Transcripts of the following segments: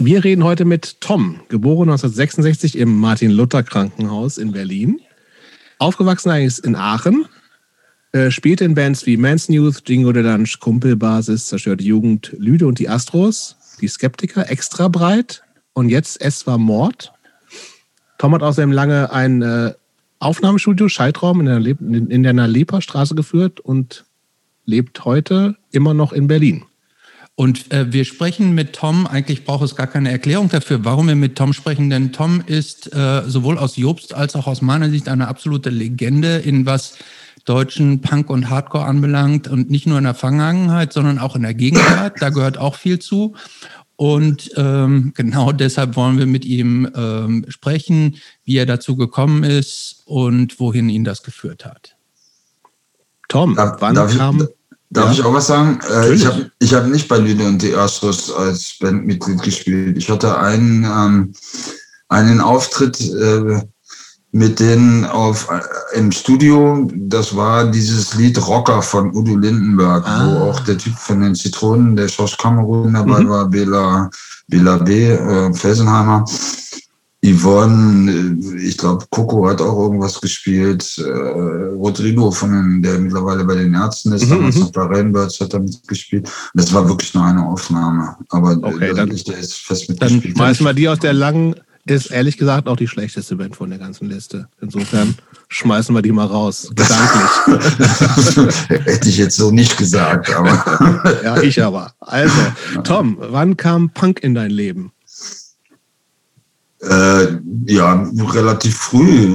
Wir reden heute mit Tom, geboren 1966 im Martin-Luther-Krankenhaus in Berlin. Aufgewachsen eigentlich in Aachen, äh, spielte in Bands wie Man's Youth, Jingo the Lunch, Kumpelbasis, Zerstörte Jugend, Lüde und die Astros, die Skeptiker, extra breit und jetzt Es war Mord. Tom hat außerdem lange ein äh, Aufnahmestudio, Schaltraum in der, Le in der Nalepa-Straße geführt und lebt heute immer noch in Berlin. Und äh, wir sprechen mit Tom, eigentlich braucht es gar keine Erklärung dafür, warum wir mit Tom sprechen, denn Tom ist äh, sowohl aus Jobst als auch aus meiner Sicht eine absolute Legende in was deutschen Punk und Hardcore anbelangt und nicht nur in der Vergangenheit, sondern auch in der Gegenwart. Da gehört auch viel zu. Und ähm, genau deshalb wollen wir mit ihm ähm, sprechen, wie er dazu gekommen ist und wohin ihn das geführt hat. Tom, darf, wann darf kam... Ich, darf ja? ich auch was sagen? Äh, ich habe ich hab nicht bei Lüde und die Astros als Bandmitglied gespielt. Ich hatte einen, ähm, einen Auftritt... Äh, mit denen auf, äh, im Studio, das war dieses Lied Rocker von Udo Lindenberg, ah. wo auch der Typ von den Zitronen, der Schorsch Kamerun dabei mhm. war, Bela, Bela B., äh, Felsenheimer. Yvonne, äh, ich glaube, Coco hat auch irgendwas gespielt. Äh, Rodrigo, von den, der mittlerweile bei den Ärzten ist, mhm, damals mhm. noch bei Rainbirds, hat da mitgespielt. Das war wirklich nur eine Aufnahme. Aber okay, dann, der ist fest mitgespielt. Dann schmeißen wir die aus der langen ist ehrlich gesagt auch die schlechteste Band von der ganzen Liste. Insofern schmeißen wir die mal raus. Gedanklich. Hätte ich jetzt so nicht gesagt, aber. ja, ich aber. Also, Tom, wann kam Punk in dein Leben? Äh, ja, relativ früh.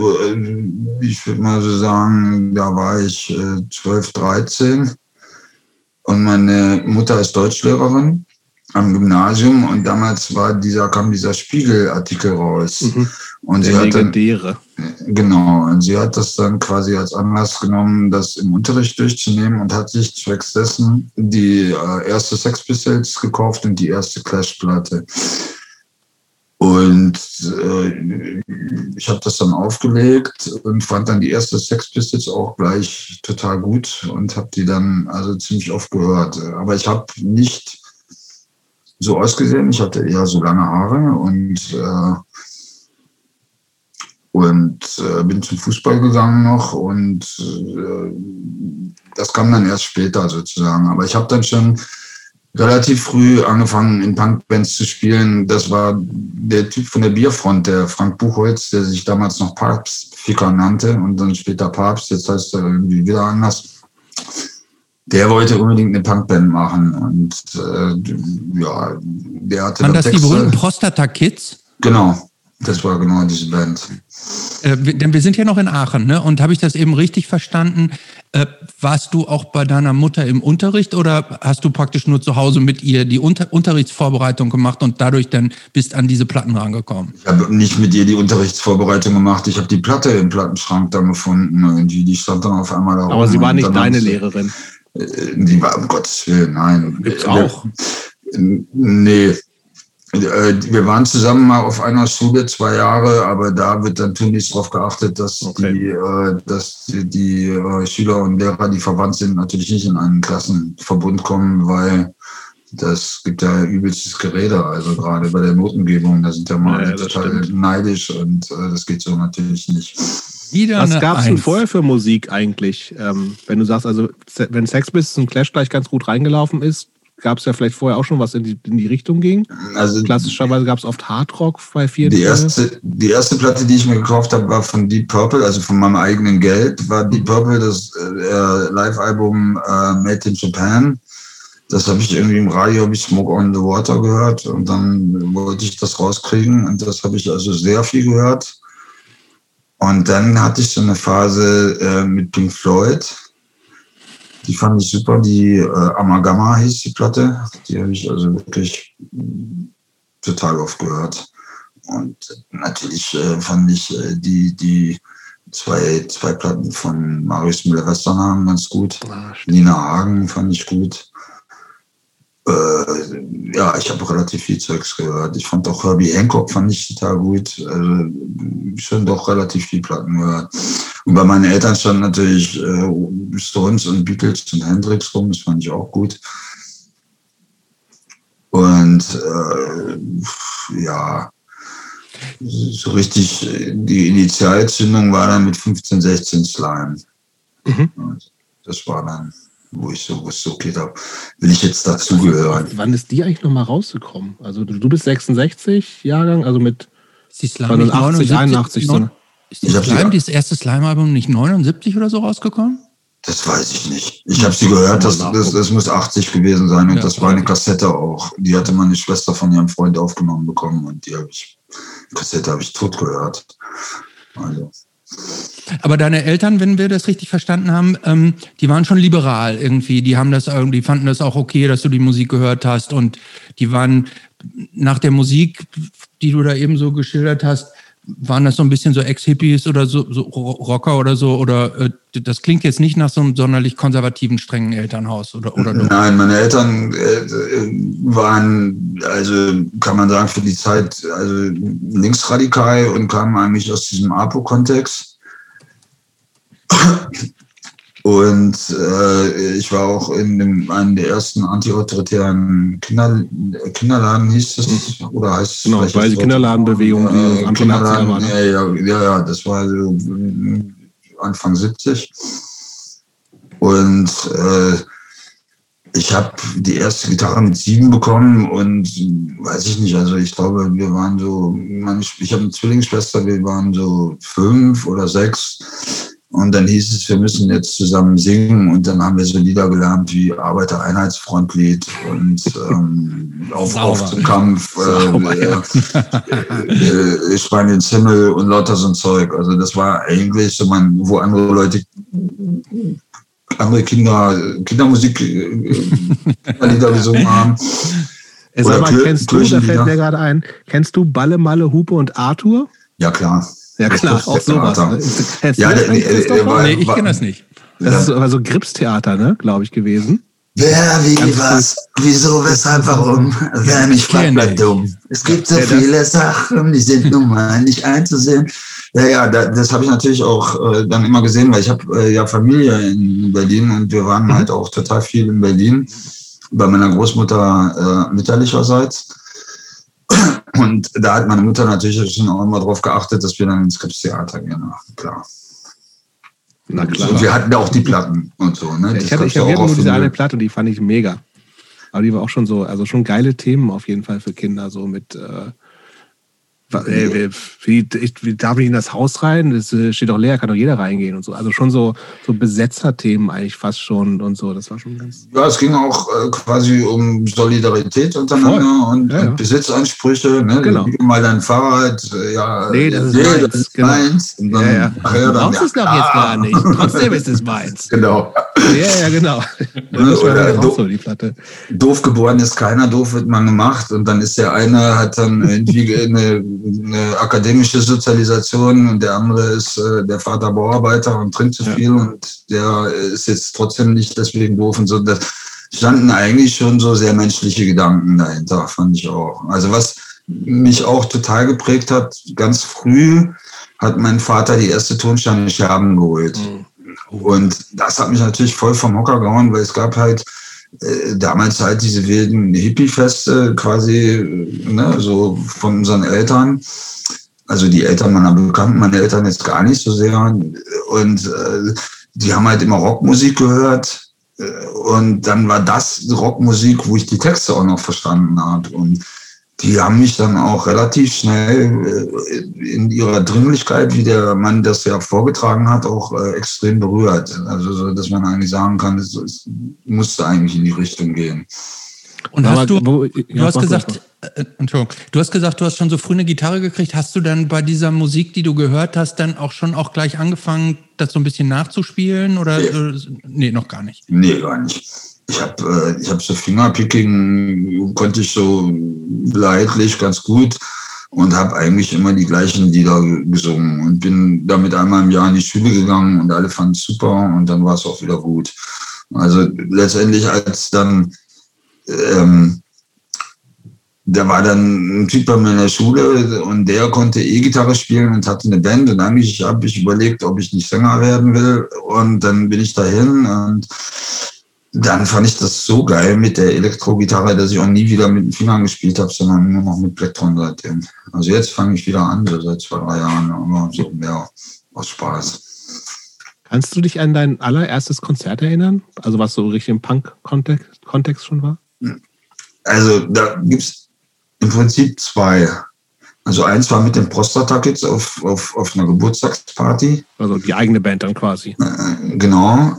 Ich würde mal so sagen, da war ich äh, 12, 13 und meine Mutter ist Deutschlehrerin am Gymnasium und damals war dieser, kam dieser Spiegelartikel raus. Mhm. Und sie hat dann, genau, und sie hat das dann quasi als Anlass genommen, das im Unterricht durchzunehmen und hat sich zwecks dessen die äh, erste Sex Pistols gekauft und die erste Clash-Platte. Und äh, ich habe das dann aufgelegt und fand dann die erste Sex Pistols auch gleich total gut und habe die dann also ziemlich oft gehört. Aber ich habe nicht so ausgesehen. Ich hatte eher so lange Haare und, äh, und äh, bin zum Fußball gegangen noch und äh, das kam dann erst später sozusagen. Aber ich habe dann schon relativ früh angefangen, in Punkbands zu spielen. Das war der Typ von der Bierfront, der Frank Buchholz, der sich damals noch Papstficker nannte und dann später Papst. Jetzt heißt er irgendwie wieder anders der wollte unbedingt eine Punkband machen und äh, ja, der hatte. Waren das Texte. die berühmten Prostata Kids? Genau, das war genau diese Band. Äh, denn wir sind ja noch in Aachen, ne? Und habe ich das eben richtig verstanden? Äh, warst du auch bei deiner Mutter im Unterricht oder hast du praktisch nur zu Hause mit ihr die Unter Unterrichtsvorbereitung gemacht und dadurch dann bist an diese Platten rangekommen? Ich habe nicht mit ihr die Unterrichtsvorbereitung gemacht. Ich habe die Platte im Plattenschrank dann gefunden irgendwie. Die stand dann auf einmal da. Aber sie war nicht deine Lehrerin. Die war um Gottes Willen, nein. Gibt's auch? Nee. Äh, wir waren zusammen mal auf einer Schule zwei Jahre, aber da wird dann tunlichst darauf geachtet, dass okay. die, äh, dass die, äh, Schüler und Lehrer, die verwandt sind, natürlich nicht in einen Klassenverbund kommen, weil das gibt ja übelstes Gerede, also gerade bei der Notengebung, da sind ja mal ja, total stimmt. neidisch und das geht so natürlich nicht. Wieder Was gab es denn vorher für Musik eigentlich? Ähm, wenn du sagst, also wenn Sex Pistols und Clash gleich ganz gut reingelaufen ist, gab es ja vielleicht vorher auch schon was in die, in die Richtung ging. Also Klassischerweise gab es oft Hardrock bei vielen. Die erste, die erste Platte, die ich mir gekauft habe, war von Deep Purple, also von meinem eigenen Geld, war Deep Purple das äh, Live-Album äh, Made in Japan. Das habe ich irgendwie im Radio, habe ich Smoke on the Water gehört und dann wollte ich das rauskriegen und das habe ich also sehr viel gehört. Und dann hatte ich so eine Phase äh, mit Pink Floyd. Die fand ich super. Die äh, Amalgama hieß die Platte. Die habe ich also wirklich total oft gehört. Und natürlich äh, fand ich äh, die, die zwei, zwei Platten von Marius Müller-Westernhagen ganz gut. Ah, Nina Hagen fand ich gut. Äh, ja, ich habe relativ viel Zeugs gehört. Ich fand auch Herbie Hancock fand ich total gut. Also schon doch relativ viel Platten gehört. Und bei meinen Eltern stand natürlich äh, Stones und Beatles und Hendrix rum. Das fand ich auch gut. Und äh, ja, so richtig die Initialzündung war dann mit 15, 16 Slime. Mhm. Das war dann, wo ich so wusste, okay, da will ich jetzt dazugehören. Wann ist die eigentlich nochmal rausgekommen? Also du, du bist 66 Jahrgang, also mit ist die Slime 80, 81. So. Ist die Slime, das erste Slime-Album nicht 79 oder so rausgekommen? Das weiß ich nicht. Ich habe sie gehört, das, das, das muss 80 gewesen sein. Und ja, das war eine Kassette auch. Die hatte meine Schwester von ihrem Freund aufgenommen bekommen und die habe ich, die Kassette habe ich tot gehört. Also. Aber deine Eltern, wenn wir das richtig verstanden haben, ähm, die waren schon liberal irgendwie. Die haben das irgendwie, fanden das auch okay, dass du die Musik gehört hast und die waren nach der Musik, die du da eben so geschildert hast, waren das so ein bisschen so Ex-Hippies oder so, so, Rocker oder so? Oder äh, das klingt jetzt nicht nach so einem sonderlich konservativen, strengen Elternhaus oder, oder Nein, meine Eltern äh, waren, also kann man sagen, für die Zeit also linksradikal und kamen eigentlich aus diesem APO-Kontext. Und äh, ich war auch in dem, einem der ersten antiautoritären Kinder, Kinderladen, hieß es, oder heißt es? Genau, weil die Kinderladenbewegung, die äh, Kinderladen, war, ne? ja, ja, ja, ja, das war so Anfang 70. Und äh, ich habe die erste Gitarre mit sieben bekommen und weiß ich nicht, also ich glaube, wir waren so, ich habe eine Zwillingsschwester, wir waren so fünf oder sechs und dann hieß es, wir müssen jetzt zusammen singen. Und dann haben wir so Lieder gelernt wie Arbeitereinheitsfrontlied und ähm, auf, auf zum Kampf, äh, äh, äh, Spanien Himmel und lauter so ein Zeug. Also das war eigentlich so man, wo andere Leute andere Kinder Kindermusik äh, Lieder gesungen haben. Sag mal, kennst du, da fällt mir gerade ein, kennst du Balle, Malle, Hupe und Arthur? Ja, klar. Ja, klar, auch sowas. Ne? Ja, der, der, der, war, nee, ich kenne das nicht. Das ist aber so Gripstheater, ne, glaube ich, gewesen. Wer, wie, Ganz was, gut. wieso, weshalb, warum? Wer mich fragt, bleibt dumm. Es gibt so ja, viele Sachen, die sind nun mal nicht einzusehen. Ja, ja, das habe ich natürlich auch äh, dann immer gesehen, weil ich habe äh, ja Familie in Berlin und wir waren mhm. halt auch total viel in Berlin bei meiner Großmutter äh, mütterlicherseits. Und da hat meine Mutter natürlich schon auch immer darauf geachtet, dass wir dann ins Krebstheater gehen. Klar. Na klar. Und wir hatten ja auch die Platten und so. Ne? ich hatte, ich hatte nur diese eine Platte, die fand ich mega. Aber die war auch schon so, also schon geile Themen auf jeden Fall für Kinder, so mit äh, Ey, wie, wie, darf ich in das Haus rein? Das äh, steht doch leer, kann doch jeder reingehen und so. Also schon so, so Besetzerthemen eigentlich fast schon und so. Das war schon ganz. Ja, es ging auch äh, quasi um Solidarität untereinander und, ja, ja. Besitzansprüche. Ne? Genau. Mal dein Fahrrad, äh, ja. Nee, das ist nee, meins. Das ist genau. meins. Und dann, ja, ja. Nachher du brauchst es doch jetzt gar nicht. Trotzdem ist es meins. Genau. Ja, ja, genau. Das war doof, so, die Platte. Doof geboren ist keiner, doof wird man gemacht. Und dann ist der eine, hat dann irgendwie eine eine akademische Sozialisation und der andere ist äh, der Vater Bauarbeiter und trinkt zu viel ja. und der ist jetzt trotzdem nicht deswegen doof und so. Da standen eigentlich schon so sehr menschliche Gedanken dahinter, fand ich auch. Also was mich auch total geprägt hat, ganz früh hat mein Vater die erste Tonsteine Scherben geholt. Mhm. Und das hat mich natürlich voll vom Hocker gehauen, weil es gab halt damals halt diese wilden Hippie-Feste quasi, ne, so von unseren Eltern. Also die Eltern meiner Bekannten, meine Eltern jetzt gar nicht so sehr. Und äh, die haben halt immer Rockmusik gehört. Äh, und dann war das Rockmusik, wo ich die Texte auch noch verstanden habe. Und die haben mich dann auch relativ schnell äh, in ihrer Dringlichkeit, wie der Mann das ja vorgetragen hat, auch äh, extrem berührt. Also, so, dass man eigentlich sagen kann, es, es musste eigentlich in die Richtung gehen. Und hast du, du hast gesagt, äh, Entschuldigung, du hast gesagt, du hast schon so früh eine Gitarre gekriegt. Hast du dann bei dieser Musik, die du gehört hast, dann auch schon auch gleich angefangen, das so ein bisschen nachzuspielen? Oder nee, nee noch gar nicht? Nee, gar nicht ich habe äh, ich hab so Fingerpicking, konnte ich so leidlich ganz gut und habe eigentlich immer die gleichen Lieder gesungen und bin damit einmal im Jahr in die Schule gegangen und alle fanden es super und dann war es auch wieder gut. Also letztendlich als dann, ähm, da war dann ein Typ bei mir in der Schule und der konnte E-Gitarre spielen und hatte eine Band und eigentlich habe ich überlegt, ob ich nicht Sänger werden will und dann bin ich dahin und dann fand ich das so geil mit der Elektrogitarre, dass ich auch nie wieder mit den Fingern gespielt habe, sondern nur noch mit Plektron seitdem. Also jetzt fange ich wieder an, so seit zwei, drei Jahren, aber so mehr aus Spaß. Kannst du dich an dein allererstes Konzert erinnern? Also was so richtig im Punk-Kontext Kontext schon war? Also da gibt es im Prinzip zwei. Also eins war mit den Prostata Kids auf, auf, auf einer Geburtstagsparty. Also die eigene Band dann quasi. Äh, genau,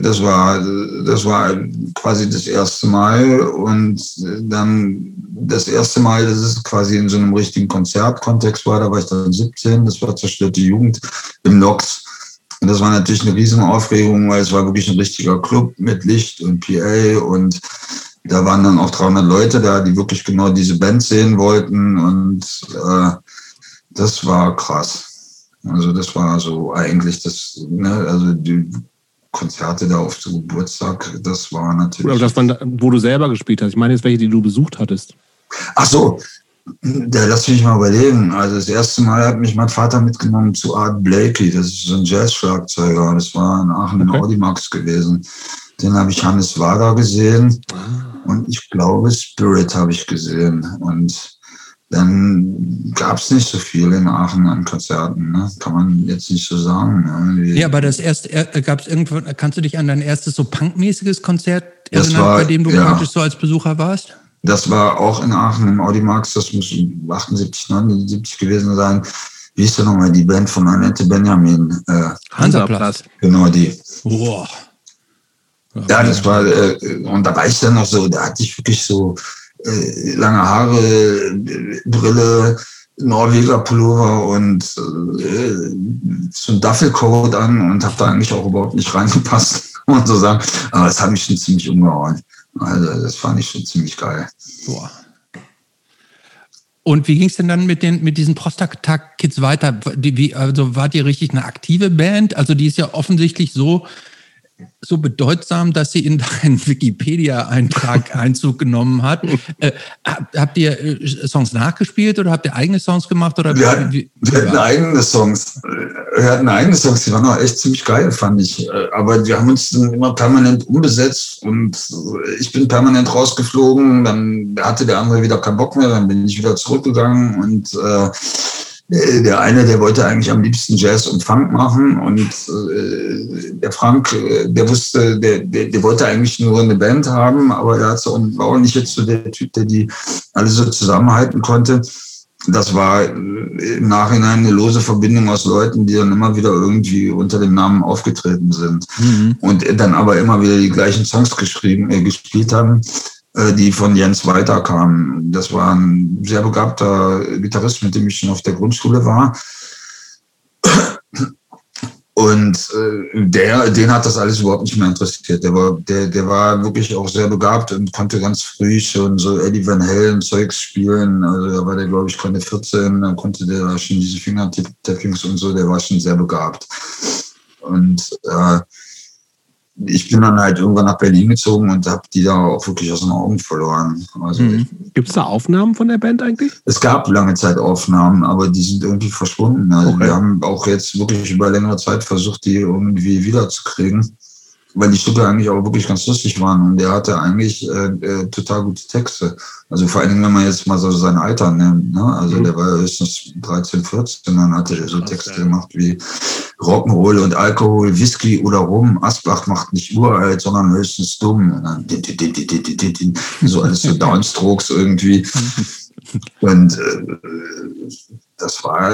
das war, das war quasi das erste Mal und dann das erste Mal, dass es quasi in so einem richtigen Konzertkontext war, da war ich dann 17, das war zerstörte Jugend im Nox. Und das war natürlich eine riesen Aufregung, weil es war wirklich ein richtiger Club mit Licht und PA und da waren dann auch 300 Leute da, die wirklich genau diese Band sehen wollten und äh, das war krass. Also das war so eigentlich das, ne, also die Konzerte da auf dem Geburtstag, das war natürlich. Aber das waren, wo du selber gespielt hast. Ich meine jetzt welche, die du besucht hattest. Ach so, da lass mich mal überlegen. Also das erste Mal hat mich mein Vater mitgenommen zu Art Blakey. Das ist so ein Jazz-Schlagzeuger. Das war in Aachen okay. im Audimax gewesen. Den habe ich Hannes Wader gesehen. Ah. Und ich glaube, Spirit habe ich gesehen. Und dann gab es nicht so viel in Aachen an Konzerten. Ne? Kann man jetzt nicht so sagen. Irgendwie. Ja, aber das erste, äh, gab es irgendwo, kannst du dich an dein erstes so punkmäßiges Konzert erinnern, war, bei dem du ja, so als Besucher warst? Das war auch in Aachen im Audimax, das muss 78, 79 gewesen sein. Wie ist denn nochmal die Band von Annette Benjamin? Äh, Hansaplatz. Genau die. Boah. Ja, das war, äh, und da war ich dann noch so, da hatte ich wirklich so äh, lange Haare, Brille, Norweger Pullover und äh, so ein Duffelcoat an und habe da eigentlich auch überhaupt nicht reingepasst, man so sagen. Aber das hat mich schon ziemlich umgehauen. Also das fand ich schon ziemlich geil. Boah. Und wie ging es denn dann mit, den, mit diesen Prostak-Kids weiter? Wie, also wart ihr richtig eine aktive Band? Also die ist ja offensichtlich so so bedeutsam, dass sie in deinen Wikipedia-Eintrag Einzug genommen hat. Äh, habt ihr äh, Songs nachgespielt oder habt ihr eigene Songs gemacht? Oder wir, hatten, wie, wir hatten eigene Songs. Wir hatten eigene Songs, die waren auch echt ziemlich geil, fand ich. Äh, aber wir haben uns dann immer permanent umbesetzt und ich bin permanent rausgeflogen. Dann hatte der andere wieder keinen Bock mehr, dann bin ich wieder zurückgegangen und äh, der eine, der wollte eigentlich am liebsten Jazz und Funk machen und äh, der Frank, äh, der wusste, der, der, der wollte eigentlich nur eine Band haben, aber er hat so, und war auch nicht jetzt so der Typ, der die alle so zusammenhalten konnte. Das war äh, im Nachhinein eine lose Verbindung aus Leuten, die dann immer wieder irgendwie unter dem Namen aufgetreten sind mhm. und dann aber immer wieder die gleichen Songs geschrieben, äh, gespielt haben. Äh, die von Jens Weiter kamen. Das war ein sehr begabter Gitarrist, mit dem ich schon auf der Grundschule war. Und äh, der, den hat das alles überhaupt nicht mehr interessiert. Der war, der, der war wirklich auch sehr begabt und konnte ganz früh schon so Eddie Van Halen Zeugs spielen. Also da war der, glaube ich, konnte 14, dann konnte der schon diese Fingertappings und so, der war schon sehr begabt. Und äh, ich bin dann halt irgendwann nach Berlin gezogen und habe die da auch wirklich aus den Augen verloren. Also mhm. Gibt es da Aufnahmen von der Band eigentlich? Es gab lange Zeit Aufnahmen, aber die sind irgendwie verschwunden. Also okay. wir haben auch jetzt wirklich über längere Zeit versucht, die irgendwie wiederzukriegen weil die Stücke eigentlich auch wirklich ganz lustig waren und der hatte eigentlich äh, äh, total gute Texte. Also vor allen Dingen, wenn man jetzt mal so sein Alter nimmt, ne? also mhm. der war höchstens 13, 14, dann hatte er so Texte gemacht wie Rock'n'Roll und Alkohol, Whisky oder Rum, Asbach macht nicht uralt, sondern höchstens dumm. Und dann, so alles so Downstrokes irgendwie. Und äh, das war,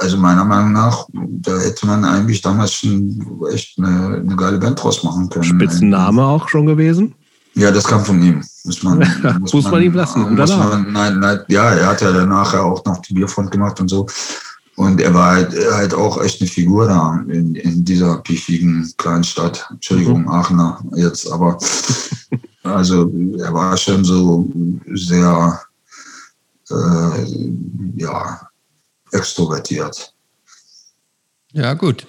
also meiner Meinung nach, da hätte man eigentlich damals schon echt eine, eine geile Band draus machen können. Spitzenname auch schon gewesen? Ja, das kam von ihm. Muss man, muss, muss man, man ihm lassen, muss man, nein, nein, ja, er hat ja danach auch noch die Bierfront gemacht und so. Und er war halt, halt auch echt eine Figur da in, in dieser piefigen Kleinstadt. Entschuldigung, mhm. Aachener jetzt, aber also er war schon so sehr äh, ja, extrovertiert. Ja, gut.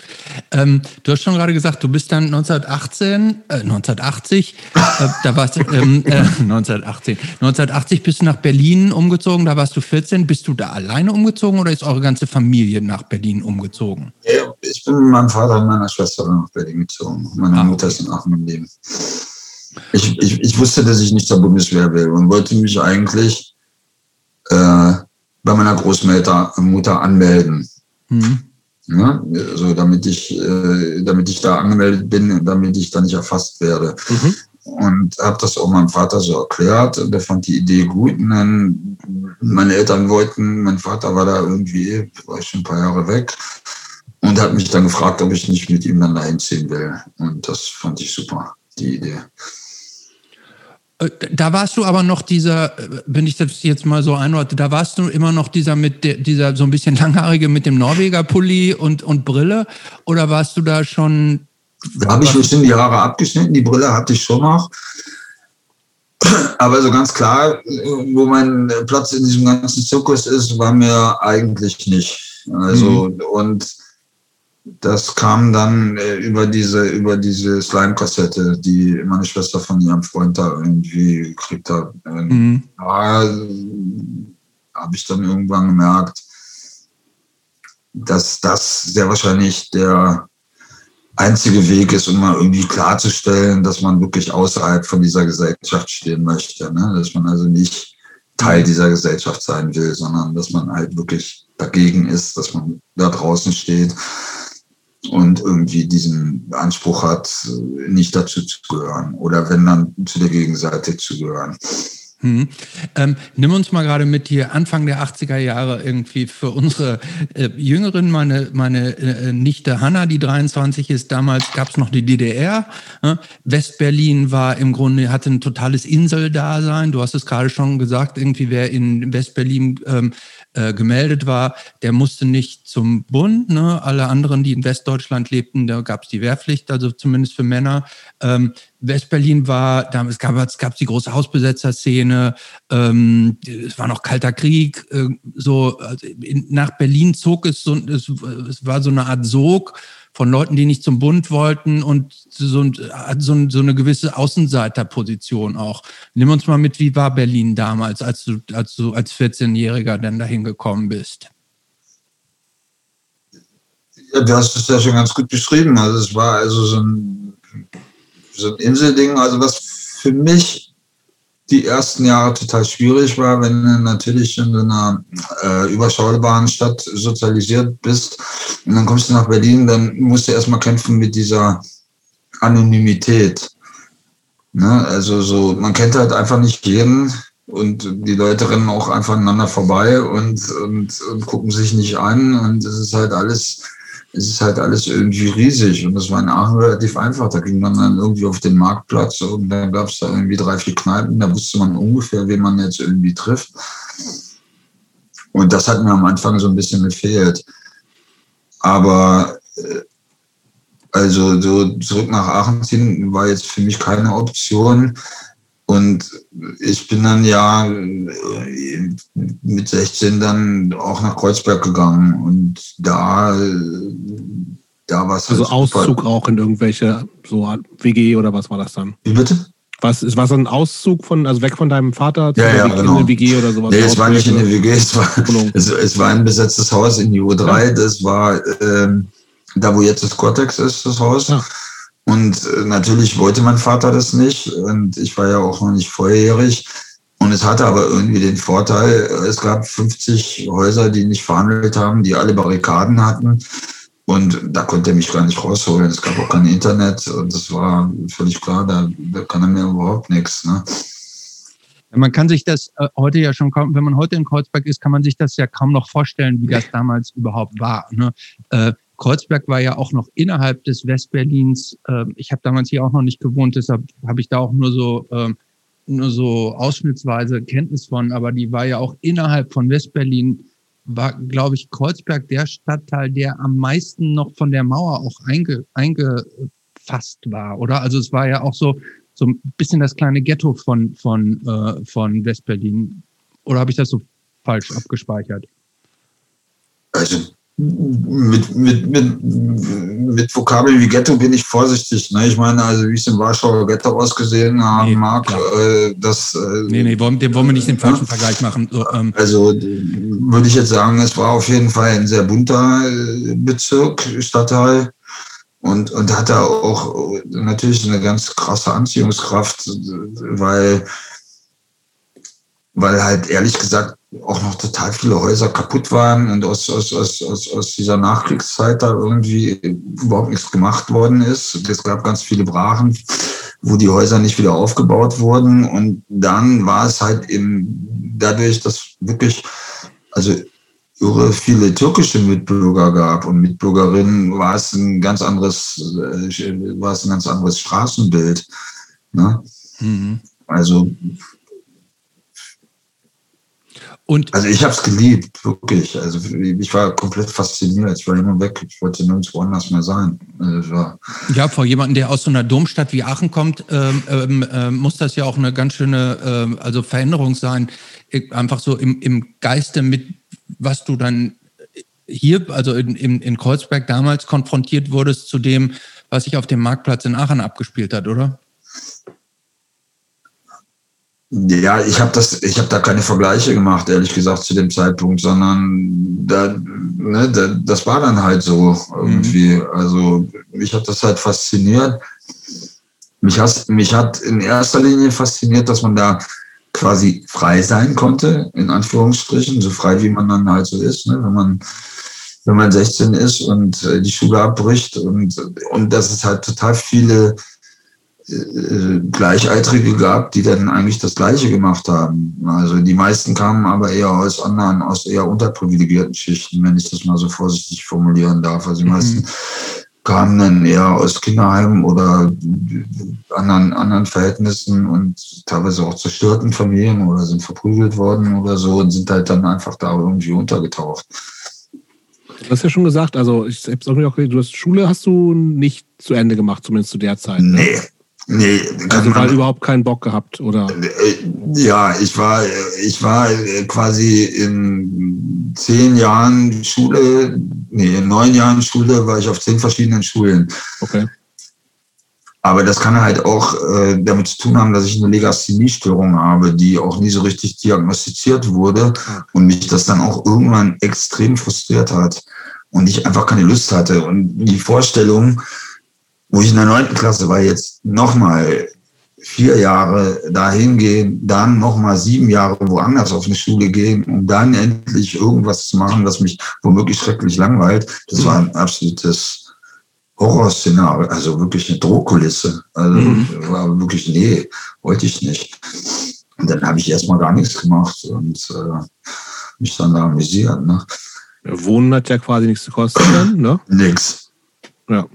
Ähm, du hast schon gerade gesagt, du bist dann 1918, äh, 1980, äh, da warst du, ähm, äh, 1918, 1980 bist du nach Berlin umgezogen, da warst du 14. Bist du da alleine umgezogen oder ist eure ganze Familie nach Berlin umgezogen? Ja, ich bin mit meinem Vater und meiner Schwester nach Berlin gezogen. Meine ah, Mutter ist in Aachen geblieben. ich, ich, ich wusste, dass ich nicht zur Bundeswehr will und wollte mich eigentlich äh, bei meiner Großmutter Mutter anmelden. Mhm. Ja, so damit ich, äh, damit ich da angemeldet bin und damit ich da nicht erfasst werde. Mhm. Und habe das auch meinem Vater so erklärt und der fand die Idee gut. Und dann meine Eltern wollten, mein Vater war da irgendwie, war ich schon ein paar Jahre weg und hat mich dann gefragt, ob ich nicht mit ihm dann dahin ziehen will. Und das fand ich super, die Idee. Äh, da warst du aber noch dieser, äh, wenn ich das jetzt mal so einordne, da warst du immer noch dieser mit der, dieser so ein bisschen langhaarige mit dem Norweger Pulli und, und Brille oder warst du da schon? Da habe ich ein bisschen die Haare abgeschnitten, die Brille hatte ich schon noch. Aber so ganz klar, wo mein Platz in diesem ganzen Zirkus ist, war mir eigentlich nicht. Also, mhm. und das kam dann äh, über diese, über diese Slime-Kassette, die meine Schwester von ihrem Freund da irgendwie gekriegt hat. Mhm. Da habe ich dann irgendwann gemerkt, dass das sehr wahrscheinlich der einzige Weg ist, um mal irgendwie klarzustellen, dass man wirklich außerhalb von dieser Gesellschaft stehen möchte. Ne? Dass man also nicht Teil dieser Gesellschaft sein will, sondern dass man halt wirklich dagegen ist, dass man da draußen steht und irgendwie diesen Anspruch hat, nicht dazu zu gehören oder wenn dann zu der Gegenseite zu gehören. Hm. Ähm, nimm uns mal gerade mit hier Anfang der 80er Jahre irgendwie für unsere äh, Jüngeren, meine, meine äh, Nichte Hanna, die 23 ist, damals gab es noch die DDR. Äh? Westberlin war im Grunde, hatte ein totales Inseldasein. Du hast es gerade schon gesagt, irgendwie wer in Westberlin ähm, äh, gemeldet war, der musste nicht zum Bund. Ne? Alle anderen, die in Westdeutschland lebten, da gab es die Wehrpflicht, also zumindest für Männer. Ähm, Westberlin war, da, es gab es gab die große Hausbesetzerszene, ähm, es war noch kalter Krieg, äh, so also in, nach Berlin zog es so, es, es war so eine Art Sog von Leuten, die nicht zum Bund wollten und so, so, so eine gewisse Außenseiterposition auch. Nimm uns mal mit, wie war Berlin damals, als du als, du als 14-Jähriger dann dahin gekommen bist? Ja, du hast es ja schon ganz gut beschrieben. Also es war also so ein, so ein Inselding, also was für mich die ersten Jahre total schwierig war, wenn du natürlich in einer äh, überschaubaren Stadt sozialisiert bist und dann kommst du nach Berlin, dann musst du erstmal kämpfen mit dieser Anonymität. Ne? Also so, man kennt halt einfach nicht jeden und die Leute rennen auch einfach aneinander vorbei und, und, und gucken sich nicht an und es ist halt alles es ist halt alles irgendwie riesig und das war in Aachen relativ einfach. Da ging man dann irgendwie auf den Marktplatz und da gab es da irgendwie drei, vier Kneipen, da wusste man ungefähr, wen man jetzt irgendwie trifft. Und das hat mir am Anfang so ein bisschen gefehlt. Aber äh, also so zurück nach Aachen ziehen war jetzt für mich keine Option. Und ich bin dann ja äh, mit 16 dann auch nach Kreuzberg gegangen und da, da war es halt Also Auszug auch in irgendwelche so WG oder was war das dann? Wie bitte? Was, war so ein Auszug von, also weg von deinem Vater zu ja, ja, genau. in eine WG oder sowas? Nee, es war nicht in eine WG, es war, es, es, war ein besetztes Haus in die U3. Ja. Das war ähm, da, wo jetzt das Cortex ist, das Haus. Ja. Und äh, natürlich wollte mein Vater das nicht und ich war ja auch noch nicht volljährig. Und es hatte aber irgendwie den Vorteil, es gab 50 Häuser, die nicht verhandelt haben, die alle Barrikaden hatten. Und da konnte er mich gar nicht rausholen. Es gab auch kein Internet und das war völlig klar, da, kann er mir überhaupt nichts. Ne? Man kann sich das äh, heute ja schon kaum, wenn man heute in Kreuzberg ist, kann man sich das ja kaum noch vorstellen, wie das damals überhaupt war. Ne? Kreuzberg war ja auch noch innerhalb des Westberlins. Ähm, ich habe damals hier auch noch nicht gewohnt, deshalb habe ich da auch nur so ähm, nur so ausschnittsweise Kenntnis von, aber die war ja auch innerhalb von Westberlin, war, glaube ich, Kreuzberg der Stadtteil, der am meisten noch von der Mauer auch einge, eingefasst war, oder? Also es war ja auch so, so ein bisschen das kleine Ghetto von, von, äh, von Westberlin. Oder habe ich das so falsch abgespeichert? Also mit, mit, mit, mit Vokabeln wie Ghetto bin ich vorsichtig. Ne? Ich meine, also wie es im Warschauer Ghetto ausgesehen haben nee, mag, äh, das. Äh, nee, nee, wollen, dem wollen wir nicht den falschen ja? Vergleich machen. So, ähm. Also würde ich jetzt sagen, es war auf jeden Fall ein sehr bunter äh, Bezirk, Stadtteil. und, und hat da auch natürlich eine ganz krasse Anziehungskraft, weil, weil halt ehrlich gesagt auch noch total viele Häuser kaputt waren und aus, aus, aus, aus, aus dieser Nachkriegszeit da irgendwie überhaupt nichts gemacht worden ist. Es gab ganz viele Brachen, wo die Häuser nicht wieder aufgebaut wurden. Und dann war es halt eben dadurch, dass wirklich, also irre viele türkische Mitbürger gab und Mitbürgerinnen, war es ein ganz anderes, äh, war es ein ganz anderes Straßenbild. Ne? Mhm. Also und also ich habe es geliebt, wirklich. Also ich war komplett fasziniert. Ich war immer weg. Ich wollte nirgendwo anders mehr sein. Also ja, vor jemandem, der aus so einer Domstadt wie Aachen kommt, ähm, ähm, äh, muss das ja auch eine ganz schöne äh, also Veränderung sein. Einfach so im, im Geiste mit, was du dann hier, also in, in, in Kreuzberg damals konfrontiert wurdest zu dem, was sich auf dem Marktplatz in Aachen abgespielt hat, oder? Ja, ich habe das, ich habe da keine Vergleiche gemacht, ehrlich gesagt, zu dem Zeitpunkt, sondern da, ne, da, das war dann halt so irgendwie. Mhm. Also mich hat das halt fasziniert. Mich, has, mich hat in erster Linie fasziniert, dass man da quasi frei sein konnte, in Anführungsstrichen, so frei wie man dann halt so ist, ne, wenn man wenn man 16 ist und äh, die Schule abbricht und und dass es halt total viele äh, Gleichaltrige gab, die dann eigentlich das Gleiche gemacht haben. Also die meisten kamen aber eher aus anderen, aus eher unterprivilegierten Schichten, wenn ich das mal so vorsichtig formulieren darf. Also die mhm. meisten kamen dann eher aus Kinderheimen oder anderen, anderen Verhältnissen und teilweise auch zerstörten Familien oder sind verprügelt worden oder so und sind halt dann einfach da irgendwie untergetaucht. Du hast ja schon gesagt, also ich habe es auch gesagt, du hast Schule hast du nicht zu Ende gemacht, zumindest zu der Zeit. Ne? Nee, Nee, also weil überhaupt keinen Bock gehabt, oder? Äh, ja, ich war, ich war quasi in zehn Jahren Schule, nee, in neun Jahren Schule war ich auf zehn verschiedenen Schulen. Okay. Aber das kann halt auch äh, damit zu tun haben, dass ich eine Legasthenie-Störung habe, die auch nie so richtig diagnostiziert wurde und mich das dann auch irgendwann extrem frustriert hat und ich einfach keine Lust hatte. Und die Vorstellung, wo ich in der neunten Klasse war, jetzt nochmal vier Jahre dahin gehen, dann nochmal sieben Jahre woanders auf eine Schule gehen, um dann endlich irgendwas zu machen, was mich womöglich schrecklich langweilt. Das war ein absolutes Horrorszenario, also wirklich eine Drohkulisse. Also mhm. war wirklich, nee, wollte ich nicht. Und dann habe ich erstmal gar nichts gemacht und äh, mich dann da amüsiert. Ne? Wohnen hat ja quasi nichts gekostet dann, ne? Nix. Ja.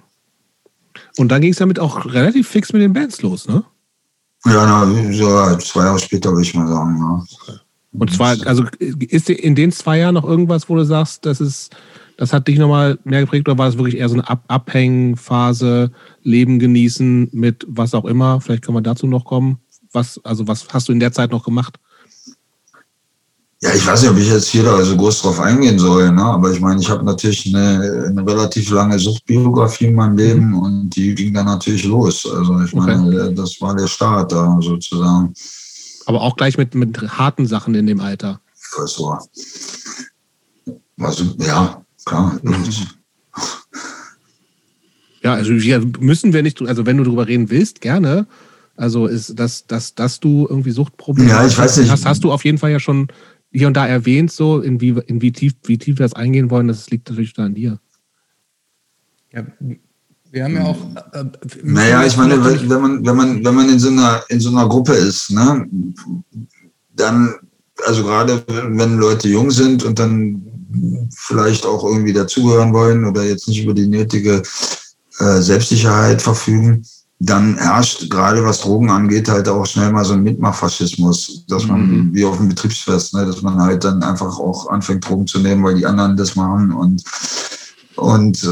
Und dann ging es damit auch relativ fix mit den Bands los, ne? Ja, na, so zwei Jahre später würde ich mal sagen. Ja. Und zwar, also ist in den zwei Jahren noch irgendwas, wo du sagst, das ist, das hat dich nochmal mehr geprägt oder war es wirklich eher so eine Ab Abhängphase, Leben genießen mit was auch immer? Vielleicht können wir dazu noch kommen. Was, also was hast du in der Zeit noch gemacht? Ja, ich weiß nicht, ob ich jetzt hier da so groß drauf eingehen soll, ne? aber ich meine, ich habe natürlich eine, eine, relativ lange Suchtbiografie in meinem Leben mhm. und die ging dann natürlich los. Also ich meine, okay. das war der Start da sozusagen. Aber auch gleich mit, mit harten Sachen in dem Alter. Das war, also, ja, klar. Mhm. Ja, also ja, müssen wir nicht, also wenn du darüber reden willst, gerne. Also ist das, dass, dass du irgendwie Suchtprobleme ja, ich weiß nicht. hast, hast du auf jeden Fall ja schon hier und da erwähnt, so in wie, in wie tief, wie tief wir das eingehen wollen, das liegt natürlich da an dir. Ja, wir haben ja auch. Äh, naja, ich meine, wenn man, wenn man, wenn man in so einer, in so einer Gruppe ist, ne, dann, also gerade wenn Leute jung sind und dann vielleicht auch irgendwie dazugehören wollen oder jetzt nicht über die nötige äh, Selbstsicherheit verfügen, dann herrscht gerade was Drogen angeht halt auch schnell mal so ein Mitmachfaschismus, dass man mhm. wie auf dem Betriebsfest, ne, dass man halt dann einfach auch anfängt Drogen zu nehmen, weil die anderen das machen und und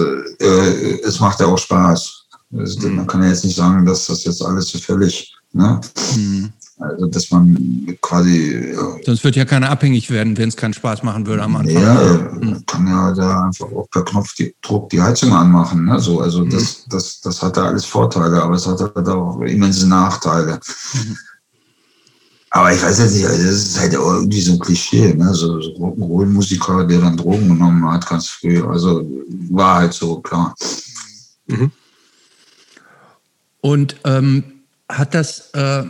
äh, es macht ja auch Spaß. Also, mhm. Man kann ja jetzt nicht sagen, dass das jetzt alles zufällig, ne? Mhm. Also, dass man quasi. Sonst wird ja keiner abhängig werden, wenn es keinen Spaß machen würde am Anfang. Ja, mhm. kann ja da einfach auch per Knopfdruck die Heizung anmachen. Ne? So, also, mhm. das, das, das hat da alles Vorteile, aber es hat halt auch immense Nachteile. Mhm. Aber ich weiß jetzt nicht, also das ist halt irgendwie so ein Klischee, ne? So, so Rock'n'Roll-Musiker, der dann Drogen genommen hat, ganz früh. Also war halt so, klar. Mhm. Und ähm, hat das, äh,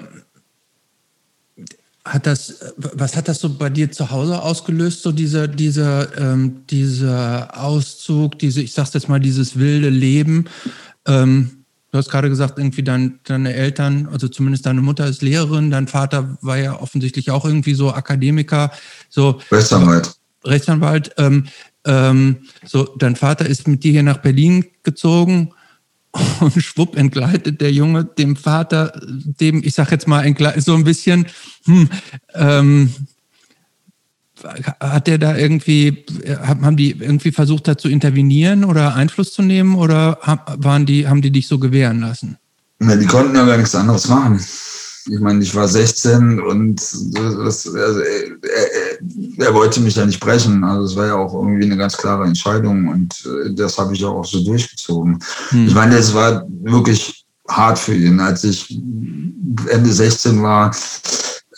hat das, was hat das so bei dir zu Hause ausgelöst, so dieser, dieser, ähm, dieser Auszug, diese, ich sag's jetzt mal, dieses wilde Leben? Ähm, du hast gerade gesagt, irgendwie dein, deine Eltern, also zumindest deine Mutter ist Lehrerin, dein Vater war ja offensichtlich auch irgendwie so Akademiker, so Rechtsanwalt. Rechtsanwalt. Ähm, ähm, so, dein Vater ist mit dir hier nach Berlin gezogen und schwupp entgleitet der Junge dem Vater, dem, ich sag jetzt mal, so ein bisschen, hm, ähm, hat der da irgendwie, haben die irgendwie versucht, da zu intervenieren oder Einfluss zu nehmen oder waren die, haben die dich so gewähren lassen? Na, die konnten ja gar nichts anderes machen. Ich meine, ich war 16 und das, also, er, er, er, wollte mich ja nicht brechen. Also es war ja auch irgendwie eine ganz klare Entscheidung und äh, das habe ich auch so durchgezogen. Hm. Ich meine, es war wirklich hart für ihn. Als ich Ende 16 war,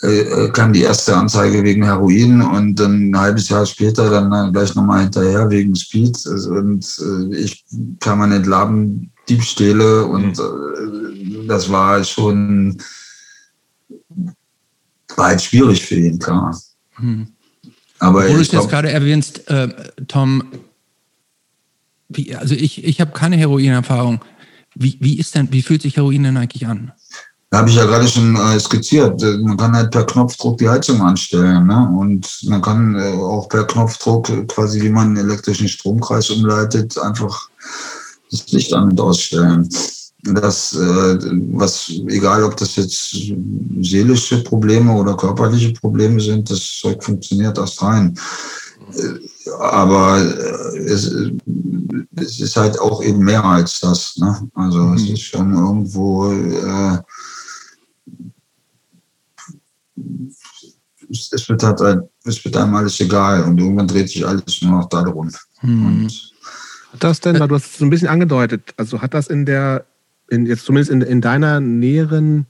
äh, äh, kam die erste Anzeige wegen Heroin und dann ein halbes Jahr später dann gleich nochmal hinterher wegen Speed. Also, und ich permanent Laden, Diebstähle und mhm. das war schon war halt schwierig für ihn, klar. Hm. Aber Wo du es jetzt gerade erwähnst, äh, Tom, wie, also ich, ich habe keine Heroinerfahrung. Wie, wie ist denn, wie fühlt sich Heroin denn eigentlich an? Da habe ich ja gerade schon äh, skizziert. Man kann halt per Knopfdruck die Heizung anstellen. Ne? Und man kann äh, auch per Knopfdruck, quasi wie man einen elektrischen Stromkreis umleitet, einfach das Licht an- und ausstellen dass äh, was egal ob das jetzt seelische Probleme oder körperliche Probleme sind, das Zeug funktioniert erst rein. Äh, aber äh, es, es, ist halt auch eben mehr als das. Ne? Also mhm. es ist schon irgendwo äh, es, wird halt es wird einem alles egal und irgendwann dreht sich alles nur noch darum. Mhm. hat das denn, weil du hast es so ein bisschen angedeutet, also hat das in der in, jetzt zumindest in, in deiner näheren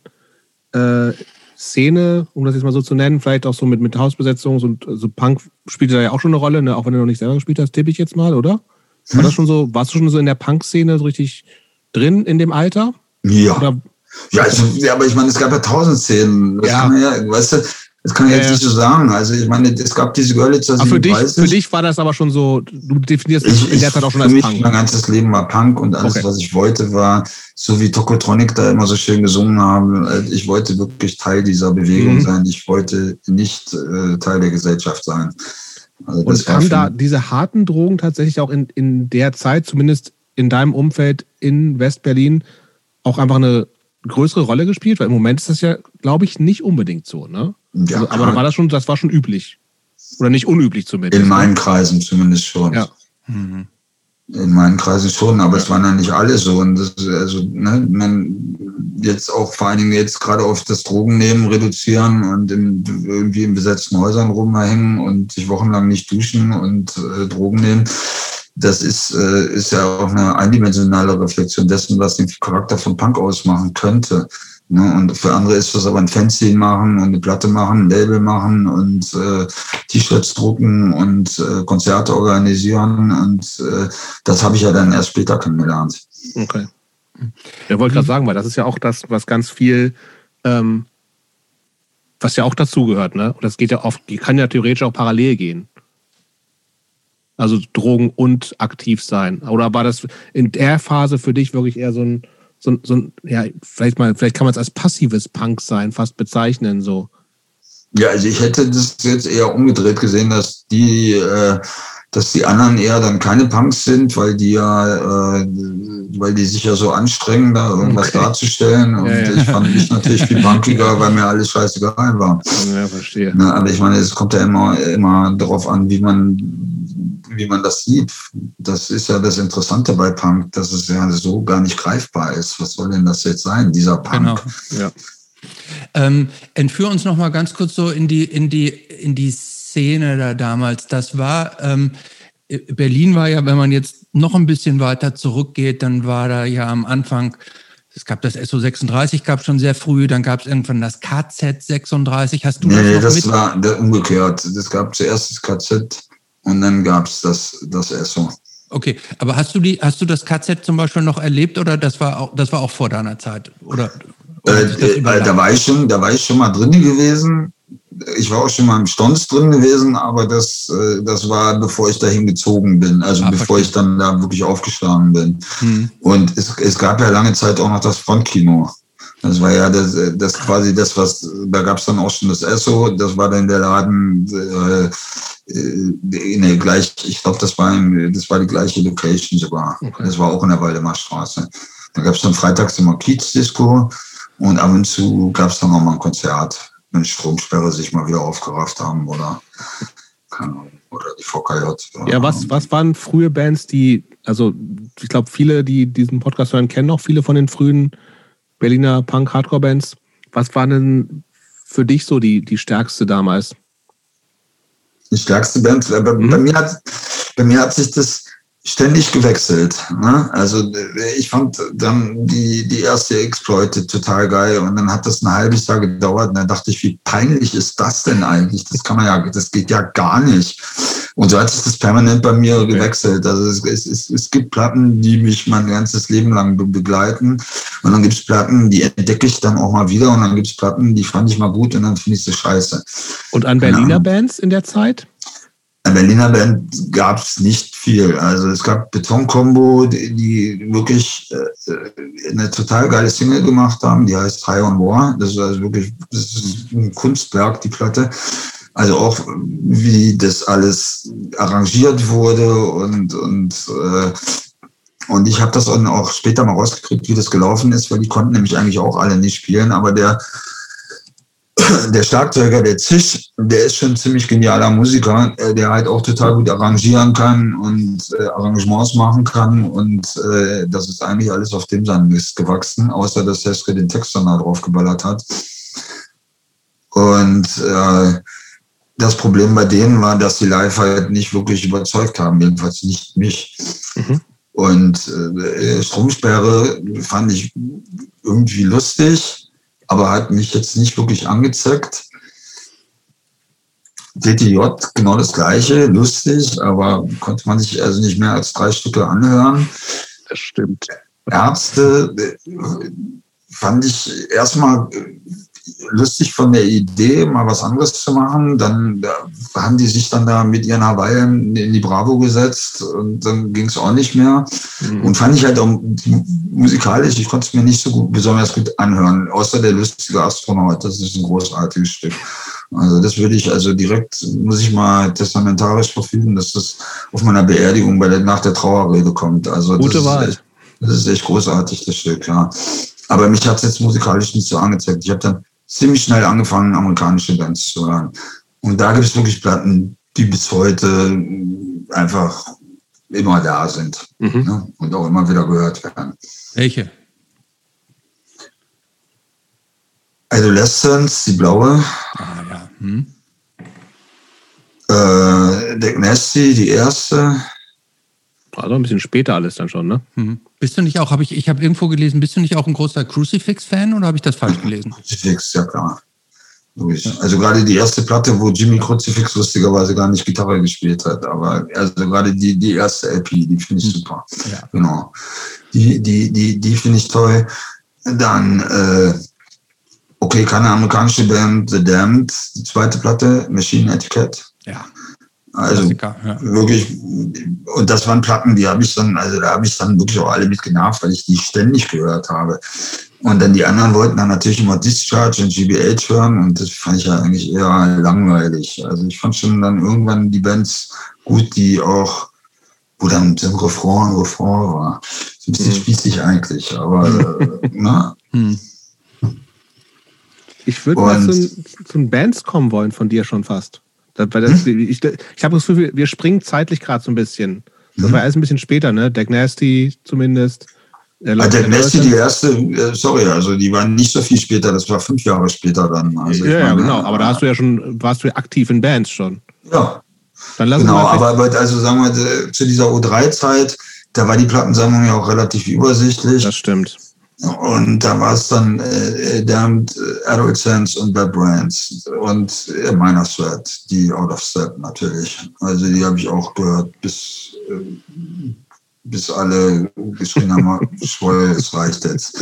äh, Szene, um das jetzt mal so zu nennen, vielleicht auch so mit, mit Hausbesetzung, so, so Punk spielt da ja auch schon eine Rolle, ne? auch wenn du noch nicht selber gespielt hast, tippe ich jetzt mal, oder? War das schon so, warst du schon so in der Punk-Szene so richtig drin in dem Alter? Ja. Oder? Ja, also, ja, aber ich meine, es gab ja tausend Szenen. Das ja. ja, weißt du, das kann ich ja, jetzt nicht so sagen. Also ich meine, es gab diese Görlitzer für dich, für dich war das aber schon so, du definierst ich, in der Zeit auch schon als Punk. Mich mein ganzes Leben war Punk und alles, okay. was ich wollte, war, so wie Tokotronic da immer so schön gesungen haben, äh, ich wollte wirklich Teil dieser Bewegung mhm. sein. Ich wollte nicht äh, Teil der Gesellschaft sein. Also und haben da diese harten Drogen tatsächlich auch in, in der Zeit, zumindest in deinem Umfeld in West-Berlin, auch einfach eine größere Rolle gespielt? Weil im Moment ist das ja, glaube ich, nicht unbedingt so, ne? Ja, also, aber war das schon, das war schon üblich. Oder nicht unüblich zumindest. In meinen Kreisen zumindest schon. Ja. Mhm. In meinen Kreisen schon, aber es waren ja nicht alle so. Und das, also, ne, man jetzt auch vor allen Dingen jetzt gerade auf das Drogennehmen reduzieren und in, irgendwie in besetzten Häusern rumhängen und sich wochenlang nicht duschen und äh, Drogen nehmen. Das ist, äh, ist ja auch eine eindimensionale Reflexion dessen, was den Charakter von Punk ausmachen könnte. Ne? Und für andere ist das aber ein Fanzine machen und eine Platte machen, ein Label machen und äh, T-Shirts drucken und äh, Konzerte organisieren. Und äh, das habe ich ja dann erst später kennengelernt. Okay. Ja, wollte gerade sagen, weil das ist ja auch das, was ganz viel, ähm, was ja auch dazugehört, ne? Und das geht ja oft, kann ja theoretisch auch parallel gehen. Also Drogen und aktiv sein. Oder war das in der Phase für dich wirklich eher so ein so, so ja, vielleicht mal, vielleicht kann man es als passives Punk sein, fast bezeichnen, so. Ja, also ich hätte das jetzt eher umgedreht gesehen, dass die, äh, dass die anderen eher dann keine Punks sind, weil die ja, äh, weil die sich ja so anstrengen, da irgendwas okay. darzustellen. Und ja, ja. ich fand mich natürlich viel punkiger, weil mir alles scheißegal war. Ja, verstehe. Na, aber ich meine, es kommt ja immer, immer darauf an, wie man wie man das sieht. Das ist ja das Interessante bei Punk, dass es ja so gar nicht greifbar ist. Was soll denn das jetzt sein, dieser Punk? Genau. Ja. Ähm, entführ uns noch mal ganz kurz so in die, in die, in die Szene da damals. Das war, ähm, Berlin war ja, wenn man jetzt noch ein bisschen weiter zurückgeht, dann war da ja am Anfang es gab das SO36, gab schon sehr früh, dann gab es irgendwann das KZ36. Hast du nee, das, das war umgekehrt. Es gab zuerst das KZ und dann gab es das, das ESSO. Okay, aber hast du die, hast du das KZ zum Beispiel noch erlebt oder das war auch, das war auch vor deiner Zeit? Oder, oder äh, äh, da war ich schon, da war ich schon mal drin gewesen. Ich war auch schon mal im Stonz drin gewesen, aber das, äh, das war bevor ich dahin gezogen bin, also ah, bevor verstehe. ich dann da wirklich aufgeschlagen bin. Hm. Und es, es gab ja lange Zeit auch noch das Frontkino. Das war ja das, das quasi das, was, da gab es dann auch schon das Esso, das war dann der Laden, äh, äh, nee, gleich, ich glaube, das war im, das war die gleiche Location sogar. Okay. Das war auch in der Waldemarstraße. Da gab es dann freitags immer Kiezdisco und ab und zu gab es dann auch mal ein Konzert, wenn Stromsperre sich mal wieder aufgerafft haben oder keine Ahnung, oder die VKJ. Ja, was, was waren frühe Bands, die, also ich glaube, viele, die diesen Podcast hören, kennen auch viele von den frühen Berliner Punk-Hardcore-Bands. Was war denn für dich so die, die stärkste damals? die stärkste Band. Aber mhm. bei, mir hat, bei mir hat sich das ständig gewechselt. Ne? Also ich fand dann die, die erste Exploited total geil und dann hat das ein halbes Jahr gedauert und dann dachte ich, wie peinlich ist das denn eigentlich? Das kann man ja, das geht ja gar nicht. Und so hat sich das permanent bei mir okay. gewechselt. Also es, es, es, es gibt Platten, die mich mein ganzes Leben lang begleiten und dann gibt es Platten, die entdecke ich dann auch mal wieder und dann gibt es Platten, die fand ich mal gut und dann finde ich sie scheiße. Und an Berliner Bands in der Zeit? Berliner Band gab es nicht viel. Also es gab Betonkombo, die, die wirklich äh, eine total geile Single gemacht haben, die heißt High on War. Das ist also wirklich das ist ein Kunstwerk, die Platte. Also auch wie das alles arrangiert wurde und, und äh, und ich habe das dann auch später mal rausgekriegt, wie das gelaufen ist, weil die konnten nämlich eigentlich auch alle nicht spielen, aber der der Schlagzeuger, der Zisch, der ist schon ein ziemlich genialer Musiker, äh, der halt auch total gut arrangieren kann und äh, Arrangements machen kann. Und äh, das ist eigentlich alles auf dem seinen Mist gewachsen, außer dass Seske den Text dann da drauf geballert hat. Und äh, das Problem bei denen war, dass die live halt nicht wirklich überzeugt haben, jedenfalls nicht mich. Mhm. Und äh, Stromsperre fand ich irgendwie lustig aber hat mich jetzt nicht wirklich angezeckt. DTJ, genau das gleiche, lustig, aber konnte man sich also nicht mehr als drei Stücke anhören. Das stimmt. Ärzte äh, fand ich erstmal lustig von der Idee, mal was anderes zu machen. Dann da haben die sich dann da mit ihren Hawaiian in die Bravo gesetzt und dann ging es auch nicht mehr. Mhm. Und fand ich halt auch musikalisch, ich konnte es mir nicht so gut, besonders gut anhören, außer der lustige Astronaut. Das ist ein großartiges Stück. Also das würde ich also direkt, muss ich mal testamentarisch verfügen, dass das auf meiner Beerdigung bei der, nach der Trauerrede kommt. Also Gute das Wahl. Ist echt, das ist echt großartig, das Stück, ja. Aber mich hat es jetzt musikalisch nicht so angezeigt. Ich habe dann ziemlich schnell angefangen, amerikanische Bands zu hören. Und da gibt es wirklich Platten, die bis heute einfach immer da sind mhm. ne? und auch immer wieder gehört werden. Welche? Adolescence, die blaue. Ah, ja. Hm. Äh, Dick Nasty, die erste. Also ein bisschen später alles dann schon, ne? Mhm. Bist du nicht auch, habe ich, ich habe irgendwo gelesen, bist du nicht auch ein großer Crucifix-Fan oder habe ich das falsch gelesen? Crucifix, ja klar. Also gerade die erste Platte, wo Jimmy Crucifix lustigerweise gar nicht Gitarre gespielt hat, aber also gerade die, die erste LP, die finde ich mhm. super. Ja. Genau. Die, die, die, die finde ich toll. Dann, äh, okay, keine amerikanische Band, The Damned, die zweite Platte, Machine Etiquette. Ja. Also ja. wirklich, und das waren Platten, die habe ich dann, also da habe ich dann wirklich auch alle mit genervt, weil ich die ständig gehört habe. Und dann die anderen wollten dann natürlich immer Discharge und GBH hören und das fand ich ja eigentlich eher langweilig. Also ich fand schon dann irgendwann die Bands gut, die auch, wo dann so ein Refrain, ein Refrain war. So ein bisschen hm. spießig eigentlich, aber äh, na. Hm. Ich würde mal zu, zu den Bands kommen wollen von dir schon fast. Das, das, hm? Ich, ich habe das Gefühl, wir springen zeitlich gerade so ein bisschen. Das war erst ein bisschen später, ne? Deck Nasty zumindest. Äh, ah, Deck Nasty, die erste, äh, sorry, also die waren nicht so viel später, das war fünf Jahre später dann. Also ja, meine, genau, aber da hast du ja schon, warst du ja aktiv in Bands schon. Ja. Dann lass genau, aber, aber also sagen wir, zu dieser O3-Zeit, da war die Plattensammlung ja auch relativ übersichtlich. Das stimmt. Und da war es dann äh, Damned, äh, Adult Sense und Bad Brands und äh, Minor Threat, die Out of Step natürlich. Also die habe ich auch gehört bis, äh, bis alle geschrien haben, Schwoll, es reicht jetzt.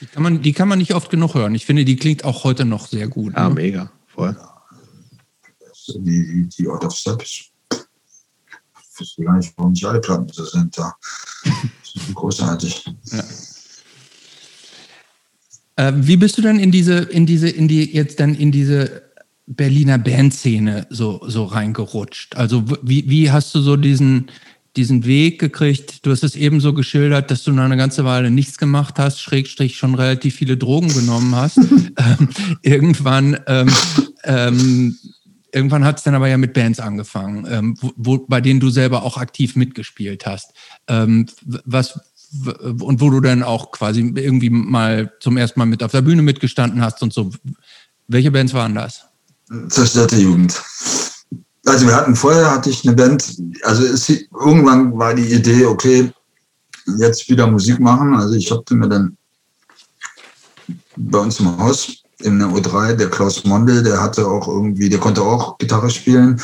Die kann, man, die kann man nicht oft genug hören. Ich finde, die klingt auch heute noch sehr gut. Ja, ne? mega. Voll. Die, die, die Out of Step, ich wüsste gar nicht, warum nicht alle Platten so sind da. Das ist großartig. Ja. Äh, wie bist du denn in diese, in diese, in die, jetzt dann in diese Berliner Bandszene so, so reingerutscht? Also wie, wie hast du so diesen, diesen Weg gekriegt? Du hast es eben so geschildert, dass du noch eine ganze Weile nichts gemacht hast, Schrägstrich schon relativ viele Drogen genommen hast. ähm, irgendwann, ähm, ähm, irgendwann hat es dann aber ja mit Bands angefangen, ähm, wo, wo, bei denen du selber auch aktiv mitgespielt hast. Ähm, was und wo du dann auch quasi irgendwie mal zum ersten Mal mit auf der Bühne mitgestanden hast und so. Welche Bands waren das? Zerstörte Jugend. Also wir hatten vorher hatte ich eine Band, also es, irgendwann war die Idee, okay, jetzt wieder Musik machen. Also ich habe mir dann bei uns im Haus in der U3, der Klaus Mondel, der hatte auch irgendwie, der konnte auch Gitarre spielen.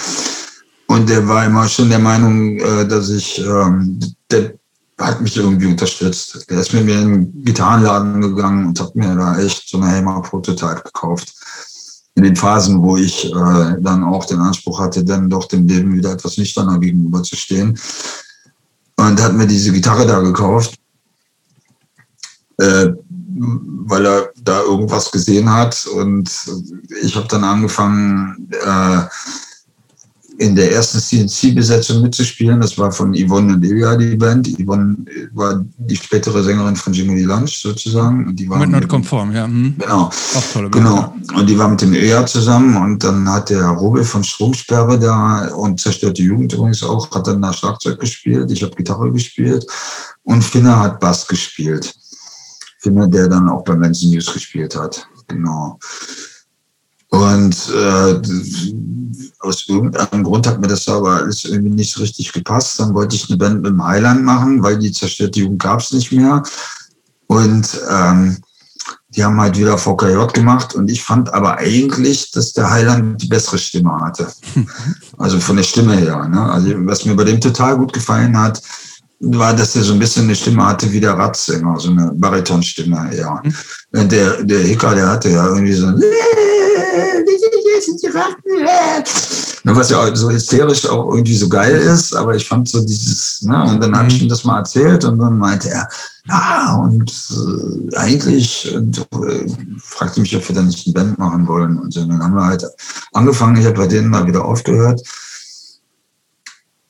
Und der war immer schon der Meinung, äh, dass ich, ähm, der hat mich irgendwie unterstützt. Der ist mit mir in den Gitarrenladen gegangen und hat mir da echt so eine Helmer Prototype gekauft in den Phasen, wo ich äh, dann auch den Anspruch hatte, dann doch dem Leben wieder etwas nüchterner gegenüber zu stehen. Und hat mir diese Gitarre da gekauft, äh, weil er da irgendwas gesehen hat. Und ich habe dann angefangen, äh, in der ersten CNC-Besetzung mitzuspielen. Das war von Yvonne und Ilja die Band. Yvonne war die spätere Sängerin von Jimmy Lunch sozusagen. Und die war mit Not Conform, ja. Mhm. Genau. Auch tolle Band. Genau. Und die war mit dem Ilja zusammen und dann hat der Robel von Stromsperre da und zerstörte Jugend übrigens auch, hat dann da Schlagzeug gespielt. Ich habe Gitarre gespielt und Finner hat Bass gespielt. Finner, der dann auch bei Manson News gespielt hat. Genau. Und äh, aus irgendeinem Grund hat mir das aber alles irgendwie nicht richtig gepasst. Dann wollte ich eine Band mit dem Highland machen, weil die zerstörte Jugend gab es nicht mehr. Und ähm, die haben halt wieder VKJ gemacht und ich fand aber eigentlich, dass der Highland die bessere Stimme hatte. Also von der Stimme her. Ne? Also was mir bei dem total gut gefallen hat, war, dass er so ein bisschen eine Stimme hatte wie der Ratzsänger, so eine Baritonstimme, ja. Mhm. Der, der Hicker, der hatte ja irgendwie so ein was ja so hysterisch auch irgendwie so geil ist, aber ich fand so dieses, ne, und dann habe ich mhm. ihm das mal erzählt und dann meinte er, ja, und äh, eigentlich und, äh, fragte mich, ob wir dann nicht eine Band machen wollen und so. Dann haben wir halt angefangen, ich habe bei denen mal wieder aufgehört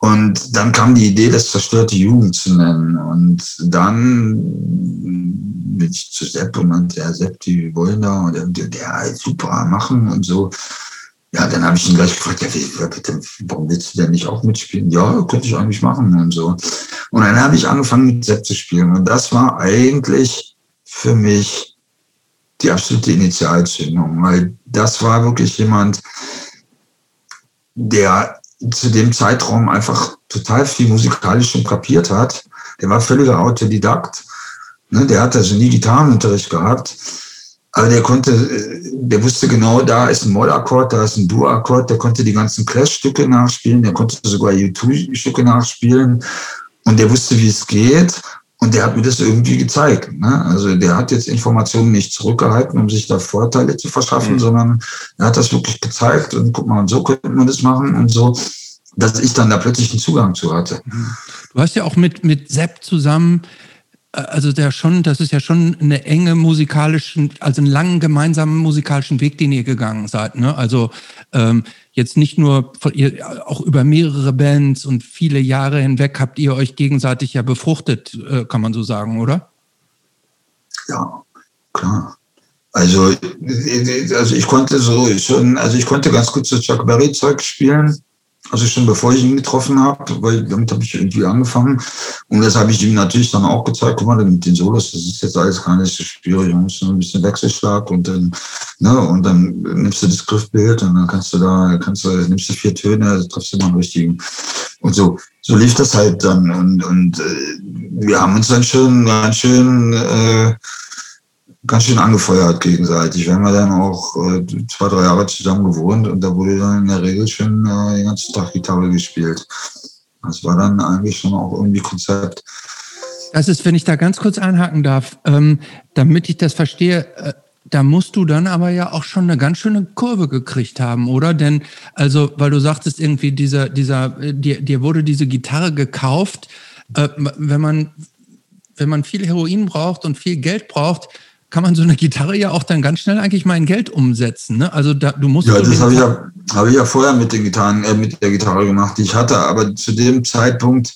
und dann kam die Idee, das zerstörte Jugend zu nennen. Und dann bin ich zu Sepp und meinte, ja, Sepp, die wollen da und der, der super machen und so. Ja, dann habe ich ihn gleich gefragt, ja, bitte, warum willst du denn nicht auch mitspielen? Ja, könnte ich eigentlich machen und so. Und dann habe ich angefangen mit Sepp zu spielen. Und das war eigentlich für mich die absolute Initialzündung, weil das war wirklich jemand, der zu dem Zeitraum einfach total viel musikalisch schon kapiert hat. Der war völliger Autodidakt. Ne? Der hat also nie Gitarrenunterricht gehabt. Aber der konnte, der wusste genau, da ist ein Mollakkord, da ist ein Dur-Akkord, der konnte die ganzen Clash-Stücke nachspielen, der konnte sogar U2-Stücke nachspielen und der wusste, wie es geht. Und der hat mir das irgendwie gezeigt. Ne? Also der hat jetzt Informationen nicht zurückgehalten, um sich da Vorteile zu verschaffen, mhm. sondern er hat das wirklich gezeigt und guck mal, und so könnte man das machen und so, dass ich dann da plötzlich einen Zugang zu hatte. Du hast ja auch mit, mit Sepp zusammen, äh, also der schon, das ist ja schon eine enge musikalischen, also einen langen gemeinsamen musikalischen Weg, den ihr gegangen seid. Ne? Also ähm, jetzt nicht nur auch über mehrere Bands und viele Jahre hinweg habt ihr euch gegenseitig ja befruchtet, äh, kann man so sagen, oder? Ja, klar. Also, also ich konnte so schon, also ich konnte ganz gut so Chuck Berry Zeug spielen. Also schon bevor ich ihn getroffen habe, weil damit habe ich irgendwie angefangen. Und das habe ich ihm natürlich dann auch gezeigt. Guck mal, mit den Solos, das ist jetzt alles gar nicht so schwierig. Du musst nur ein bisschen Wechselschlag und dann, ne, und dann nimmst du das Griffbild und dann kannst du da, kannst du, nimmst du vier Töne, also triffst du mal einen richtigen. Und so, so lief das halt dann. Und, und äh, wir haben uns dann schon ganz schön äh, ganz schön angefeuert gegenseitig. Wir haben ja dann auch äh, zwei, drei Jahre zusammen gewohnt und da wurde dann in der Regel schon äh, den ganzen Tag Gitarre gespielt. Das war dann eigentlich schon auch irgendwie Konzept. Das ist, wenn ich da ganz kurz einhaken darf, ähm, damit ich das verstehe, äh, da musst du dann aber ja auch schon eine ganz schöne Kurve gekriegt haben, oder? Denn, also, weil du sagtest irgendwie, dieser, dieser, äh, dir, dir wurde diese Gitarre gekauft. Äh, wenn man, wenn man viel Heroin braucht und viel Geld braucht, kann man so eine Gitarre ja auch dann ganz schnell eigentlich mal in Geld umsetzen. Ne? Also da, du musst. Ja, das habe ich ja, hab ich ja vorher mit den Gitarren, äh, mit der Gitarre gemacht, die ich hatte. Aber zu dem Zeitpunkt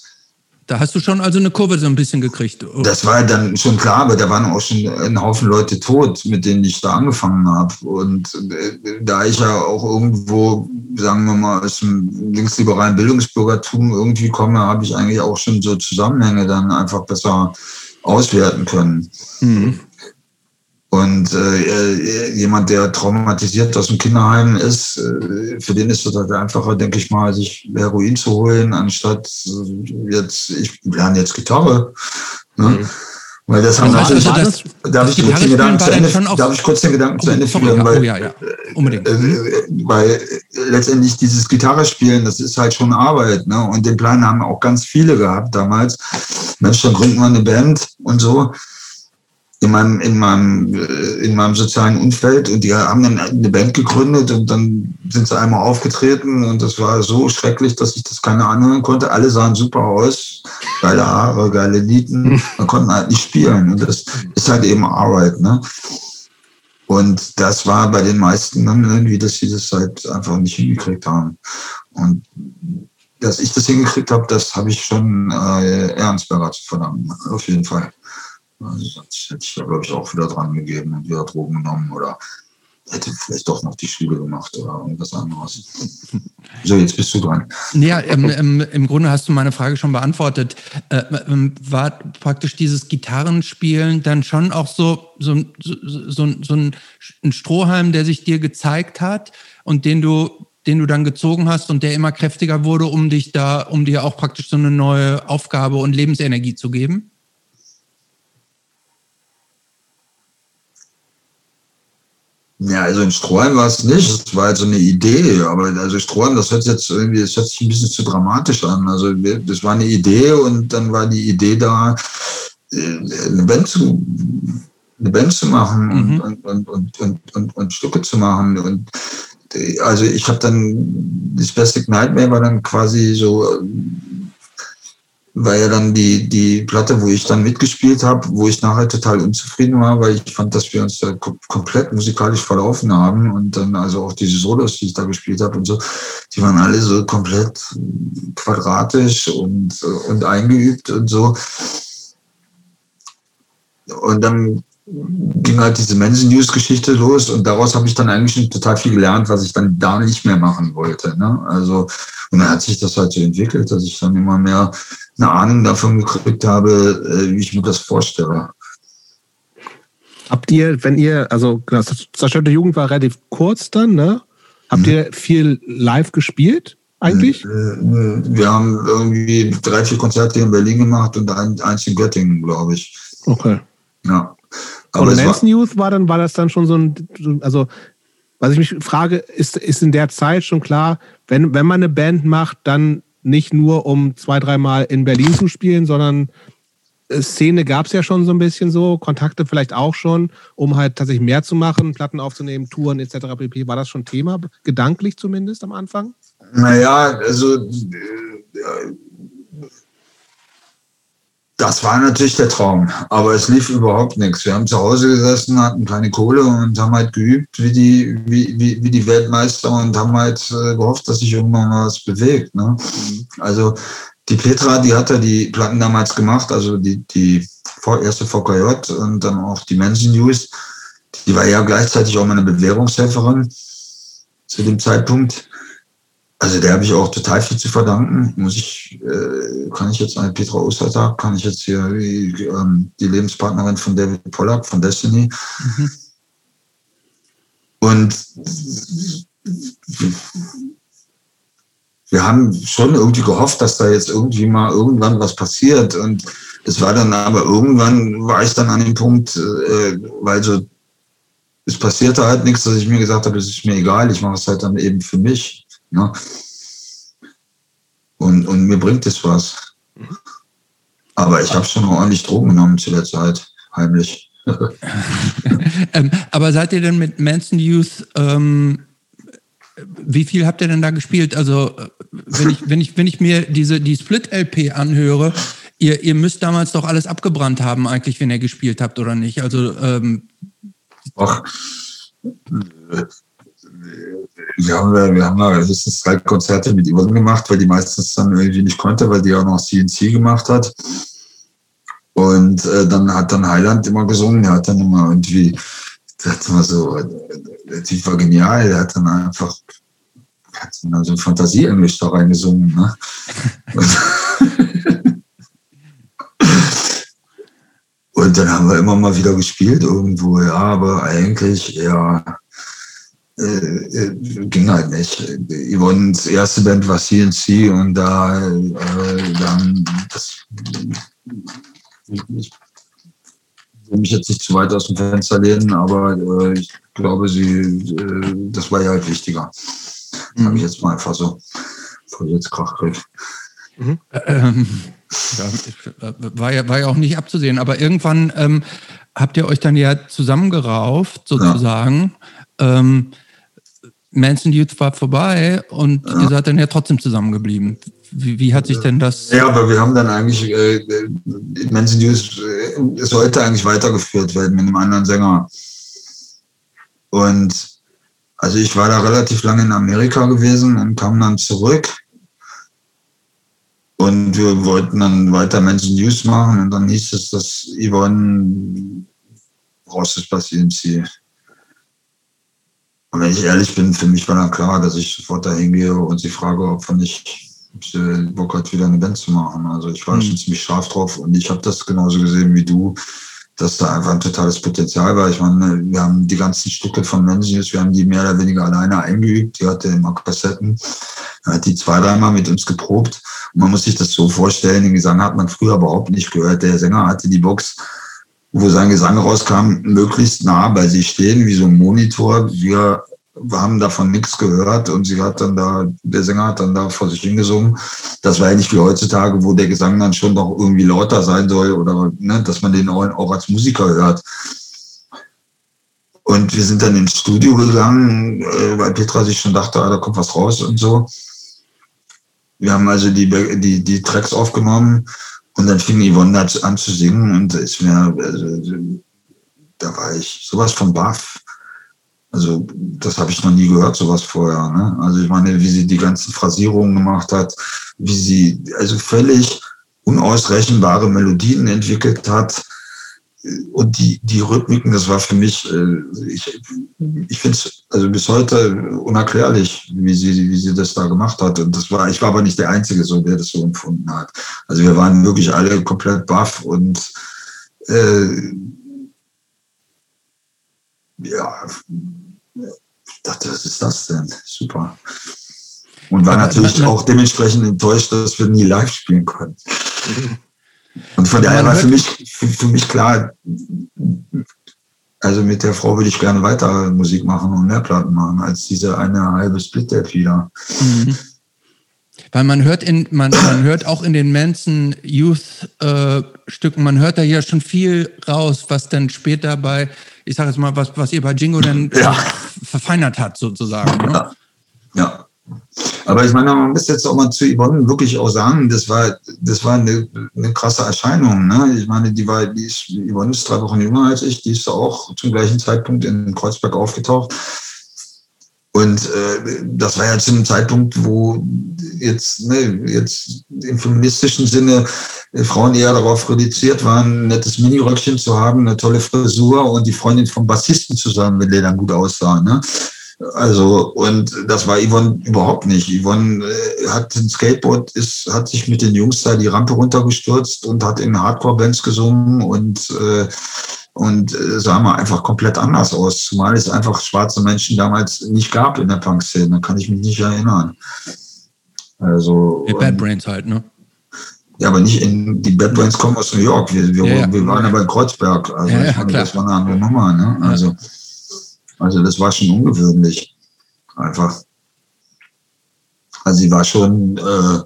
da hast du schon also eine Kurve so ein bisschen gekriegt. Das war dann schon klar, aber da waren auch schon ein Haufen Leute tot, mit denen ich da angefangen habe. Und äh, da ich ja auch irgendwo, sagen wir mal, aus dem linksliberalen Bildungsbürgertum irgendwie komme, habe ich eigentlich auch schon so Zusammenhänge dann einfach besser auswerten können. Mhm. Und äh, jemand, der traumatisiert aus dem Kinderheim ist, äh, für den ist es halt einfacher, denke ich mal, sich Heroin zu holen, anstatt äh, jetzt, ich lerne jetzt Gitarre. Ne? Mhm. Weil das haben also, also das, darf, ich kurz den Gedanken zu Ende, darf ich kurz den Gedanken zu Ende führen? Weil, oh, ja, ja, unbedingt. Äh, weil letztendlich dieses Gitarre spielen, das ist halt schon Arbeit. Ne? Und den Plan haben auch ganz viele gehabt damals. Mensch, dann gründen wir eine Band und so in meinem, in meinem, äh, in meinem sozialen Umfeld und die haben dann eine Band gegründet und dann sind sie einmal aufgetreten und das war so schrecklich, dass ich das keine anhören konnte. Alle sahen super aus, geile Haare, geile Lieden, man konnte halt nicht spielen und das ist halt eben Arbeit, ne? Und das war bei den meisten dann irgendwie, dass sie das halt einfach nicht hingekriegt haben. Und dass ich das hingekriegt habe, das habe ich schon äh, Ehrensberger zu verdanken, auf jeden Fall. Also sonst hätte ich da, glaube ich, auch wieder dran gegeben und wieder Drogen genommen oder hätte vielleicht doch noch die Schule gemacht oder irgendwas anderes. So, jetzt bist du dran. Ja, im, im, im Grunde hast du meine Frage schon beantwortet. Äh, ähm, war praktisch dieses Gitarrenspielen dann schon auch so, so, so, so, so ein, ein Strohhalm, der sich dir gezeigt hat und den du den du dann gezogen hast und der immer kräftiger wurde, um dich da, um dir auch praktisch so eine neue Aufgabe und Lebensenergie zu geben? Ja, also in Stroheim war es nicht. Es war halt so eine Idee. Aber also Stroheim, das hört sich jetzt irgendwie, das hört sich ein bisschen zu dramatisch an. Also das war eine Idee und dann war die Idee da, äh, eine Band zu, eine Band zu machen mhm. und, und, und, und, und, und, Stücke zu machen. Und äh, also ich habe dann, das Basic Nightmare war dann quasi so war ja dann die, die Platte, wo ich dann mitgespielt habe, wo ich nachher total unzufrieden war, weil ich fand, dass wir uns da komplett musikalisch verlaufen haben und dann also auch diese Solos, die ich da gespielt habe und so, die waren alle so komplett quadratisch und, und eingeübt und so. Und dann ging halt diese Mensen News Geschichte los und daraus habe ich dann eigentlich schon total viel gelernt, was ich dann da nicht mehr machen wollte. Ne? Also und dann hat sich das halt so entwickelt, dass ich dann immer mehr eine Ahnung davon gekriegt habe, äh, wie ich mir das vorstelle. Habt ihr, wenn ihr, also das zerstörte Jugend war relativ kurz dann, ne? Habt mhm. ihr viel live gespielt eigentlich? Äh, äh, wir haben irgendwie drei, vier Konzerte in Berlin gemacht und eins in Göttingen, glaube ich. Okay. Ja. Aber und Lance Youth war dann, war das dann schon so ein, also was ich mich frage, ist, ist in der Zeit schon klar, wenn, wenn man eine Band macht, dann nicht nur um zwei, dreimal in Berlin zu spielen, sondern äh, Szene gab es ja schon so ein bisschen so, Kontakte vielleicht auch schon, um halt tatsächlich mehr zu machen, Platten aufzunehmen, Touren etc. pp. War das schon Thema, gedanklich zumindest am Anfang? Naja, also äh, das war natürlich der Traum, aber es lief überhaupt nichts. Wir haben zu Hause gesessen, hatten keine Kohle und haben halt geübt wie die, wie, wie, wie die Weltmeister und haben halt äh, gehofft, dass sich irgendwann mal was bewegt. Ne? Also die Petra, die hat ja die Platten damals gemacht, also die, die erste VKJ und dann auch die Mensen News. Die war ja gleichzeitig auch meine Bewährungshelferin zu dem Zeitpunkt. Also der habe ich auch total viel zu verdanken. Muss ich, äh, kann ich jetzt an Petra Ostertag, kann ich jetzt hier die, ähm, die Lebenspartnerin von David Pollack von Destiny. Mhm. Und wir haben schon irgendwie gehofft, dass da jetzt irgendwie mal irgendwann was passiert. Und es war dann aber irgendwann war ich dann an dem Punkt, äh, weil so es passierte halt nichts, dass ich mir gesagt habe, es ist mir egal, ich mache es halt dann eben für mich. Ne? Und, und mir bringt es was. Mhm. Aber ich habe schon ordentlich Drogen genommen zu der Zeit, heimlich. ähm, aber seid ihr denn mit Manson Youth, ähm, wie viel habt ihr denn da gespielt? Also, wenn ich, wenn ich, wenn ich mir diese, die Split-LP anhöre, ihr, ihr müsst damals doch alles abgebrannt haben, eigentlich, wenn ihr gespielt habt, oder nicht? Also, ähm, Ach, wir haben, wir haben ja höchstens drei Konzerte mit Yvonne gemacht, weil die meistens dann irgendwie nicht konnte, weil die auch noch CNC gemacht hat. Und äh, dann hat dann Heiland immer gesungen, der hat dann immer irgendwie, hat immer so, der Typ war genial, der hat dann einfach hat dann so ein Fantasie-Englisch da reingesungen. Ne? Und dann haben wir immer mal wieder gespielt irgendwo, ja, aber eigentlich, ja, äh, äh, ging halt nicht. Yvonne's erste Band war CNC und da äh, dann das ich will mich jetzt nicht zu weit aus dem Fenster lehnen, aber äh, ich glaube, sie, äh, das war ja halt wichtiger. Mhm. Habe ich jetzt mal einfach so vor jetzt Krachgriff. Mhm. Ähm, ja, war, ja, war ja auch nicht abzusehen, aber irgendwann ähm, habt ihr euch dann ja zusammengerauft, sozusagen. Ja. Ähm, Manson Youth war vorbei und ja. ihr seid dann ja trotzdem zusammengeblieben. Wie, wie, hat sich denn das? Ja, aber wir haben dann eigentlich, äh, Manson Youth äh, sollte eigentlich weitergeführt werden mit einem anderen Sänger. Und also ich war da relativ lange in Amerika gewesen und kam dann zurück. Und wir wollten dann weiter Manson News machen und dann hieß es, dass Yvonne raus ist bei CNC. Und wenn ich ehrlich bin, für mich war dann klar, dass ich sofort dahin gehe und sie frage, ob wir nicht Bock hat, wieder eine Band zu machen. Also ich war mhm. schon ziemlich scharf drauf und ich habe das genauso gesehen wie du, dass da einfach ein totales Potenzial war. Ich meine, wir haben die ganzen Stücke von Menzies, wir haben die mehr oder weniger alleine eingeübt. Die hatte immer Kassetten, hat die zwei, dreimal mit uns geprobt. Und man muss sich das so vorstellen, den Gesang hat man früher überhaupt nicht gehört. Der Sänger hatte die Box wo sein Gesang rauskam, möglichst nah bei sich stehen, wie so ein Monitor. Wir haben davon nichts gehört und sie hat dann da, der Sänger hat dann da vor sich hingesungen. Das war ja nicht wie heutzutage, wo der Gesang dann schon doch irgendwie lauter sein soll oder ne, dass man den auch, auch als Musiker hört. Und wir sind dann ins Studio gegangen, äh, weil Petra sich schon dachte, ah, da kommt was raus und so. Wir haben also die, die, die Tracks aufgenommen und dann fing Yvonne an zu singen und ist mir, also, da war ich sowas von baff. Also das habe ich noch nie gehört, sowas vorher. Ne? Also ich meine, wie sie die ganzen Phrasierungen gemacht hat, wie sie also völlig unausrechenbare Melodien entwickelt hat. Und die, die Rhythmiken, das war für mich, äh, ich, ich finde es also bis heute unerklärlich, wie sie, wie sie das da gemacht hat. Und das war, ich war aber nicht der Einzige, so, der das so empfunden hat. Also wir waren wirklich alle komplett baff und äh, ja, ich dachte, was ist das denn? Super. Und war natürlich auch dementsprechend enttäuscht, dass wir nie live spielen konnten. Und von daher war für mich, für, für, mich klar, also mit der Frau würde ich gerne weiter Musik machen und mehr Platten machen, als diese eine halbe Split wieder. Mhm. Weil man hört in, man, man hört auch in den Manson Youth äh, Stücken, man hört da ja schon viel raus, was dann später bei ich sage jetzt mal, was, was ihr bei Jingo dann ja. verfeinert hat, sozusagen. Ne? Ja. ja. Aber ich meine, man muss jetzt auch mal zu Yvonne wirklich auch sagen, das war, das war eine, eine krasse Erscheinung. Ne? Ich meine, die war, die ist, Yvonne ist drei Wochen jünger als ich, die ist auch zum gleichen Zeitpunkt in Kreuzberg aufgetaucht. Und äh, das war ja zu einem Zeitpunkt, wo jetzt, ne, jetzt im feministischen Sinne äh, Frauen eher darauf reduziert waren, ein nettes Miniröckchen zu haben, eine tolle Frisur und die Freundin vom Bassisten zu sein, wenn der dann gut aussah. Ne? Also, und das war Yvonne überhaupt nicht. Yvonne äh, hat ein Skateboard, ist, hat sich mit den Jungs da die Rampe runtergestürzt und hat in Hardcore-Bands gesungen und äh, und äh, sah mal einfach komplett anders aus, zumal es einfach schwarze Menschen damals nicht gab in der Punk-Szene, kann ich mich nicht erinnern. Also. Die Bad Brains halt, ne? Ja, aber nicht in, die Bad Brains kommen aus New York. Wir, wir, ja, ja. wir waren aber in Kreuzberg. Also, ja, meine, das war eine andere Nummer, ne? Also, also, das war schon ungewöhnlich. Einfach. Also, sie war schon, äh,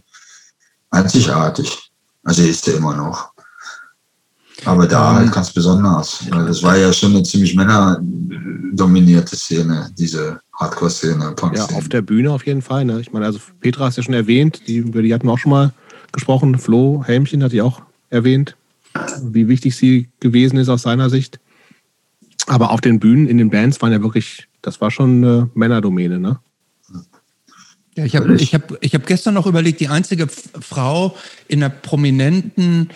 einzigartig. Also ist er immer noch. Aber da halt ganz besonders. Weil das war ja schon eine ziemlich männerdominierte Szene, diese Hardcore-Szene. Ja, auf der Bühne auf jeden Fall. Ne? Ich meine, also Petra hast ja schon erwähnt, die, über die hatten wir auch schon mal gesprochen. Flo Helmchen hat die auch erwähnt, wie wichtig sie gewesen ist aus seiner Sicht. Aber auf den Bühnen, in den Bands waren ja wirklich, das war schon eine Männerdomäne, ne? Ja, ich habe ich hab, ich hab gestern noch überlegt, die einzige Frau in einer prominenten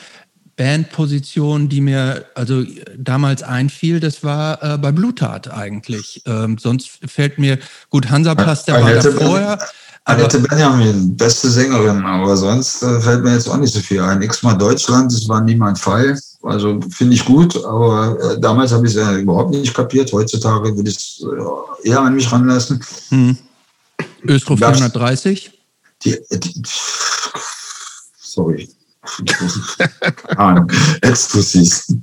Bandposition, die mir also damals einfiel, das war äh, bei Blutat eigentlich. Ähm, sonst fällt mir, gut, Hansaplatz, der war da vorher. Annette Benjamin, beste Sängerin, aber sonst äh, fällt mir jetzt auch nicht so viel ein. X-mal Deutschland, das war nie mein Fall. Also finde ich gut, aber äh, damals habe ich es ja überhaupt nicht kapiert. Heutzutage würde ich es äh, eher an mich ranlassen. Hm. Östro 430? Die, die, sorry. Ahnung. Ecstasys.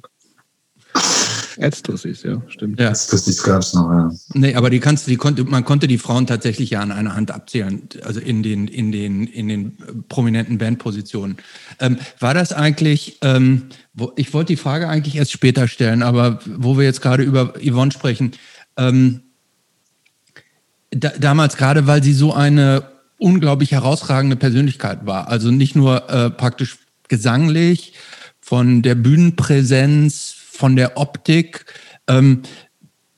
Ecstasys, ja, stimmt. Ja. Ecstasys gab es noch, ja. Nee, aber die kannst, die konnte, man konnte die Frauen tatsächlich ja an einer Hand abzählen, also in den, in den, in den prominenten Bandpositionen. Ähm, war das eigentlich, ähm, wo, ich wollte die Frage eigentlich erst später stellen, aber wo wir jetzt gerade über Yvonne sprechen, ähm, da, damals gerade, weil sie so eine unglaublich herausragende Persönlichkeit war. Also nicht nur äh, praktisch gesanglich, von der Bühnenpräsenz, von der Optik. Ähm,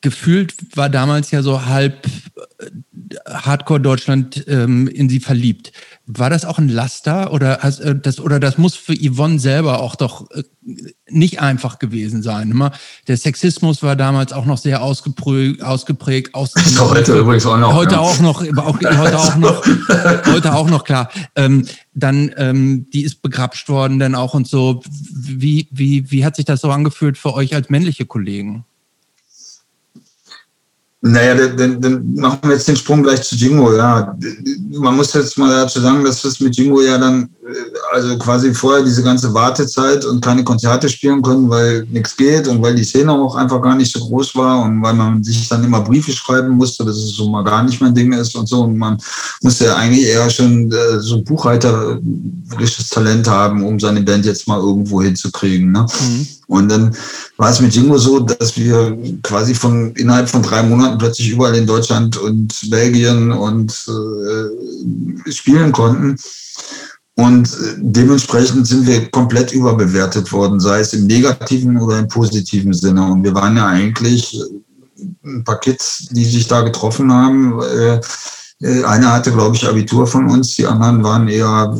gefühlt war damals ja so halb äh, Hardcore Deutschland ähm, in sie verliebt. War das auch ein Laster oder hast, äh, das oder das muss für Yvonne selber auch doch äh, nicht einfach gewesen sein. Immer der Sexismus war damals auch noch sehr ausgeprägt, ausgeprägt. Ist heute übrigens auch noch. Heute ja. auch noch, auch, heute auch noch, heute auch noch klar. Ähm, dann ähm, die ist begrapscht worden, dann auch und so. Wie wie wie hat sich das so angefühlt für euch als männliche Kollegen? Naja, dann, dann machen wir jetzt den Sprung gleich zu Jingo. Ja, man muss jetzt mal dazu sagen, dass das mit Jingo ja dann, also quasi vorher diese ganze Wartezeit und keine Konzerte spielen können, weil nichts geht und weil die Szene auch einfach gar nicht so groß war und weil man sich dann immer Briefe schreiben musste, dass es so mal gar nicht mein Ding ist und so. Und man musste ja eigentlich eher schon äh, so buchhalterisches Talent haben, um seine Band jetzt mal irgendwo hinzukriegen. Ne? Mhm. Und dann war es mit Jingo so, dass wir quasi von innerhalb von drei Monaten plötzlich überall in Deutschland und Belgien und äh, spielen konnten. Und dementsprechend sind wir komplett überbewertet worden, sei es im negativen oder im positiven Sinne. Und wir waren ja eigentlich ein paar Kids, die sich da getroffen haben. Äh, äh, einer hatte, glaube ich, Abitur von uns, die anderen waren eher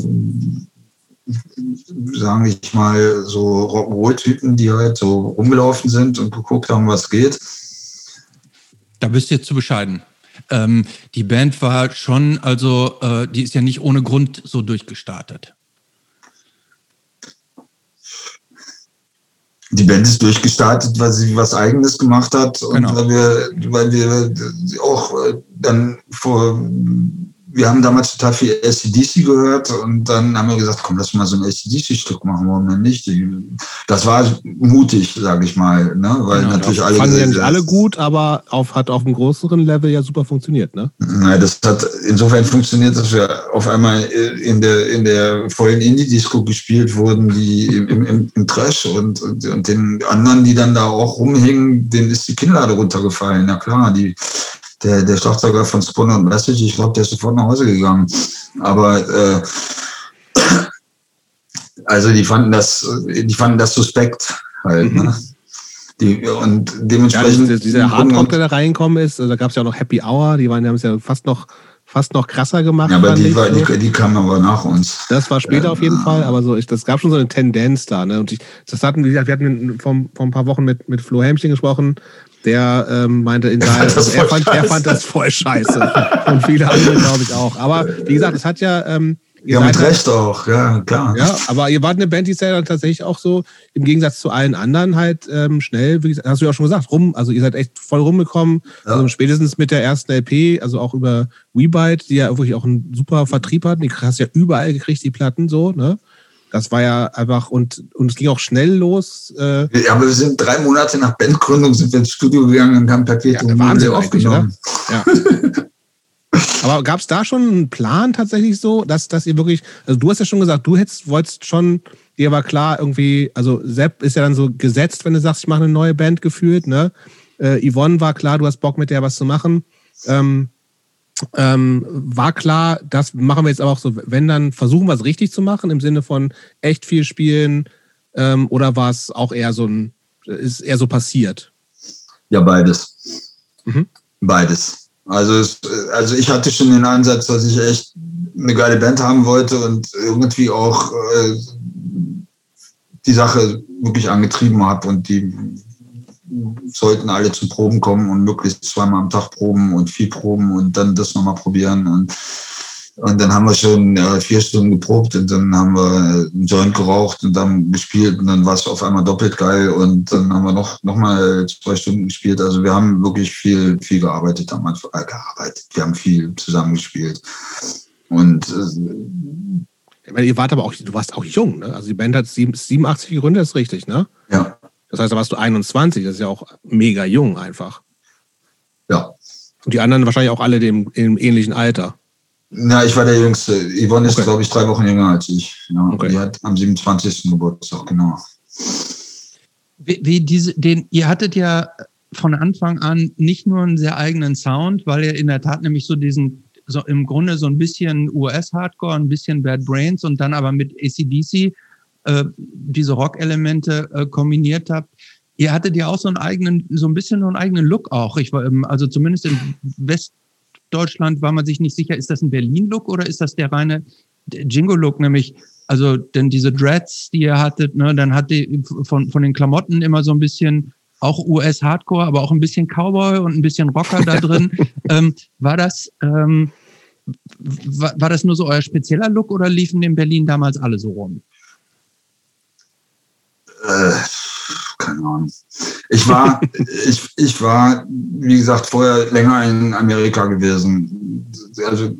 sagen ich mal, so Rock'n'Roll-Typen, die halt so rumgelaufen sind und geguckt haben, was geht. Da bist du jetzt zu bescheiden. Ähm, die Band war schon, also äh, die ist ja nicht ohne Grund so durchgestartet. Die Band ist durchgestartet, weil sie was Eigenes gemacht hat und genau. weil wir, weil wir auch äh, dann vor wir haben damals total viel ACDC gehört und dann haben wir gesagt, komm, lass mal so ein ACDC-Stück machen, warum denn nicht? Das war mutig, sage ich mal, ne? weil genau, natürlich alle... Fanden ja nicht alle gut, aber auf, hat auf einem größeren Level ja super funktioniert, ne? Nein, das hat insofern funktioniert, dass wir auf einmal in der, in der vollen Indie-Disco gespielt wurden, die im, im, im Trash und, und, und den anderen, die dann da auch rumhingen, denen ist die Kinnlade runtergefallen, na klar, die der, der Schlagzeuger von Spooner und Message, ich glaube, der ist sofort nach Hause gegangen. Aber äh, also die fanden das, die fanden das suspekt halt. Ne? Mhm. Die, und dementsprechend. Ja, dieser Hardrock, der da reingekommen ist, also da gab es ja auch noch Happy Hour, die waren, haben es ja fast noch fast noch krasser gemacht. Ja, aber die, war, die, die kamen aber nach uns. Das war später ja, auf jeden Fall, aber so, ich, das gab schon so eine Tendenz da. Ne? Und ich, das hatten, wir hatten vor, vor ein paar Wochen mit, mit Flo Helmchen gesprochen, der ähm, meinte in seinem, also er, fand, er fand das voll scheiße. Und viele andere, glaube ich, auch. Aber wie gesagt, es hat ja. Ähm, ja, mit halt, Recht auch, ja, klar. Ja, aber ihr wart eine Band, die ist ja dann tatsächlich auch so, im Gegensatz zu allen anderen halt ähm, schnell, wie gesagt, hast du ja auch schon gesagt, rum, also ihr seid echt voll rumgekommen, ja. also spätestens mit der ersten LP, also auch über WeBite, die ja wirklich auch einen super Vertrieb hatten, die hast ja überall gekriegt, die Platten so, ne? Das war ja einfach, und, und es ging auch schnell los. Äh ja, aber wir sind drei Monate nach Bandgründung sind wir ins Studio gegangen und haben Perpetuum ja, Wahnsinn aufgenommen. Ja. Aber gab es da schon einen Plan tatsächlich so, dass, dass ihr wirklich, also du hast ja schon gesagt, du hättest, wolltest schon, dir war klar irgendwie, also Sepp ist ja dann so gesetzt, wenn du sagst, ich mache eine neue Band gefühlt, ne? Äh, Yvonne war klar, du hast Bock mit der was zu machen. Ähm, ähm, war klar, das machen wir jetzt aber auch so, wenn dann versuchen wir es richtig zu machen, im Sinne von echt viel spielen, ähm, oder war es auch eher so ein, ist eher so passiert? Ja, beides. Mhm. Beides. Also, es, also ich hatte schon den Ansatz, dass ich echt eine geile Band haben wollte und irgendwie auch äh, die Sache wirklich angetrieben habe und die sollten alle zum Proben kommen und möglichst zweimal am Tag proben und viel proben und dann das nochmal probieren. Und, und dann haben wir schon äh, vier Stunden geprobt und dann haben wir einen Joint geraucht und dann gespielt und dann war es auf einmal doppelt geil und dann haben wir noch, noch mal zwei Stunden gespielt. Also wir haben wirklich viel, viel gearbeitet damals, äh, gearbeitet. Wir haben viel zusammengespielt. Und äh, ich meine, ihr wart aber auch, du warst auch jung, ne? Also die Band hat 87 gegründet, ist richtig, ne? Ja. Das heißt, da warst du 21, das ist ja auch mega jung einfach. Ja. Und die anderen wahrscheinlich auch alle dem, im ähnlichen Alter. Na, ich war der Jüngste. Yvonne ist, okay. glaube ich, drei Wochen jünger als ich. Ja, okay. Die hat am 27. Geburtstag, genau. Wie, wie diese, den, ihr hattet ja von Anfang an nicht nur einen sehr eigenen Sound, weil ihr in der Tat nämlich so diesen, so im Grunde so ein bisschen US-Hardcore, ein bisschen Bad Brains und dann aber mit ACDC äh, diese Rock-Elemente äh, kombiniert habt. Ihr hattet ja auch so einen eigenen, so ein bisschen so einen eigenen Look auch. Ich war, ähm, also zumindest in Westdeutschland war man sich nicht sicher, ist das ein Berlin-Look oder ist das der reine Jingo-Look, nämlich also denn diese Dreads, die ihr hattet, ne, dann hat die von, von den Klamotten immer so ein bisschen auch US-Hardcore, aber auch ein bisschen Cowboy und ein bisschen Rocker da drin. ähm, war das ähm, war, war das nur so euer spezieller Look oder liefen in Berlin damals alle so rum? Äh, keine Ahnung. Ich war, ich, ich war, wie gesagt, vorher länger in Amerika gewesen. Also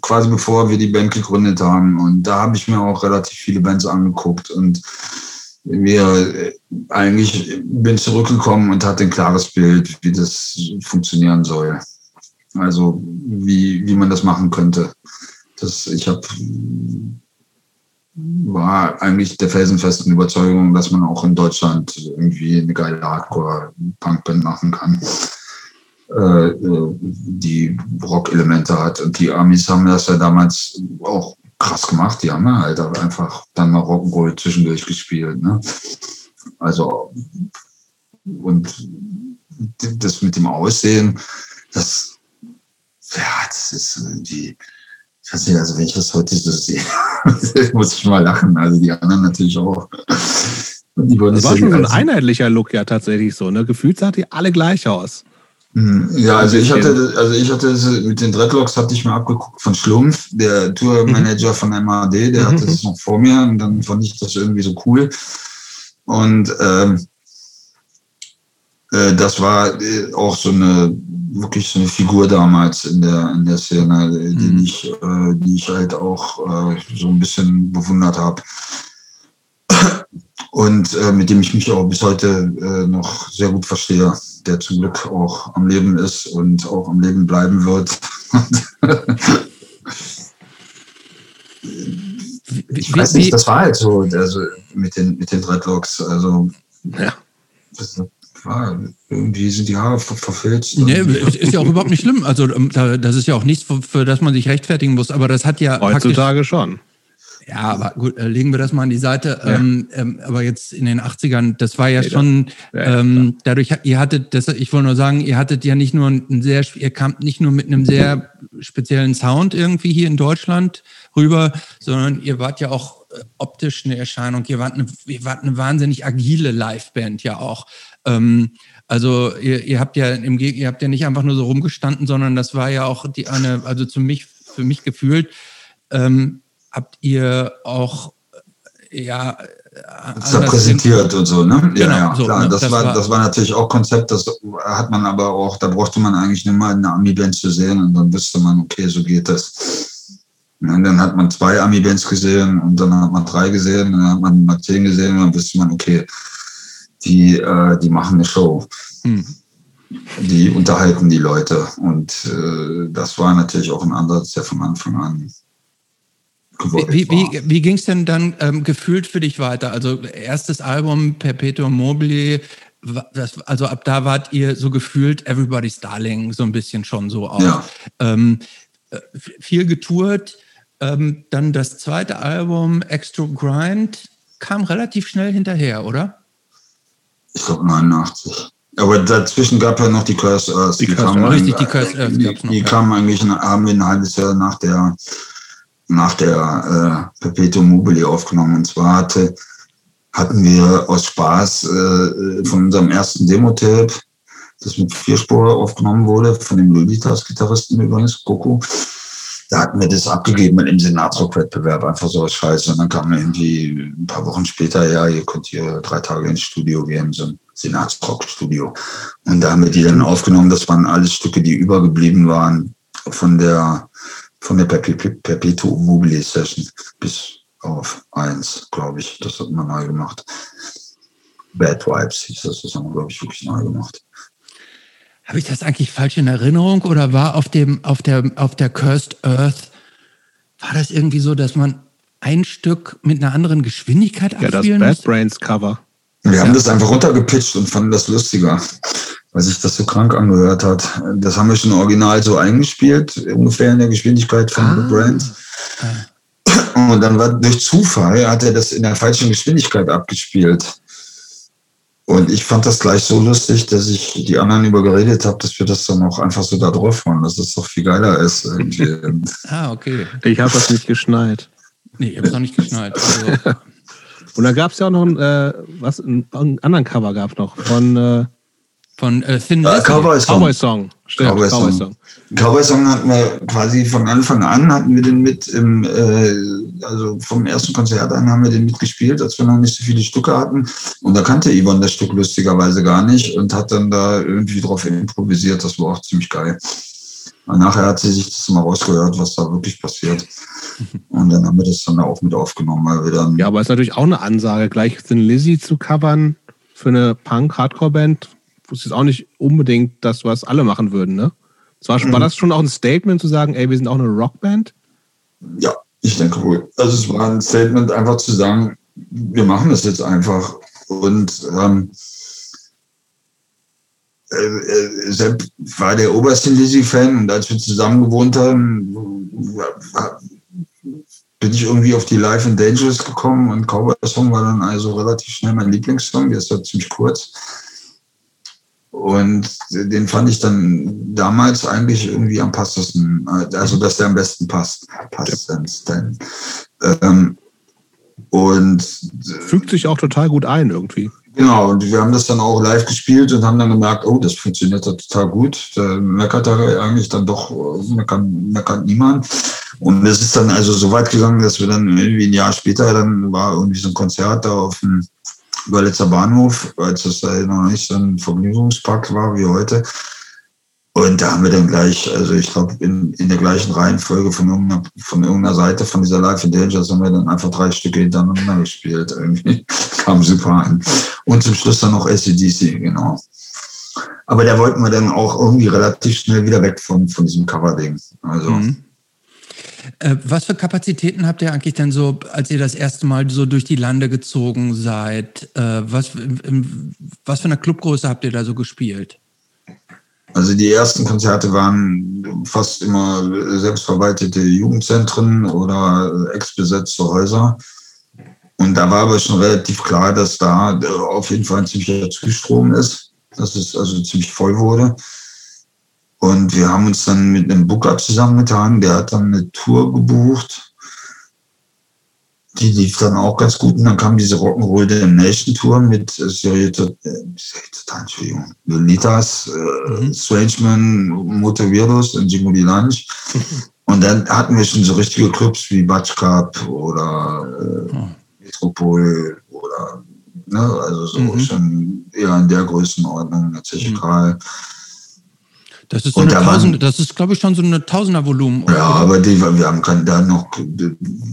quasi bevor wir die Band gegründet haben. Und da habe ich mir auch relativ viele Bands angeguckt. Und mir eigentlich bin zurückgekommen und hatte ein klares Bild, wie das funktionieren soll. Also wie, wie man das machen könnte. Das, ich habe war eigentlich der felsenfesten Überzeugung, dass man auch in Deutschland irgendwie eine geile Hardcore-Punkband machen kann, äh, äh, die Rock-Elemente hat. Und die Amis haben das ja damals auch krass gemacht. Die haben ja halt einfach dann mal Rock'n'Roll zwischendurch gespielt. Ne? Also, und das mit dem Aussehen, das, ja, das ist die ich weiß nicht, also wenn ich das heute so sehe, muss ich mal lachen. Also die anderen natürlich auch. Die das war schon so ein einheitlicher Look ja tatsächlich so. Ne? Gefühlt sah die alle gleich aus. Hm, ja, also ich hatte, also ich hatte mit den Dreadlocks hatte ich mir abgeguckt von Schlumpf, der Tourmanager mhm. von MAD, der mhm. hatte das noch vor mir und dann fand ich das irgendwie so cool. Und ähm, äh, das war äh, auch so eine wirklich so eine Figur damals in der, in der Szene, die, mhm. ich, äh, die ich halt auch äh, so ein bisschen bewundert habe. Und äh, mit dem ich mich auch bis heute äh, noch sehr gut verstehe, der zum Glück auch am Leben ist und auch am Leben bleiben wird. ich weiß nicht, das war halt so, also mit den, mit den Dreadlocks. Also, ja. Das, war. Irgendwie sind die Haare ver verfilzt. Nee, ist ja auch überhaupt nicht schlimm. Also ähm, das ist ja auch nichts, für, für das man sich rechtfertigen muss. Aber das hat ja heutzutage schon. Ja, aber gut, äh, legen wir das mal an die Seite. Ja. Ähm, ähm, aber jetzt in den 80ern, das war ja nee, schon, ja, ähm, dadurch, ihr hattet, das, ich wollte nur sagen, ihr hattet ja nicht nur ein sehr, ihr kamt nicht nur mit einem sehr speziellen Sound irgendwie hier in Deutschland rüber, sondern ihr wart ja auch äh, optisch eine Erscheinung. Ihr wart eine, ihr wart eine wahnsinnig agile Liveband ja auch. Ähm, also ihr, ihr, habt ja im ihr habt ja nicht einfach nur so rumgestanden, sondern das war ja auch die eine, also zu mich, für mich gefühlt, ähm, habt ihr auch ja das präsentiert und so, ne? Genau, ja, ja, so, klar. Ne, das, das war, das war natürlich auch Konzept, das hat man aber auch, da brauchte man eigentlich nicht mal eine Ami-Band zu sehen und dann wusste man, okay, so geht das. Und dann hat man zwei Ami-Bands gesehen und dann hat man drei gesehen, und dann hat man mal zehn gesehen und dann wusste man, okay, die, äh, die machen eine Show. Hm. die unterhalten die Leute. Und äh, das war natürlich auch ein Ansatz, der von Anfang an wie, wie, wie ging es denn dann ähm, gefühlt für dich weiter? Also erstes Album Perpetuum mobile, das, also ab da wart ihr so gefühlt Everybody's Darling, so ein bisschen schon so auch. Ja. Ähm, äh, viel getourt. Ähm, dann das zweite Album, Extra Grind, kam relativ schnell hinterher, oder? Ich glaube 89. Aber dazwischen gab ja noch die Curse Earth. Die, die kamen richtig, die Curse Earth die, die kamen eigentlich, haben wir ein halbes Jahr nach der, nach der äh, Perpetuum mobile aufgenommen. Und zwar hatte, hatten wir aus Spaß äh, von unserem ersten Demo-Tape, das mit Vierspur aufgenommen wurde, von dem Lolitas-Gitarristen übrigens, Coco, da hatten wir das abgegeben mit dem Senatsrock-Wettbewerb, einfach so als Scheiße. Und dann kam irgendwie ein paar Wochen später, ja, ihr könnt hier drei Tage ins Studio gehen, so ein Senatsrock-Studio. Und da haben wir die dann aufgenommen. Das waren alles Stücke, die übergeblieben waren von der, von der Perpetuum mobile Session bis auf eins, glaube ich. Das hat man neu gemacht. Bad Vibes hieß das, das haben wir, glaube ich, wirklich neu gemacht. Habe ich das eigentlich falsch in Erinnerung oder war auf dem, auf der, auf der Cursed Earth, war das irgendwie so, dass man ein Stück mit einer anderen Geschwindigkeit abspielen Ja, das Bad Brains Cover. Wir haben das einfach runtergepitcht und fanden das lustiger, weil sich das so krank angehört hat. Das haben wir schon original so eingespielt, ungefähr in der Geschwindigkeit von ah. Bad Brains. Ah. Und dann war durch Zufall, hat er das in der falschen Geschwindigkeit abgespielt. Und ich fand das gleich so lustig, dass ich die anderen übergeredet habe, dass wir das dann auch einfach so da drauf machen, dass das doch viel geiler ist. ah, okay. Ich habe das nicht geschneit. Nee, ich habe es noch nicht geschneit. Also. Und da gab es ja auch noch ein, äh, was, einen, anderen Cover gab noch von äh, von äh, Thin Lizzy. Cowboy Song. Cowboy Song. Stimmt, Cowboy, Cowboy Song. Song. Cowboy Song hatten wir quasi von Anfang an, hatten wir den mit im, äh, also vom ersten Konzert an haben wir den mitgespielt, als wir noch nicht so viele Stücke hatten. Und da kannte Yvonne das Stück lustigerweise gar nicht und hat dann da irgendwie drauf improvisiert. Das war auch ziemlich geil. Und nachher hat sie sich das mal rausgehört, was da wirklich passiert. Und dann haben wir das dann auch mit aufgenommen, weil wir dann. Ja, aber es ist natürlich auch eine Ansage, gleich Thin Lizzy zu covern für eine Punk-Hardcore-Band ist jetzt auch nicht unbedingt das, was alle machen würden, ne? Zwar, mhm. War das schon auch ein Statement zu sagen, ey, wir sind auch eine Rockband? Ja, ich denke wohl. Also es war ein Statement, einfach zu sagen, wir machen das jetzt einfach. Und ähm, äh, äh Sepp war der oberste Lizzy-Fan und als wir zusammen gewohnt haben, bin ich irgendwie auf die Life and Dangerous gekommen und Cowboy Song war dann also relativ schnell mein Lieblingssong, der ist ja ziemlich kurz. Und den fand ich dann damals eigentlich irgendwie am passesten, also dass der am besten passt. Passendsten. Ähm, und fügt sich auch total gut ein irgendwie. Genau, und wir haben das dann auch live gespielt und haben dann gemerkt, oh, das funktioniert total gut. Da meckert er eigentlich dann doch, meckert, meckert niemand. Und es ist dann also so weit gegangen, dass wir dann irgendwie ein Jahr später, dann war irgendwie so ein Konzert da auf dem Überletzer Bahnhof, als es da noch nicht so ein Vergnügungspark war wie heute. Und da haben wir dann gleich, also ich glaube, in, in der gleichen Reihenfolge von irgendeiner, von irgendeiner Seite von dieser Live in Dangers haben wir dann einfach drei Stücke hintereinander gespielt. Irgendwie kam super an. Und zum Schluss dann noch ACDC, genau. Aber da wollten wir dann auch irgendwie relativ schnell wieder weg von, von diesem Cover-Ding. Also. Mhm. Äh, was für Kapazitäten habt ihr eigentlich denn so, als ihr das erste Mal so durch die Lande gezogen seid? Äh, was, was für eine Clubgröße habt ihr da so gespielt? Also die ersten Konzerte waren fast immer selbstverwaltete Jugendzentren oder ex-besetzte Häuser. Und da war aber schon relativ klar, dass da auf jeden Fall ein ziemlicher Zustrom ist, dass es also ziemlich voll wurde. Und wir haben uns dann mit einem Booker zusammengetan, der hat dann eine Tour gebucht. Die lief dann auch ganz gut. Und dann kam diese Rock'n'Roll Damnation Tour mit äh, Entschuldigung, Lolitas, äh, mhm. Strangeman, Motor und Jingle Lunch. Und dann hatten wir schon so richtige Clubs wie Batch Cup oder äh, oh. Metropol oder ne, also so mhm. schon eher in der Größenordnung, Zeche mhm. Das ist so eine Tausend, das ist, glaube ich, schon so eine Tausender-Volumen. Ja, aber die, wir haben keinen, da noch,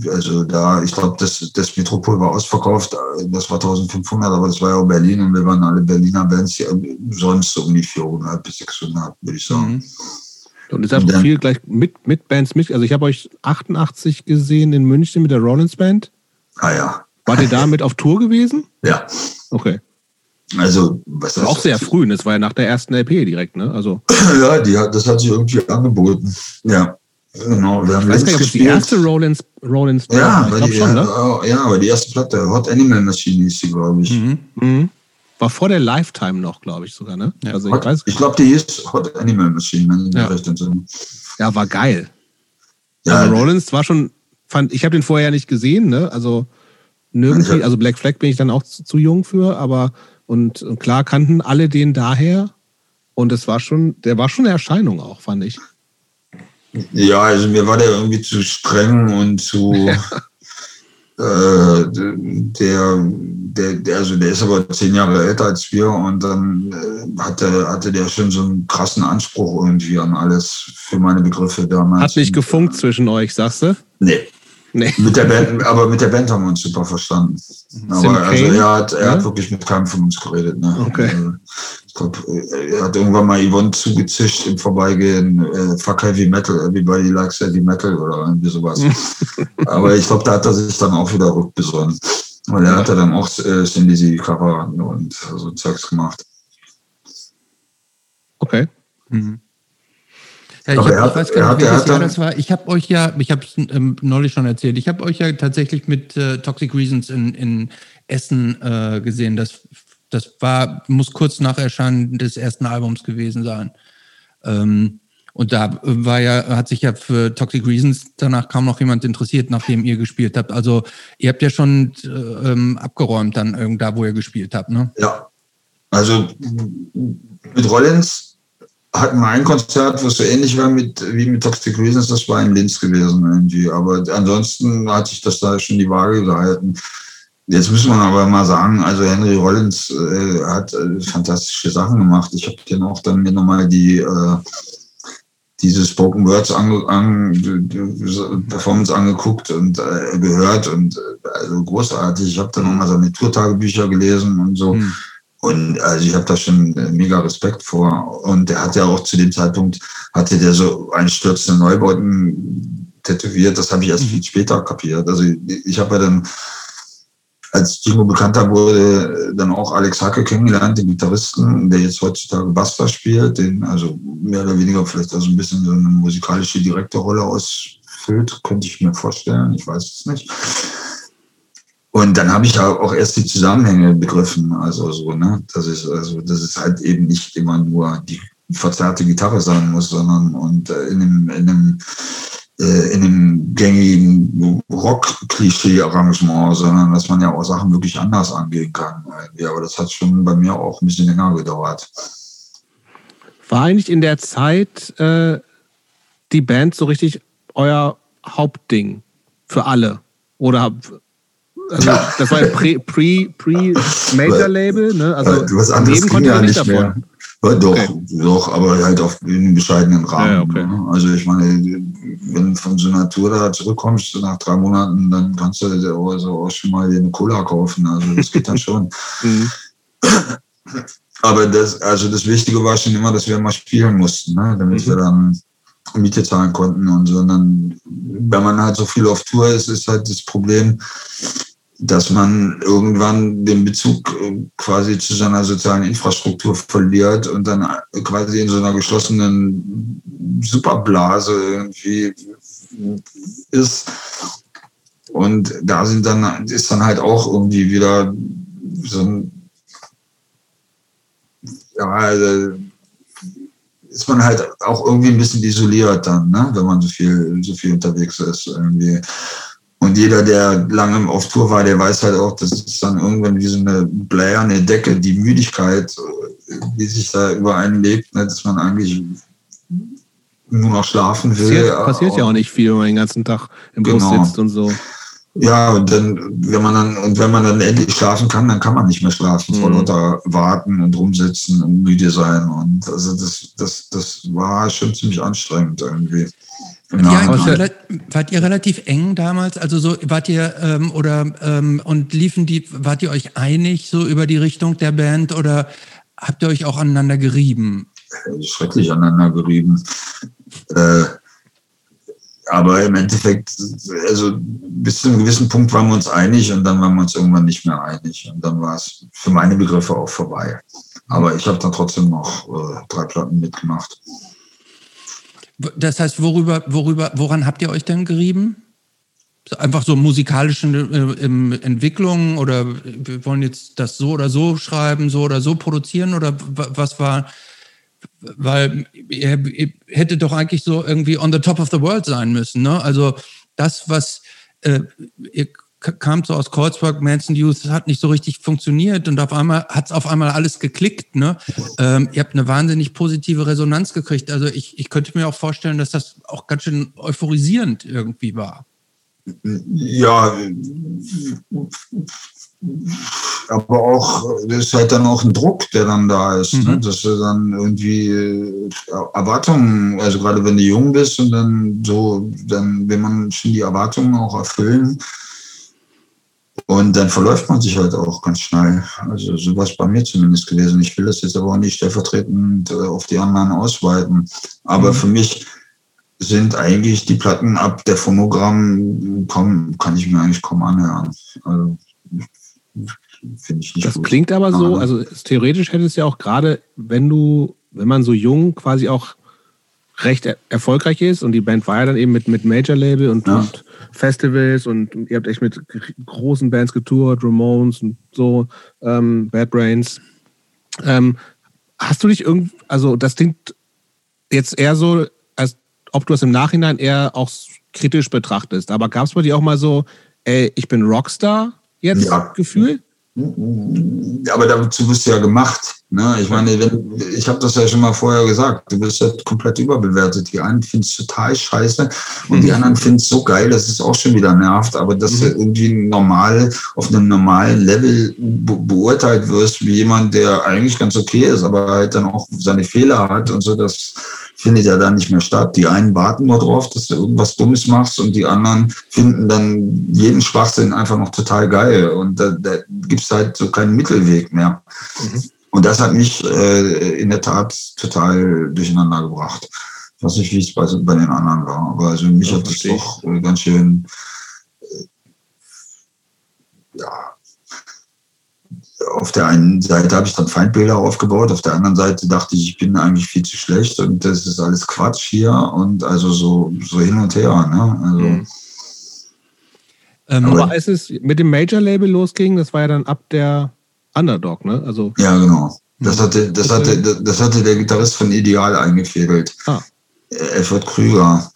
also da, ich glaube, das, das Metropol war ausverkauft, das war 1500, aber das war ja auch Berlin und wir waren alle Berliner Bands, die sonst so um die 400 bis 600, würde ich sagen. Mhm. Und ist einfach viel gleich mit, mit Bands mit. Also ich habe euch 88 gesehen in München mit der Rollins Band. Ah ja. Wart ihr damit auf Tour gewesen? Ja. Okay. Also, was das auch sehr früh, das war ja nach der ersten LP direkt, ne? Also. ja, die hat, das hat sich irgendwie angeboten. Ja. Genau, wir haben ich weiß gar nicht, ob die erste Rollins, Rollins ja, war. Ich die, schon, ne? ja, aber die erste Platte, Hot Animal Machine hieß sie, glaube ich. Mhm. Mhm. War vor der Lifetime noch, glaube ich sogar, ne? Ja. Also ich, ich glaube, die hieß Hot Animal Machine, wenn ich ja. recht entsinne. Ja, war geil. Ja, aber Rollins war schon, fand, ich habe den vorher ja nicht gesehen, ne? Also nirgendwie, also Black Flag bin ich dann auch zu, zu jung für, aber und, und klar kannten alle den daher. Und es war schon, der war schon eine Erscheinung auch, fand ich. Ja, also mir war der irgendwie zu streng und zu. Ja. Äh, der, der, der, also der ist aber zehn Jahre älter als wir und dann äh, hatte, hatte der schon so einen krassen Anspruch irgendwie an alles für meine Begriffe damals. Hat nicht gefunkt zwischen euch, sagst du? Nee. Nee. Mit der Band, aber mit der Band haben wir uns super verstanden. Mhm. Aber also er hat, er ja? hat wirklich mit keinem von uns geredet. Ne? Okay. Also, ich glaube, er hat irgendwann mal Yvonne zugezischt im Vorbeigehen, äh, fuck Heavy Metal, everybody likes Heavy Metal oder irgendwie sowas. aber ich glaube, da hat er sich dann auch wieder rückbesonnen. Weil er ja. hat ja dann auch äh, Cindy Cover und so Zeugs gemacht. Okay. Mhm. Ja, ich, hab, hat, ich, weiß gar nicht, welches Jahr das war. Ich habe euch ja, ich habe es ähm, neulich schon erzählt, ich habe euch ja tatsächlich mit äh, Toxic Reasons in, in Essen äh, gesehen. Das, das war, muss kurz nach Erscheinen des ersten Albums gewesen sein. Ähm, und da war ja, hat sich ja für Toxic Reasons danach kaum noch jemand interessiert, nachdem ihr gespielt habt. Also ihr habt ja schon äh, ähm, abgeräumt dann da, wo ihr gespielt habt, ne? Ja. Also mit Rollins hatten wir ein Konzert, was so ähnlich war mit, wie mit Toxic Reasons, das war in Linz gewesen irgendwie. Aber ansonsten hat sich das da schon die Waage gehalten. Jetzt muss man aber mal sagen, also Henry Rollins äh, hat äh, fantastische Sachen gemacht. Ich habe den auch dann mir nochmal die äh, diese Spoken Words an, an, Performance angeguckt und äh, gehört und äh, also großartig. Ich habe dann nochmal seine Tourtagebücher gelesen und so. Mhm. Und also ich habe da schon äh, mega Respekt vor. Und der hat ja auch zu dem Zeitpunkt, hatte der so einstürzende Neubauten tätowiert. Das habe ich erst mhm. viel später kapiert. Also ich habe ja dann, als Timo bekannter wurde, dann auch Alex Hacke kennengelernt, den Gitarristen, der jetzt heutzutage Basta spielt, den also mehr oder weniger vielleicht also ein bisschen so eine musikalische Direktorrolle ausfüllt, könnte ich mir vorstellen. Ich weiß es nicht. Und dann habe ich auch erst die Zusammenhänge begriffen. Also so, ne? Das ist, also, das ist halt eben nicht immer nur die verzerrte Gitarre sein muss, sondern und äh, in einem, in einem, äh, in einem gängigen Rock-Klischee-Arrangement, sondern dass man ja auch Sachen wirklich anders angehen kann. Ja, aber das hat schon bei mir auch ein bisschen länger gedauert. War eigentlich in der Zeit äh, die Band so richtig euer Hauptding für alle? Oder also das war ein Pre-Major-Label, Pre, ne? Also du was anderes konnte ja nicht davon. Mehr. Ja, doch, okay. doch, aber halt auf einem bescheidenen Rahmen. Ja, okay. ne? Also ich meine, wenn du von so einer Tour da zurückkommst nach drei Monaten, dann kannst du also auch schon mal eine Cola kaufen. Also das geht dann schon. mhm. Aber das, also das Wichtige war schon immer, dass wir mal spielen mussten, ne? damit mhm. wir dann Miete zahlen konnten und so. Und dann, wenn man halt so viel auf Tour ist, ist halt das Problem, dass man irgendwann den Bezug äh, quasi zu seiner sozialen Infrastruktur verliert und dann quasi in so einer geschlossenen Superblase irgendwie ist. Und da sind dann, ist dann halt auch irgendwie wieder so ein, ja, also ist man halt auch irgendwie ein bisschen isoliert dann, ne? wenn man so viel, so viel unterwegs ist irgendwie. Und jeder, der lange auf Tour war, der weiß halt auch, das ist dann irgendwann wie so eine bläherne Decke, die Müdigkeit, die sich da über einen legt, ne, dass man eigentlich nur noch schlafen will. Passiert, passiert ja auch nicht viel, wenn man den ganzen Tag im Bus genau. sitzt und so. Ja, und dann, wenn man dann, und wenn man dann endlich schlafen kann, dann kann man nicht mehr schlafen, vor Mhm. lauter warten und rumsitzen und müde sein. Und also das, das, das war schon ziemlich anstrengend irgendwie. Im Wart ihr, Nachhinein. eigentlich rela- wart ihr relativ eng damals? Also so wart ihr ähm, oder ähm, und liefen die, wart ihr euch einig so über die Richtung der Band oder habt ihr euch auch aneinander gerieben? schrecklich aneinander gerieben. Äh, aber im Endeffekt, also bis zu einem gewissen Punkt waren wir uns einig und dann waren wir uns irgendwann nicht mehr einig. Und dann war es für meine Begriffe auch vorbei. Aber ich habe dann trotzdem noch äh, drei Platten mitgemacht. Das heißt, worüber, worüber, woran habt ihr euch denn gerieben? Einfach so musikalische äh, im Entwicklungen oder wir wollen jetzt das so oder so schreiben, so oder so produzieren oder was war? Weil ihr, ihr hättet doch eigentlich so irgendwie on the top of the world sein müssen. Ne? Also das, was äh, ihr k- kamt so aus Kreuzberg, Manson Youth, hat nicht so richtig funktioniert und auf einmal hat es auf einmal alles geklickt. Ne? Ähm, ihr habt eine wahnsinnig positive Resonanz gekriegt. Also ich, ich könnte mir auch vorstellen, dass das auch ganz schön euphorisierend irgendwie war. Ja, aber auch, das ist halt dann auch ein Druck, der dann da ist, ne? Mhm. dass du dann irgendwie äh, Erwartungen, also gerade wenn du jung bist und dann so, dann will man schon die Erwartungen auch erfüllen. Und dann verläuft man sich halt auch ganz schnell. Also so war es bei mir zumindest gewesen. Ich will das jetzt aber auch nicht stellvertretend äh, auf die anderen ausweiten. Aber Mhm. für mich sind eigentlich die Platten ab der Phonogramm, komm, kann ich mir eigentlich kaum annähern. Also, Finde ich nicht Das gut. klingt aber so, also theoretisch hätte es ja auch gerade, wenn du, wenn man so jung quasi auch recht er erfolgreich ist und die Band war ja dann eben mit, mit Major-Label und, Ja. und Festivals und ihr habt echt mit großen Bands getourt, Ramones und so, ähm, Bad Brains. Ähm, hast du dich irgendwie, also das klingt jetzt eher so, als ob du es im Nachhinein eher auch kritisch betrachtest, aber gab es bei dir auch mal so, ey, ich bin Rockstar jetzt Ja. Gefühl? Aber dazu bist du ja gemacht. Ne? Ich meine, wenn, ich habe das ja schon mal vorher gesagt, du bist ja komplett überbewertet. Die einen finden es total scheiße und die anderen finden es so geil, dass es auch schon wieder nervt. Aber dass du irgendwie normal auf einem normalen Level be beurteilt wirst, wie jemand, der eigentlich ganz okay ist, aber halt dann auch seine Fehler hat und so, das findet ja dann nicht mehr statt. Die einen warten nur drauf, dass du irgendwas Dummes machst und die anderen finden dann jeden Schwachsinn einfach noch total geil. Und da, da gibt es halt so keinen Mittelweg mehr. Mhm. Und das hat mich äh, in der Tat total durcheinander gebracht. Ich weiß nicht, wie es bei, bei den anderen war, aber also mich Ja, hat das doch äh, ganz schön, äh, ja, auf der einen Seite habe ich dann Feindbilder aufgebaut, auf der anderen Seite dachte ich, ich bin eigentlich viel zu schlecht und das ist alles Quatsch hier und also so, so hin und her. Ne? Also, Mhm. Ähm, Aber- Aber als es mit dem Major-Label losging, das war ja dann ab der Underdog, ne? Also, Ja, genau. Das Mhm. hatte, das hatte, das hatte der Gitarrist von Ideal eingefädelt. Ah. Edward Krüger.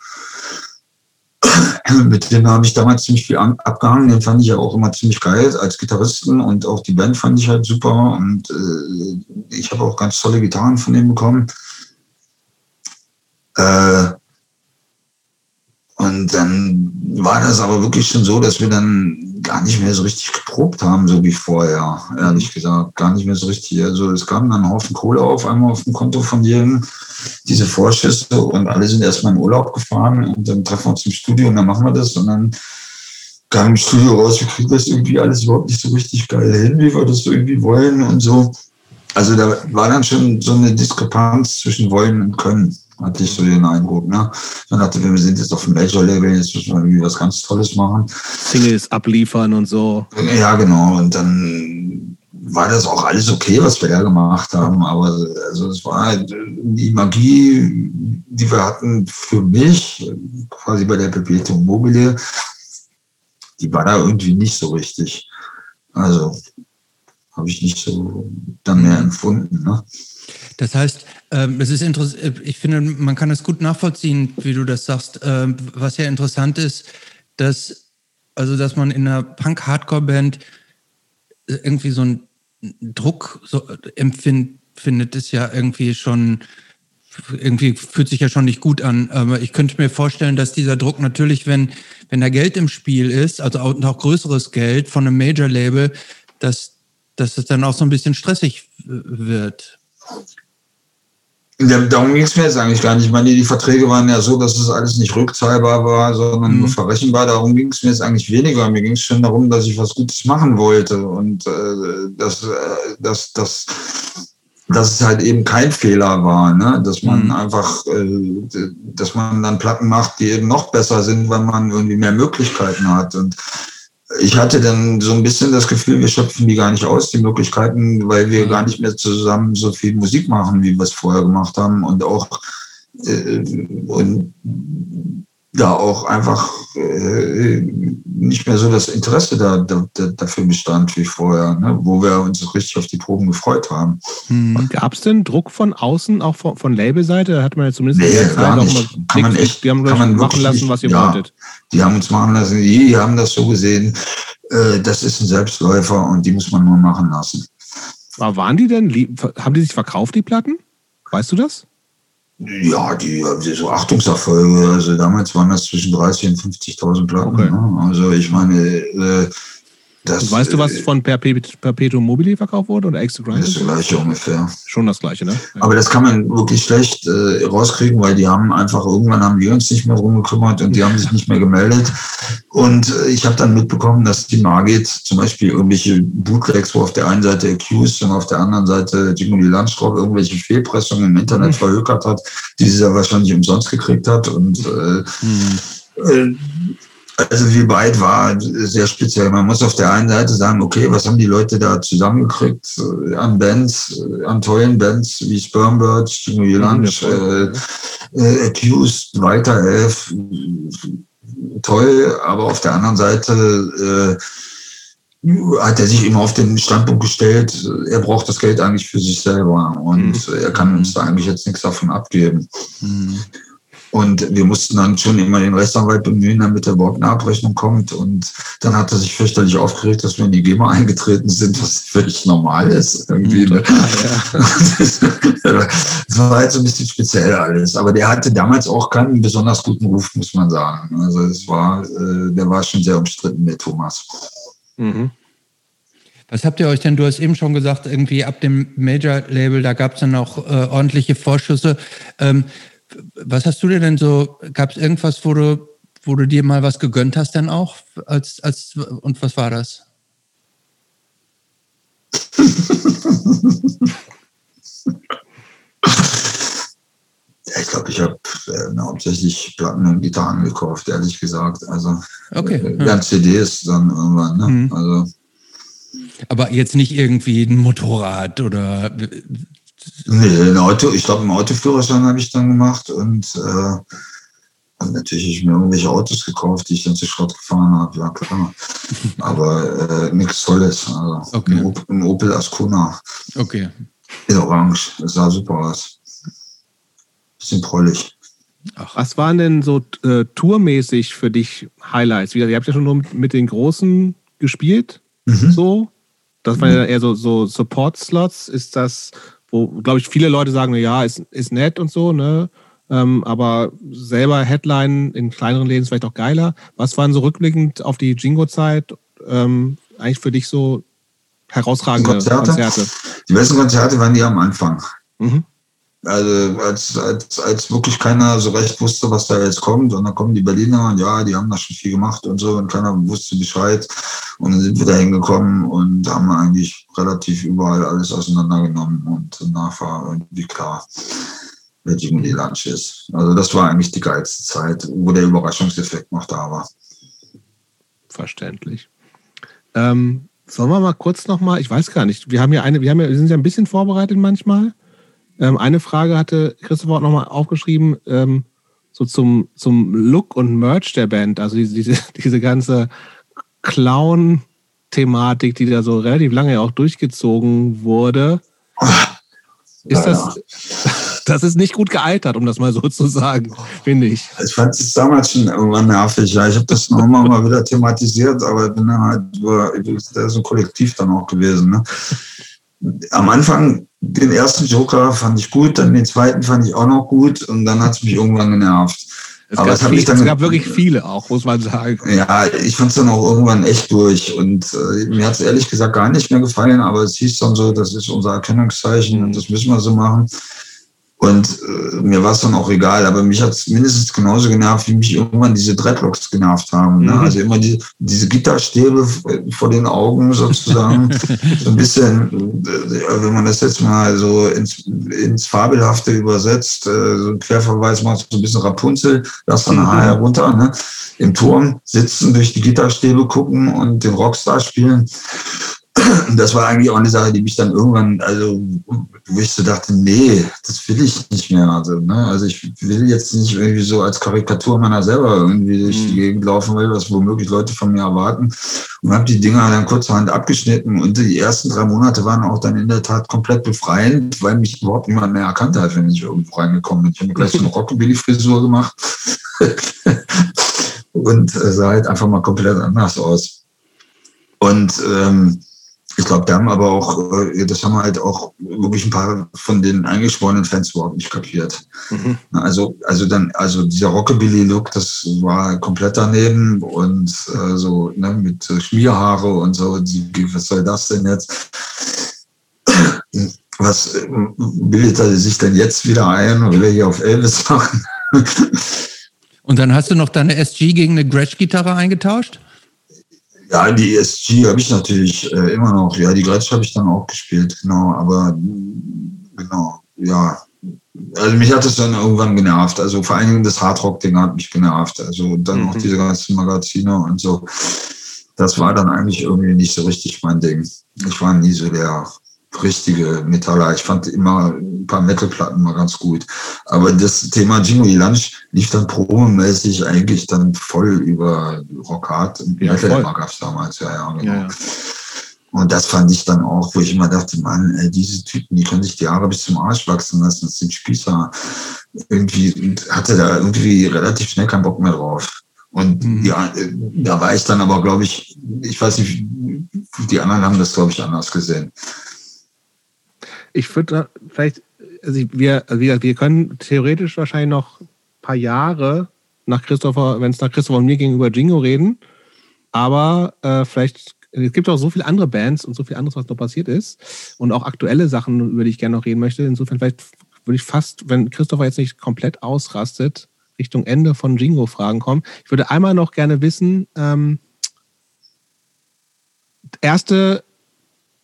Mit dem habe ich damals ziemlich viel an- abgehangen. Den fand ich ja auch immer ziemlich geil als Gitarristen und auch die Band fand ich halt super. Und äh, ich habe auch ganz tolle Gitarren von dem bekommen. Äh, und dann war das aber wirklich schon so, dass wir dann gar nicht mehr so richtig geprobt haben, so wie vorher, ehrlich gesagt. Gar nicht mehr so richtig. Also es kam dann ein Haufen Kohle auf einmal auf dem Konto von jedem, diese Vorschüsse und alle sind erstmal in Urlaub gefahren und dann treffen wir uns im Studio und dann machen wir das und dann kam im Studio raus, wir kriegen das irgendwie alles überhaupt nicht so richtig geil hin, wie wir das so irgendwie wollen und so. Also da war dann schon so eine Diskrepanz zwischen wollen und können, hatte ich so den Eindruck. Ne? Dann dachte ich, wir sind jetzt auf dem Major-Level, jetzt müssen wir irgendwie was ganz Tolles machen. Singles abliefern und so. Ja, genau. Und dann war das auch alles okay, was wir da gemacht haben. Aber also es war halt die Magie, die wir hatten für mich, quasi bei der Perpetuum mobile, die war da irgendwie nicht so richtig. Also habe ich nicht so dann mehr empfunden. Ne? Das heißt, ähm, es ist interessant, ich finde, man kann es gut nachvollziehen, wie du das sagst. Ähm, was ja interessant ist, dass, also, dass man in einer Punk-Hardcore-Band irgendwie so einen Druck so empfindet, ist ja irgendwie schon irgendwie fühlt sich ja schon nicht gut an. Aber ich könnte mir vorstellen, dass dieser Druck natürlich, wenn, wenn da Geld im Spiel ist, also auch, auch größeres Geld von einem Major-Label, dass, dass es dann auch so ein bisschen stressig wird. Ja, darum ging es mir jetzt eigentlich gar nicht. Ich meine, die Verträge waren ja so, dass es alles nicht rückzahlbar war, sondern mhm. nur verrechenbar. Darum ging es mir jetzt eigentlich weniger. Mir ging es schon darum, dass ich was Gutes machen wollte und äh, dass, äh, dass, dass, dass es halt eben kein Fehler war, ne? dass man mhm. einfach, äh, dass man dann Platten macht, die eben noch besser sind, weil man irgendwie mehr Möglichkeiten hat. Und ich hatte dann so ein bisschen das Gefühl, wir schöpfen die gar nicht aus, die Möglichkeiten, weil wir gar nicht mehr zusammen so viel Musik machen, wie wir es vorher gemacht haben. Und auch äh, und da auch einfach äh, nicht mehr so das Interesse da, da, dafür bestand wie vorher, ne? wo wir uns richtig auf die Proben gefreut haben. Hm. Gab es denn Druck von außen, auch von, von Labelseite? Da hat man ja zumindest nee, gar nicht. Kann man echt, die haben kann man machen lassen, was ihr ja, wolltet. Die haben uns machen lassen, die haben das so gesehen, äh, das ist ein Selbstläufer und die muss man nur machen lassen. Aber waren die denn, haben die sich verkauft, die Platten? Weißt du das? Ja, die, so Achtungserfolge, also damals waren das zwischen 30 und 50.000 Platten. Okay. Ne? Also ich meine, äh, das, weißt du, was äh, von Perpetuum mobile verkauft wurde oder Extra Grind? Das gleiche ungefähr. Schon das gleiche, ne? Aber das kann man wirklich schlecht äh, rauskriegen, weil die haben einfach, irgendwann haben wir uns nicht mehr drum gekümmert und die haben sich nicht mehr gemeldet. Und äh, ich habe dann mitbekommen, dass die Margit zum Beispiel irgendwelche Bootlegs, wo auf der einen Seite Accused und auf der anderen Seite Jimmy Landstraub irgendwelche Fehlpressungen im Internet mhm. verhökert hat, die sie ja wahrscheinlich umsonst gekriegt hat. Und äh, mhm. Also wie weit war sehr speziell. Man muss auf der einen Seite sagen, okay, was haben die Leute da zusammengekriegt äh, an Bands, äh, an tollen Bands wie Spermbird, Jimmy Lunch, äh, äh, Accused, Weiter Elf, toll, aber auf der anderen Seite äh, hat er sich immer auf den Standpunkt gestellt, er braucht das Geld eigentlich für sich selber und mhm. er kann uns da eigentlich jetzt nichts davon abgeben. Mhm. Und wir mussten dann schon immer den Rechtsanwalt bemühen, damit er überhaupt eine Abrechnung kommt. Und dann hat er sich fürchterlich aufgeregt, dass wir in die GEMA eingetreten sind, was völlig normal ist. Irgendwie. Ne? das war halt so ein bisschen speziell alles. Aber der hatte damals auch keinen besonders guten Ruf, muss man sagen. Also es war, äh, der war schon sehr umstritten, der Thomas. Mhm. Was habt ihr euch denn, du hast eben schon gesagt, irgendwie ab dem Major-Label, da gab es dann auch äh, ordentliche Vorschüsse. Ähm, was hast du dir denn so, gab es irgendwas, wo du, wo du dir mal was gegönnt hast denn auch? Als, als, und was war das? ja, ich glaube, ich habe äh, hauptsächlich Platten und Gitarren gekauft, ehrlich gesagt. Also okay, äh, ja. CDs dann irgendwann. Ne? Mhm. Also, aber jetzt nicht irgendwie ein Motorrad oder Nee, Auto, ich glaube, einen Autoführerschein habe ich dann gemacht und, äh, und natürlich habe ich mir irgendwelche Autos gekauft, die ich dann zu Schrott gefahren habe, ja klar. Aber äh, nichts Tolles. Also okay. ein, Opel, ein Opel Ascona. Okay. In Orange. Das sah super aus. Bisschen prollig. Ach. Was waren denn so äh, tourmäßig für dich Highlights? Wie gesagt, ihr habt ja schon nur mit, mit den Großen gespielt. Mhm. So. Das waren ja eher so, so Support-Slots. Ist das wo, glaube ich, viele Leute sagen, ja, ist, ist nett und so, ne? Ähm, aber selber Headline in kleineren Läden ist vielleicht auch geiler. Was waren so rückblickend auf die Jingo-Zeit ähm, eigentlich für dich so herausragende Konzerte? Konzerte? Die besten Konzerte waren die am Anfang. Mhm. Also als, als, als wirklich keiner so recht wusste, was da jetzt kommt. Und dann kommen die Berliner und ja, die haben da schon viel gemacht und so und keiner wusste Bescheid. Und dann sind wir da hingekommen und haben eigentlich relativ überall alles auseinandergenommen und danach war irgendwie klar, wer Jimmy Lunch ist. Also das war eigentlich die geilste Zeit, wo der Überraschungseffekt noch da war. Verständlich. Ähm, sollen wir mal kurz nochmal, ich weiß gar nicht, wir haben ja eine, wir haben ja, wir sind ja ein bisschen vorbereitet manchmal. Ähm, eine Frage hatte Christopher auch nochmal aufgeschrieben, ähm, so zum, zum Look und Merch der Band, also diese, diese, diese ganze Clown-Thematik, die da so relativ lange auch durchgezogen wurde. Ist das, das ist nicht gut gealtert, um das mal so zu sagen, finde ich. Ich fand es damals schon irgendwann nervig. Ja. Ich habe das nochmal mal wieder thematisiert, aber bin dann halt über, so ein Kollektiv dann auch gewesen. Ne? am Anfang den ersten Joker fand ich gut, dann den zweiten fand ich auch noch gut und dann hat es mich irgendwann genervt. Es, Aber gab, es, viel, es gab wirklich viele auch, muss man sagen. Ja, ich fand es dann auch irgendwann echt durch. Und äh, mir hat es ehrlich gesagt gar nicht mehr gefallen, aber es hieß dann so, das ist unser Erkennungszeichen und das müssen wir so machen. Und äh, mir war es dann auch egal, aber mich hat es mindestens genauso genervt, wie mich irgendwann diese Dreadlocks genervt haben. Ne? Mhm. Also immer die, diese Gitterstäbe vor den Augen sozusagen. so ein bisschen, äh, wenn man das jetzt mal so ins, ins Fabelhafte übersetzt, äh, so ein Querverweis macht, so ein bisschen Rapunzel, lass dann mhm. Haar herunter, ne? im Turm sitzen, durch die Gitterstäbe gucken und den Rockstar spielen das war eigentlich auch eine Sache, die mich dann irgendwann, also wo ich so dachte, nee, das will ich nicht mehr. Also, ne? also ich will jetzt nicht irgendwie so als Karikatur meiner selber irgendwie durch die mhm. Gegend laufen will, was womöglich Leute von mir erwarten. Und habe die Dinger dann kurzerhand abgeschnitten. Und die ersten drei Monate waren auch dann in der Tat komplett befreiend, weil mich überhaupt niemand mehr erkannt hat, wenn ich irgendwo reingekommen bin. Ich habe mir gleich so eine Rockabilly-Frisur gemacht. und äh, sah halt einfach mal komplett anders aus. Und ähm, ich glaube, da haben aber auch, äh, das haben halt auch wirklich ein paar von den eingeschworenen Fans überhaupt nicht kapiert. Mhm. Also, also dann, also dieser Rockabilly-Look, das war komplett daneben und äh, so ne, mit Schmierhaare und so. Was soll das denn jetzt? Was äh, bildet er sich denn jetzt wieder ein und will hier auf Elvis machen? und dann hast du noch deine SG gegen eine Gretsch-Gitarre eingetauscht? Ja, die ESG habe ich natürlich äh, immer noch. Ja, die Gretsch habe ich dann auch gespielt, genau. Aber genau, ja. Also mich hat es dann irgendwann genervt. Also vor allen Dingen das Hardrock-Ding hat mich genervt. Also dann mhm. auch diese ganzen Magazine und so. Das war dann eigentlich irgendwie nicht so richtig mein Ding. Ich war nie so der richtige Metaller. Ich fand immer ein paar Metalplatten mal ganz gut. Aber das Thema Jingo Lunch lief dann promomäßig eigentlich dann voll über Rockhard und ja, Metal gab es damals, ja, ja, genau. Ja, ja. Und das fand ich dann auch, wo ich immer dachte, Mann, ey, diese Typen, die können sich die Haare bis zum Arsch wachsen lassen. Das sind Spießer. Irgendwie hatte da irgendwie relativ schnell keinen Bock mehr drauf. Und mhm. ja, da war ich dann aber, glaube ich, ich weiß nicht, die anderen haben das, glaube ich, anders gesehen ich würde vielleicht, also wir, also wir können theoretisch wahrscheinlich noch ein paar Jahre nach Christopher, wenn es nach Christopher und mir gegenüber Jingo reden, aber äh, vielleicht, es gibt auch so viele andere Bands und so viel anderes, was noch passiert ist und auch aktuelle Sachen, über die ich gerne noch reden möchte. Insofern vielleicht würde ich fast, wenn Christopher jetzt nicht komplett ausrastet, Richtung Ende von Jingo-Fragen kommen. Ich würde einmal noch gerne wissen, ähm, erste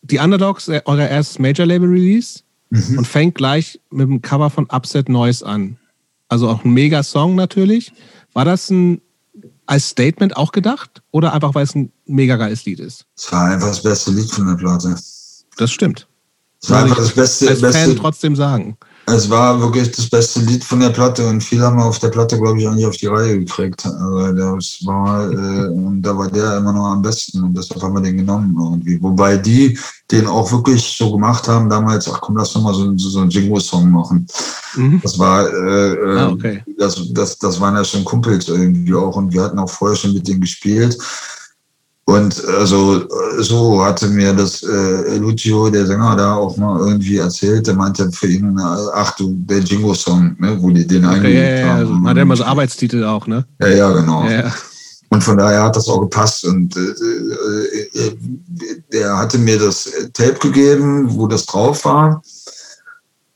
die Underdogs, äh, euer erstes Major-Label-Release mhm. und fängt gleich mit dem Cover von Upset Noise an. Also auch ein mega-Song natürlich. War das ein als Statement auch gedacht oder einfach, weil es ein mega geiles Lied ist? Es war einfach das beste Lied von der Platte. Das stimmt. Es war einfach das beste. Als beste, Fan trotzdem sagen. Es war wirklich das beste Lied von der Platte und viele haben auf der Platte, glaube ich, auch nicht auf die Reihe gekriegt. Also das war, äh, und da war der immer noch am besten und deshalb haben wir den genommen irgendwie. Wobei die den auch wirklich so gemacht haben damals, ach komm, lass doch mal so, so, so einen Jingo-Song machen. Mhm. Das war, äh, äh, ah, okay. das, das, das waren ja schon Kumpels irgendwie auch und wir hatten auch vorher schon mit denen gespielt. Und also so hatte mir das äh, Lucio, der Sänger, da auch mal irgendwie erzählt. Der meinte für ihn, ach du, der Jingo-Song, ne, wo die den okay, eingelegt ja, ja, haben. Also, hat er immer so Arbeitstitel auch, ne? Ja, ja, genau. Ja. Und von daher hat das auch gepasst. Und äh, äh, äh der hatte mir das Tape gegeben, wo das drauf war.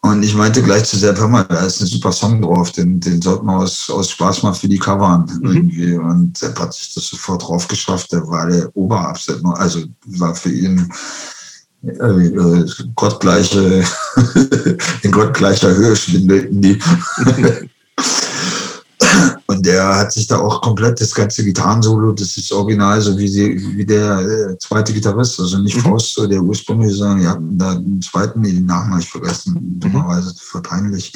Und ich meinte gleich zu Sepp, hör mal, da ist ein super Song drauf, den, den sollten wir aus, aus Spaß mal für die covern mhm. irgendwie. Und Sepp hat sich das sofort drauf geschafft, der war der Oberabset, also war für ihn äh, äh, gottgleiche, in gottgleicher Höhe schwindelten die. Und der hat sich da auch komplett das ganze Gitarrensolo, das ist original, so wie, sie, wie der äh, zweite Gitarrist, also nicht mhm. Faust, der ursprüngliche, sondern ja, da einen zweiten, den Namen habe ich vergessen, mhm. dummerweise, voll peinlich.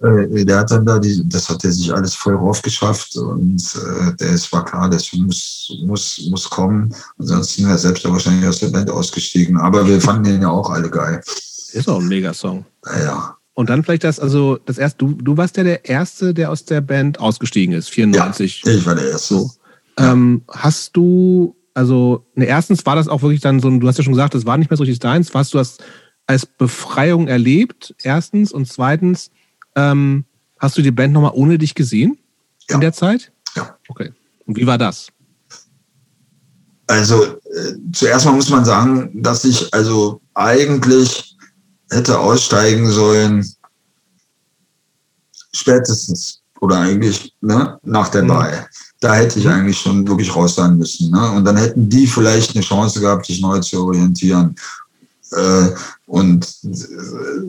Äh, der hat dann da, die, das hat er sich alles voll rauf geschafft und äh, der ist, war klar, das muss, muss, muss kommen. Ansonsten wäre er selbst ja wahrscheinlich aus der Band ausgestiegen. Aber wir fanden den ja auch alle geil. Ist auch ein Megasong. Ja. Und dann vielleicht das, also das erste, du, du warst ja der Erste, der aus der Band ausgestiegen ist, 94. Ja, ich war der Erste. So. Ähm, hast du, Also, ne, erstens war das auch wirklich dann so du hast ja schon gesagt, das war nicht mehr so richtig deins. Was du hast als Befreiung erlebt, erstens. Und zweitens, ähm, hast du die Band nochmal ohne dich gesehen Ja. in der Zeit? Ja. Okay. Und wie war das? Also äh, zuerst mal muss man sagen, dass ich also eigentlich hätte aussteigen sollen spätestens oder eigentlich ne, nach der Mhm. Wahl. Da hätte ich Mhm. eigentlich schon wirklich raus sein müssen. Ne? Und dann hätten die vielleicht eine Chance gehabt, sich neu zu orientieren. Äh, und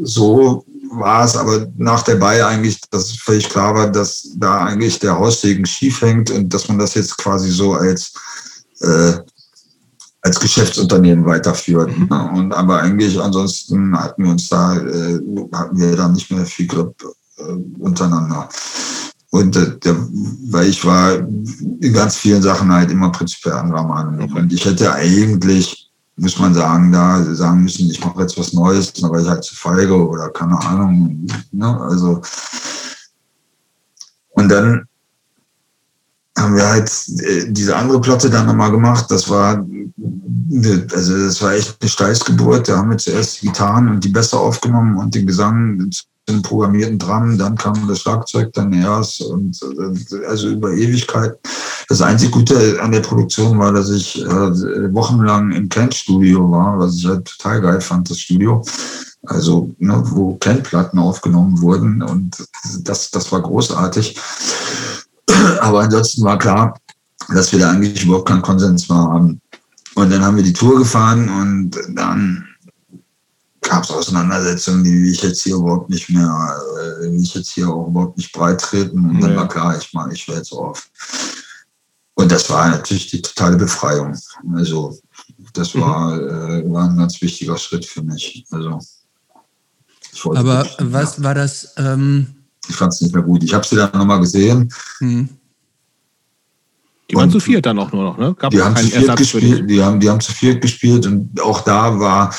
so war es aber nach der Wahl eigentlich, dass völlig klar war, dass da eigentlich der Haussegen schief hängt und dass man das jetzt quasi so als äh, als Geschäftsunternehmen weiterführt. Mhm. Ne? Und aber eigentlich ansonsten hatten wir uns da, äh, hatten wir da nicht mehr viel Glück äh, untereinander. Und äh, der, weil ich war in ganz vielen Sachen halt immer prinzipiell anderer Meinung. Okay. Und ich hätte eigentlich, muss man sagen, da sagen müssen, ich mache jetzt was Neues, da war ich halt zu feige oder keine Ahnung. Ne? Also und dann haben wir halt äh, diese andere Platte dann nochmal gemacht. Das war, also das war echt eine Steißgeburt. Da haben wir zuerst die Gitarren und die Bässe aufgenommen und den Gesang einem programmierten Drum. Dann kam das Schlagzeug dann erst und äh, also über Ewigkeit. Das einzige Gute an der Produktion war, dass ich äh, wochenlang im Kent-Studio war, was ich halt total geil fand, das Studio. Also, ne, wo Kent-Platten aufgenommen wurden und das, das war großartig. Aber ansonsten war klar, dass wir da eigentlich überhaupt keinen Konsens mehr haben. Und dann haben wir die Tour gefahren und dann gab es Auseinandersetzungen, die ich jetzt hier überhaupt nicht mehr, äh, die ich jetzt hier auch überhaupt nicht breit treten. Und dann Ja. war klar, ich mache, ich höre jetzt auf. Und das war natürlich die totale Befreiung. Also das Mhm. war, äh, war ein ganz wichtiger Schritt für mich. Also Aber was war das? Ähm, ich fand es nicht mehr gut. Ich habe sie dann nochmal gesehen. hm. Die waren Und- zu viert dann auch nur noch, ne? Gab Die haben, zu viert gespielt, die, haben, die haben zu viert gespielt und auch da war,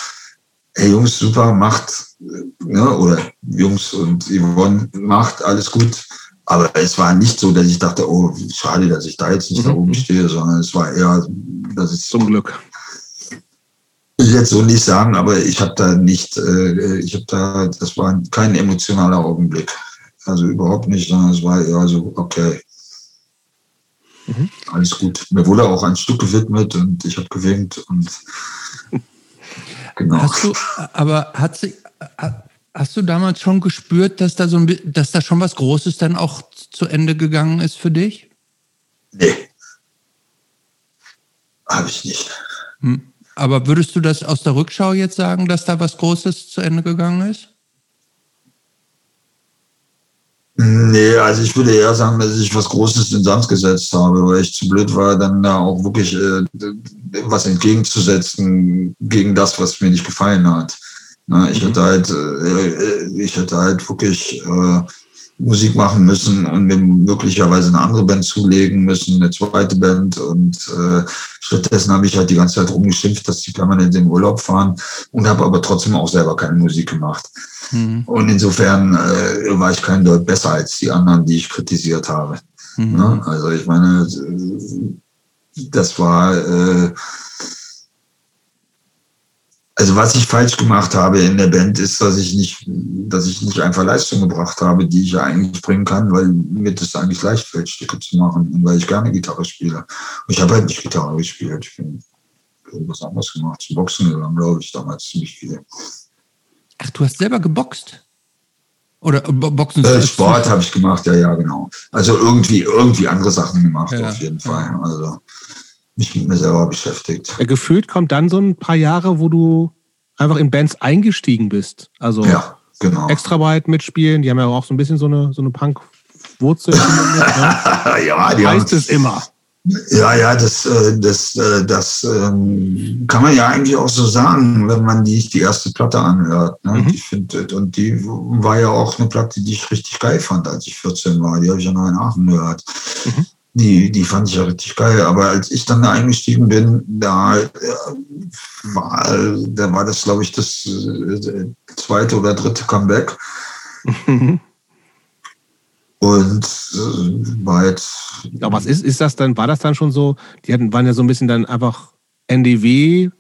hey Jungs, super, macht, ne, oder Jungs und Yvonne, macht, alles gut. Aber es war nicht so, dass ich dachte, oh, schade, dass ich da jetzt nicht da Mhm. oben stehe, sondern es war eher, dass ich Zum Glück. will ich jetzt so nicht sagen, aber ich habe da nicht, äh, ich habe da, das war kein emotionaler Augenblick. Also überhaupt nicht, sondern es war eher so, okay. Mhm. Alles gut. Mir wurde auch ein Stück gewidmet und ich habe gewinkt und genau. Hast du, aber hat sie, hast du damals schon gespürt, dass da so ein, dass da schon was Großes dann auch zu Ende gegangen ist für dich? Nee. Habe ich nicht. Hm. Aber würdest du das aus der Rückschau jetzt sagen, dass da was Großes zu Ende gegangen ist? Nee, also ich würde eher sagen, dass ich was Großes in Sand gesetzt habe, weil ich zu blöd war, dann da auch wirklich äh, was entgegenzusetzen gegen das, was mir nicht gefallen hat. Na, ich Mhm. hätte halt, äh, ich hätte halt wirklich äh, Musik machen müssen und mir möglicherweise eine andere Band zulegen müssen, eine zweite Band. Und äh, stattdessen habe ich halt die ganze Zeit rumgeschimpft, dass die permanent in den Urlaub fahren und habe aber trotzdem auch selber keine Musik gemacht. Hm. Und insofern äh, war ich kein Deut besser als die anderen, die ich kritisiert habe. Hm. Ne? Also ich meine, das war, äh, also was ich falsch gemacht habe in der Band ist, dass ich nicht, dass ich nicht einfach Leistung gebracht habe, die ich ja eigentlich bringen kann, weil mir das eigentlich leicht fällt, Stücke zu machen und weil ich gerne Gitarre spiele. Und ich habe halt nicht Gitarre gespielt. Ich bin irgendwas anderes gemacht, zum Boxen gegangen, glaube ich, damals ziemlich viel. Ach, du hast selber geboxt? Oder äh, Bo- Boxen? Äh, Sport habe ich gemacht, ja, ja, genau. Also irgendwie, irgendwie andere Sachen gemacht, Ja, auf jeden ja. Fall. Also mich mit mir selber beschäftigt. Ja, gefühlt kommt dann so ein paar Jahre, wo du einfach in Bands eingestiegen bist. Also Ja, genau. Extrabreit mitspielen, die haben ja auch so ein bisschen so eine, so eine Punk-Wurzel. ne? ja, die haben, Heißt es immer. ja, ja, das, äh, das, äh, das ähm, kann man ja eigentlich auch so sagen, wenn man die, die erste Platte anhört. Ne? Mhm. Die findet, und die war ja auch eine Platte, die ich richtig geil fand, als ich 14 war. Die habe ich ja noch in Aachen gehört. Mhm. Die, die fand ich ja richtig geil. Aber als ich dann da eingestiegen bin, da äh, war, da war das, glaube ich, das äh, zweite oder dritte Comeback. Mhm. Und äh, weit. Aber was ist, ist das dann, war das dann schon so, die hatten, waren ja so ein bisschen dann einfach NDW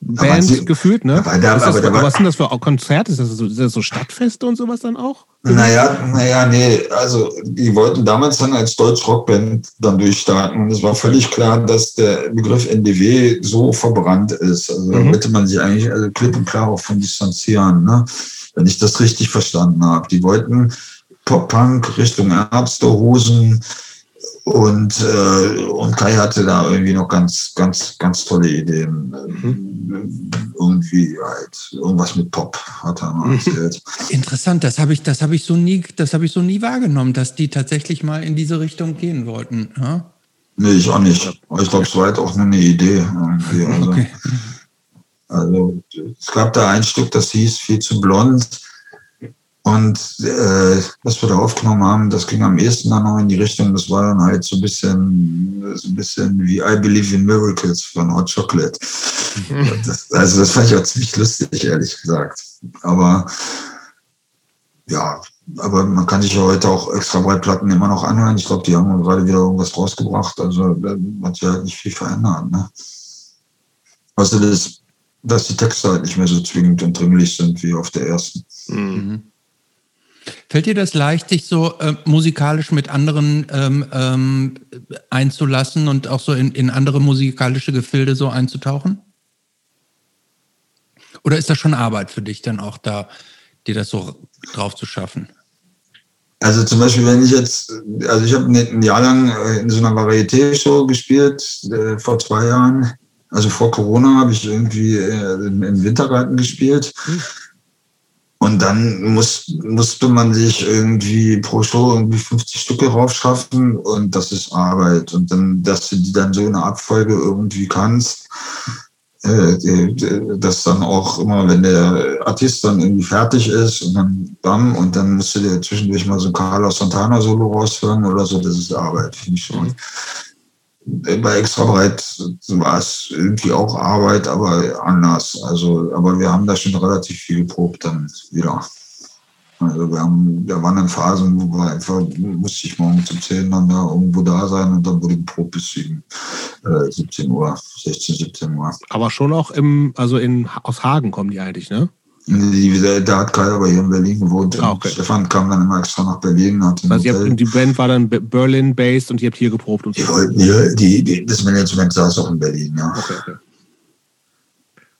Band sie- gefühlt, ne? Aber da- das, aber da war- was sind das für Konzerte? Ist das so, ist das so Stadtfeste und sowas dann auch? Naja, naja, nee, also die wollten damals dann als Deutsch-Rockband dann durchstarten und es war völlig klar, dass der Begriff NDW so verbrannt ist. Also da Mhm. wollte man sich eigentlich also klipp und klar auch von distanzieren, ne? wenn ich das richtig verstanden habe. Die wollten Pop-Punk Richtung Ärzte, Hosen und, äh, und Kai hatte da irgendwie noch ganz, ganz, ganz tolle Ideen. Irgendwie halt irgendwas mit Pop hat er mal erzählt. Interessant, das habe ich, das habe ich so nie, das habe ich so nie wahrgenommen, dass die tatsächlich mal in diese Richtung gehen wollten. Ja? Nee, ich auch nicht. Aber ich glaube, es war halt auch nur eine Idee. Also, Okay. also es gab da ein Stück, das hieß Viel zu blond. Und äh, was wir da aufgenommen haben, das ging am ehesten dann noch in die Richtung, das war dann halt so ein bisschen, so ein bisschen wie I Believe in Miracles von Hot Chocolate. Das, also das fand ich auch ziemlich lustig, ehrlich gesagt. Aber ja, aber man kann sich ja heute auch extra Breitplatten immer noch anhören. Ich glaube, die haben gerade wieder irgendwas rausgebracht. Also da hat sich halt nicht viel verändert. Ne? Außer das, dass die Texte halt nicht mehr so zwingend und dringlich sind wie auf der ersten. Mhm. Fällt dir das leicht, dich so äh, musikalisch mit anderen ähm, ähm, einzulassen und auch so in, in andere musikalische Gefilde so einzutauchen? Oder ist das schon Arbeit für dich dann auch da, dir das so drauf zu schaffen? Also zum Beispiel, wenn ich jetzt, also ich habe ein Jahr lang äh, in so einer Varieté-Show gespielt, äh, vor zwei Jahren. Also vor Corona habe ich irgendwie äh, im im Wintergarten gespielt. Und dann muss, musste man sich irgendwie pro Show irgendwie 50 Stücke raufschaffen und das ist Arbeit. Und dann, dass du die dann so in einer Abfolge irgendwie kannst, äh, äh, dass dann auch immer, wenn der Artist dann irgendwie fertig ist und dann bam, und dann musst du dir zwischendurch mal so ein Carlos Santana Solo raushören oder so, das ist Arbeit, finde ich schon. Bei Extra Breit war es irgendwie auch Arbeit, aber anders. Also, aber wir haben da schon relativ viel geprobt dann wieder. Also wir haben, da waren dann Phasen, wo wir einfach, musste ich morgens um 10 dann da irgendwo da sein und dann wurde geprobt bis 7, äh, 17 Uhr, 16, 17 Uhr. Aber schon auch im, also in, aus Hagen kommen die eigentlich, ne? Die, der, hat Kai aber hier in Berlin gewohnt. Ah, okay. Stefan kam dann immer extra nach Berlin. Hat ihr Hotel. habt, die Band war dann Be- Berlin-based und ihr habt hier geprobt und so. die die, die, das Management saß auch in Berlin, ja. Okay, okay.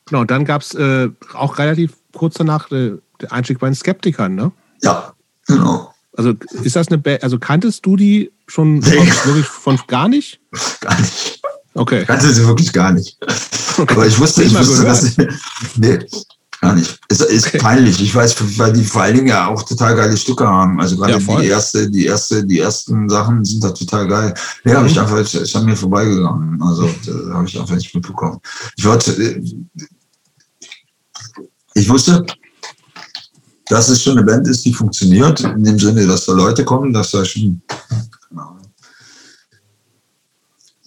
Genau, dann gab es äh, auch relativ kurz danach äh, den Einstieg bei den Skeptikern, ne? Ja, genau. Also ist das eine Band, also kanntest du die schon Nee. wirklich von gar nicht? Gar nicht. Okay. Kannte sie wirklich gar nicht. Aber ich wusste, Nicht ich wusste, gehört. dass sie, nee, gar nicht. Es ist Okay. peinlich. Ich weiß, weil die vor allen Dingen ja auch total geile Stücke haben. Also gerade Ja, die erste, die erste, die ersten Sachen sind da total geil. Ja, habe Mhm. ich einfach, ist an mir vorbeigegangen. Also da habe ich einfach nicht mitbekommen. Ich wollte, äh, ich wusste, dass es schon eine Band ist, die funktioniert, in dem Sinne, dass da Leute kommen, dass da schon, genau.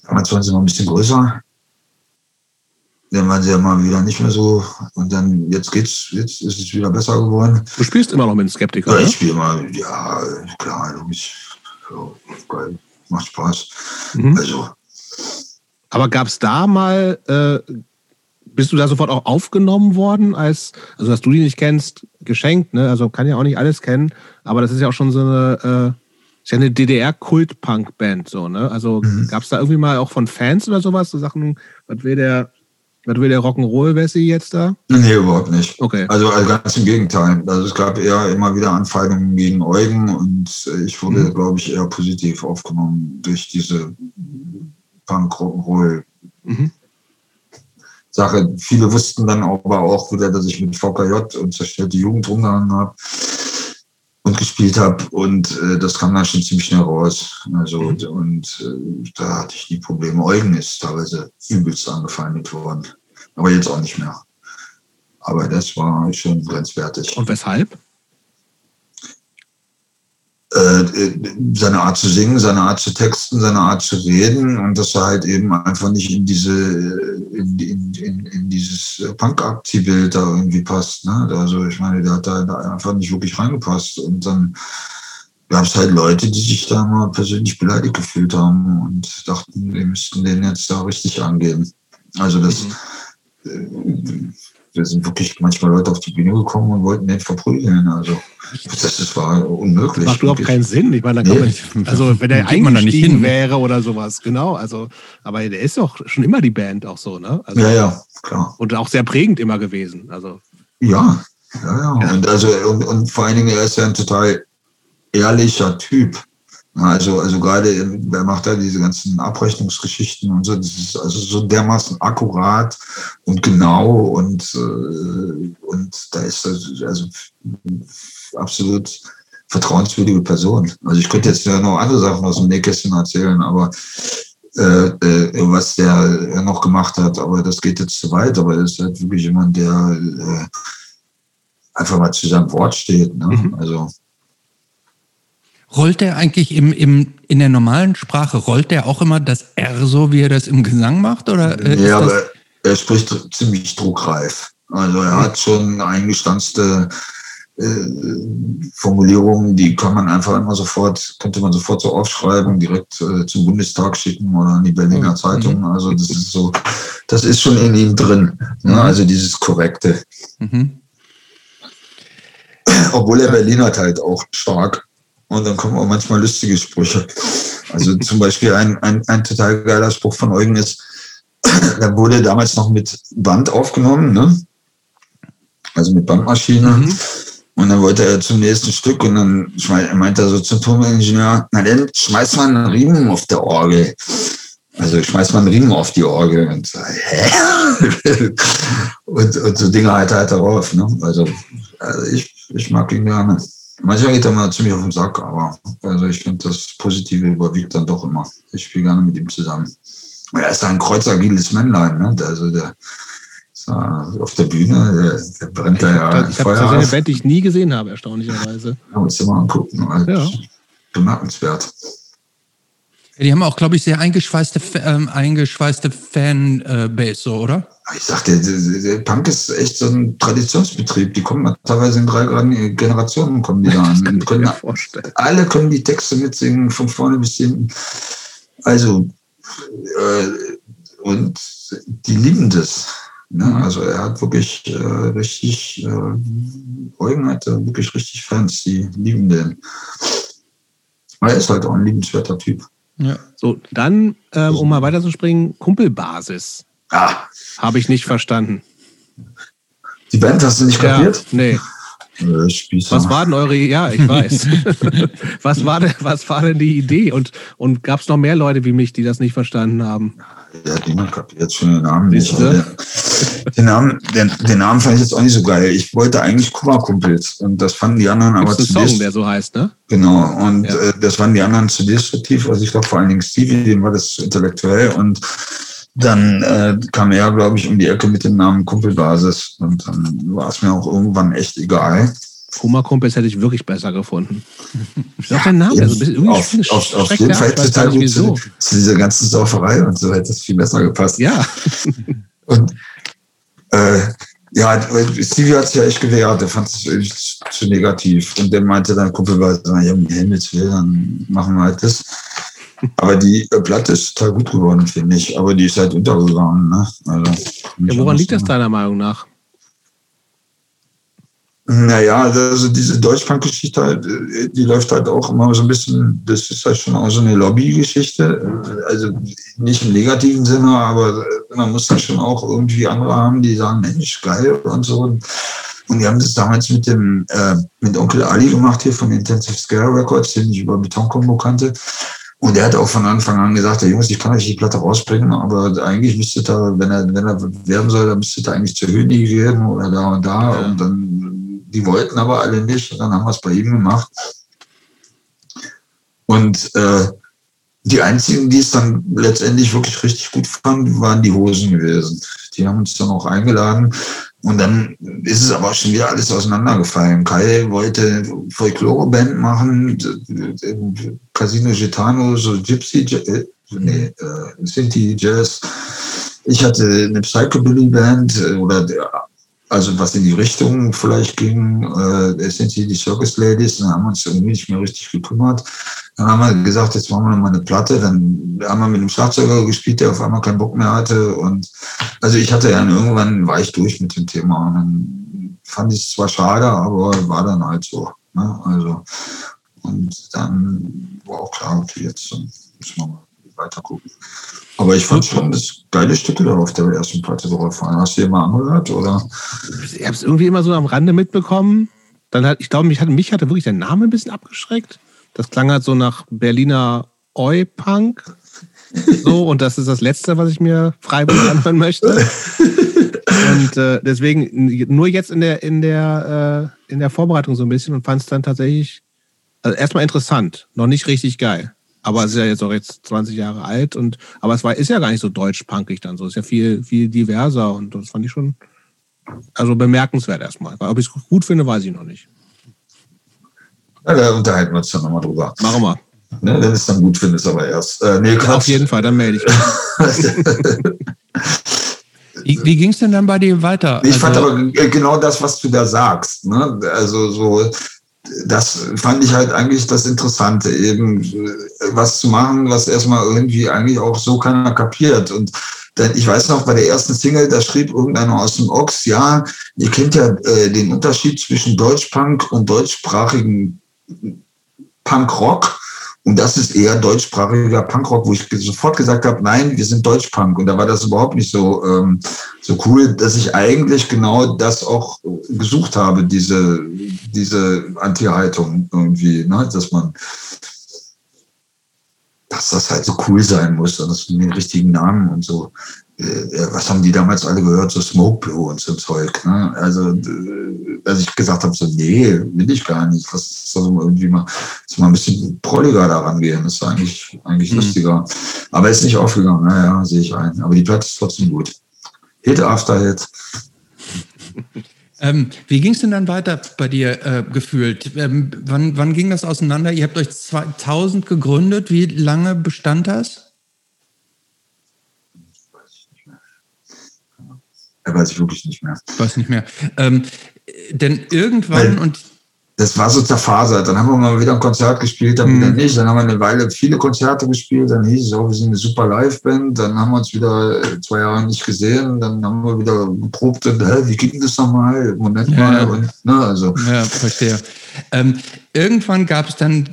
Damals waren sie noch ein bisschen größer. Dann waren sie ja mal wieder nicht mehr so. Und dann, jetzt geht's, jetzt ist es wieder besser geworden. Du spielst immer noch mit den Skeptikern, Ja, ne? ich spiele mal, ja, klar, logisch. Ja, geil. Macht Spaß. Mhm. Also, Aber gab es da mal, äh, bist du da sofort auch aufgenommen worden, als, also dass du die nicht kennst, geschenkt, ne? Also kann ja auch nicht alles kennen, aber das ist ja auch schon so eine, äh, ist ja eine DDR-Kult-Punk-Band, so, ne? Also Mhm. gab es da irgendwie mal auch von Fans oder sowas, so Sachen, was will der, was will der Rock'n'Roll-Wessi jetzt da? nee, überhaupt nicht. Okay. Also, also ganz im Gegenteil. Also es gab eher immer wieder Anfeindungen gegen Eugen und ich wurde, Mhm. glaube ich, eher positiv aufgenommen durch diese Punk-Rock'n'Roll Mhm. Sache. Viele wussten dann aber auch wieder, dass ich mit VKJ und zerstörte Jugend rumgehangen habe und gespielt habe und äh, das kam dann schon ziemlich schnell raus. Also und, und äh, da hatte ich nie Probleme. Eugen ist teilweise übelst angefeindet worden, aber jetzt auch nicht mehr. Aber das war schon grenzwertig. Und weshalb? Äh, seine Art zu singen, seine Art zu texten, seine Art zu reden und dass er halt eben einfach nicht in diese in, in, in, in dieses Punk-Akti-Bild da irgendwie passt. Ne? Also ich meine, der hat da, da einfach nicht wirklich reingepasst und dann gab es halt Leute, die sich da mal persönlich beleidigt gefühlt haben und dachten, wir müssten den jetzt da richtig angehen. Also das, mhm. Da sind wirklich manchmal Leute auf die Bühne gekommen und wollten den verprügeln. Also das, das war unmöglich. Macht überhaupt keinen Sinn. Ich meine, da nee. man, also wenn er eingestiegen wäre oder sowas, genau. Also, aber der ist doch schon immer die Band auch so, ne? Also, ja, ja, klar. Und auch sehr prägend immer gewesen. Also ja, ja, ja. ja. Und also und, und vor allen Dingen er ist ja ein total ehrlicher Typ. Also, also gerade, wer macht da diese ganzen Abrechnungsgeschichten und so, das ist also so dermaßen akkurat und genau und, äh, und da ist das also absolut vertrauenswürdige Person. Also ich könnte jetzt ja noch andere Sachen aus dem Nähkästchen erzählen, aber äh, äh, was der noch gemacht hat, aber das geht jetzt zu weit, aber er ist halt wirklich jemand, der äh, einfach mal zu seinem Wort steht. Ne? Mhm. Also Rollt er eigentlich im, im, in der normalen Sprache, rollt er auch immer das R so, wie er das im Gesang macht? Oder, äh, ja, aber er spricht ziemlich druckreif. Also er hat schon eingestanzte äh, Formulierungen, die kann man einfach immer sofort, könnte man sofort so aufschreiben, direkt äh, zum Bundestag schicken oder an die Berliner mhm. Zeitung. Also das ist so, das ist schon in ihm drin. Ne? Mhm. Also dieses Korrekte. Mhm. Obwohl er Berlin hat halt auch stark und dann kommen auch manchmal lustige Sprüche. Also zum Beispiel ein, ein, ein total geiler Spruch von Eugen ist, da wurde damals noch mit Band aufgenommen, ne? also mit Bandmaschine. Mhm. Und dann wollte er zum nächsten Stück und dann meinte er so zum Toningenieur, na dann schmeißt man einen Riemen auf der Orgel. Also schmeißt man einen Riemen auf die Orgel und so, hä? und, und so Dinge halt halt darauf. Ne? Also, also ich, ich mag ihn gerne. Manchmal geht er mal ziemlich auf den Sack, aber also ich finde, das Positive überwiegt dann doch immer. Ich spiele gerne mit ihm zusammen. Er ist ein kreuzagiles Männlein, ne? Also der ist auf der Bühne, der, der brennt da ja. Ich habe eine Band, die ich nie gesehen habe, erstaunlicherweise. Ja, muss du mal angucken. Halt ja. Bemerkenswert. Die haben auch, glaube ich, sehr eingeschweißte, ähm, eingeschweißte Fanbase, so, oder? Ich sagte, der, der, Punk ist echt so ein Traditionsbetrieb. Die kommen teilweise in drei Generationen kommen die da an. Können, alle können die Texte mitsingen, von vorne bis hinten. Also, äh, und die lieben das. Ne? Mhm. Also er hat wirklich äh, richtig, äh, Eugen hatte wirklich richtig Fans, die lieben den. Er ist halt auch ein liebenswerter Typ. Ja. So, dann, ähm, um mal weiterzuspringen, Kumpelbasis. Ah. Habe ich nicht verstanden. Die Band hast du nicht kapiert? Ja, nee. Was war denn eure, ja, ich weiß. was, war denn, was war denn die Idee? Und, und gab es noch mehr Leute wie mich, die das nicht verstanden haben? Ja, niemand kapiert jetzt schon den Namen nicht. Den, den, Namen, den, den, Namen fand ich jetzt auch nicht so geil. Ich wollte eigentlich Kuma-Kumpels und das fanden die anderen aber zu Song, der so heißt, ne? Genau, und ja. äh, das fanden die anderen zu destruktiv. Also ich glaube vor allen Dingen Stevie, dem war das intellektuell und dann äh, kam er, glaube ich, um die Ecke mit dem Namen Kumpelbasis und dann war es mir auch irgendwann echt egal. Fuma Kumpels hätte ich wirklich besser gefunden. Ich auch der Name, ja, also irgendwie auf, auf, auf jeden Fall total gut zu, zu dieser ganzen Sauferei und so hätte es viel besser gepasst. Ja. und äh, ja, Stevie hat sich ja echt gewehrt, der fand es zu negativ. Und der meinte dann, Kumpel war, ja, um Himmels Willen, dann machen wir halt das. Aber die Platte ist total gut geworden, finde ich. Aber die ist halt untergegangen. Ne? Also, ja, woran liegt das deiner Meinung nach? Naja, also diese Deutschpunk-Geschichte, halt, die läuft halt auch immer so ein bisschen, das ist halt schon auch so eine Lobby-Geschichte. Also nicht im negativen Sinne, aber man muss dann schon auch irgendwie andere haben, die sagen, Mensch, geil und so. Und die haben das damals mit dem, äh, mit Onkel Ali gemacht hier von Intensive Scare Records, den ich über Betonkombo kannte. Und er hat auch von Anfang an gesagt, der Jungs, ich kann euch die Platte rausbringen, aber eigentlich müsste da, wenn er, wenn er werben soll, dann müsste da eigentlich zu Hönig werden oder da und da. Ja. Und dann, die wollten aber alle nicht. Und dann haben wir es bei ihm gemacht. Und äh, die einzigen, die es dann letztendlich wirklich richtig gut fanden, waren die Hosen gewesen. Die haben uns dann auch eingeladen. Und dann ist es aber schon wieder alles auseinandergefallen. Kai wollte Folklore-Band machen, Casino Gitano, so Gypsy, äh, nee, äh, Sinti Jazz. Ich hatte eine Psychobilly-Band äh, oder also was in die Richtung vielleicht ging, äh, sind hier die Circus Ladies, dann haben wir uns irgendwie nicht mehr richtig gekümmert. Dann haben wir gesagt, jetzt machen wir nochmal eine Platte. Dann haben wir mit einem Schlagzeuger gespielt, der auf einmal keinen Bock mehr hatte. Und also ich hatte ja irgendwann war ich durch mit dem Thema. Und dann fand ich es zwar schade, aber war dann halt so. Ne? Also und dann war auch klar, okay, jetzt müssen wir mal weiter gucken. Aber ich fand schon das geile Stücke da auf der ersten Platte drauf waren. Hast du dir mal angehört? Oder? Ich habe es irgendwie immer so am Rande mitbekommen. Dann hat, ich glaube, mich hatte, mich hatte wirklich der Name ein bisschen abgeschreckt. Das klang halt so nach Berliner Oi-Punk. So, und das ist das Letzte, was ich mir freiwillig anhören möchte. Und äh, deswegen nur jetzt in der, in der, äh, in der Vorbereitung so ein bisschen und fand es dann tatsächlich also erstmal interessant, noch nicht richtig geil. Aber es ist ja jetzt auch jetzt 20 Jahre alt und aber es war, ist ja gar nicht so deutsch-punkig dann so. Es ist ja viel, viel diverser und das fand ich schon also bemerkenswert erstmal. Ob ich es gut finde, weiß ich noch nicht. Ja, da unterhalten wir uns dann nochmal drüber. Machen wir. Ne, wenn es dann gut findest, aber erst. Äh, nee, ja, auf jeden Fall, dann melde ich mich. wie wie ging es denn dann bei dir weiter? Ich also, fand aber genau das, was du da sagst. Ne? Also so, das fand ich halt eigentlich das Interessante, eben äh, was zu machen, was erstmal irgendwie eigentlich auch so keiner kapiert. Und dann, ich weiß noch, bei der ersten Single, da schrieb irgendeiner aus dem Ox, ja, ihr kennt ja äh, den Unterschied zwischen Deutschpunk und deutschsprachigen Punkrock. Und das ist eher deutschsprachiger Punkrock, wo ich sofort gesagt habe, nein, wir sind Deutschpunk. Und da war das überhaupt nicht so, ähm, so cool, dass ich eigentlich genau das auch gesucht habe, diese, diese Anti-Haltung irgendwie, ne? dass man, dass das halt so cool sein muss und das mit den richtigen Namen und so. Äh, was haben die damals alle gehört? So Smoke Blue und so Zeug. Ne? Also, als ich gesagt habe, so, nee, will ich gar nicht. Das ist also irgendwie mal, ist mal ein bisschen prolliger daran gehen. Das ist eigentlich, eigentlich mhm. lustiger. Aber ist nicht aufgegangen. Naja, sehe ich ein. Aber die Platte ist trotzdem gut. Hit after Hit. Ähm, wie ging es denn dann weiter bei dir äh, gefühlt? Ähm, wann, wann ging das auseinander? Ihr habt euch 2000 gegründet. Wie lange bestand das? Weiß ich wirklich nicht mehr. Weiß nicht mehr. Ähm, denn irgendwann Weil, und das war so zerfasert. Dann haben wir mal wieder ein Konzert gespielt, dann wieder mhm. nicht. Dann haben wir eine Weile viele Konzerte gespielt. Dann hieß es auch, wir sind eine super Live-Band. Dann haben wir uns wieder äh, zwei Jahre nicht gesehen. Dann haben wir wieder geprobt und, hä, wie ging das nochmal? Moment ja, mal. Und, ne, also. Ja, verstehe. Ähm, irgendwann gab es dann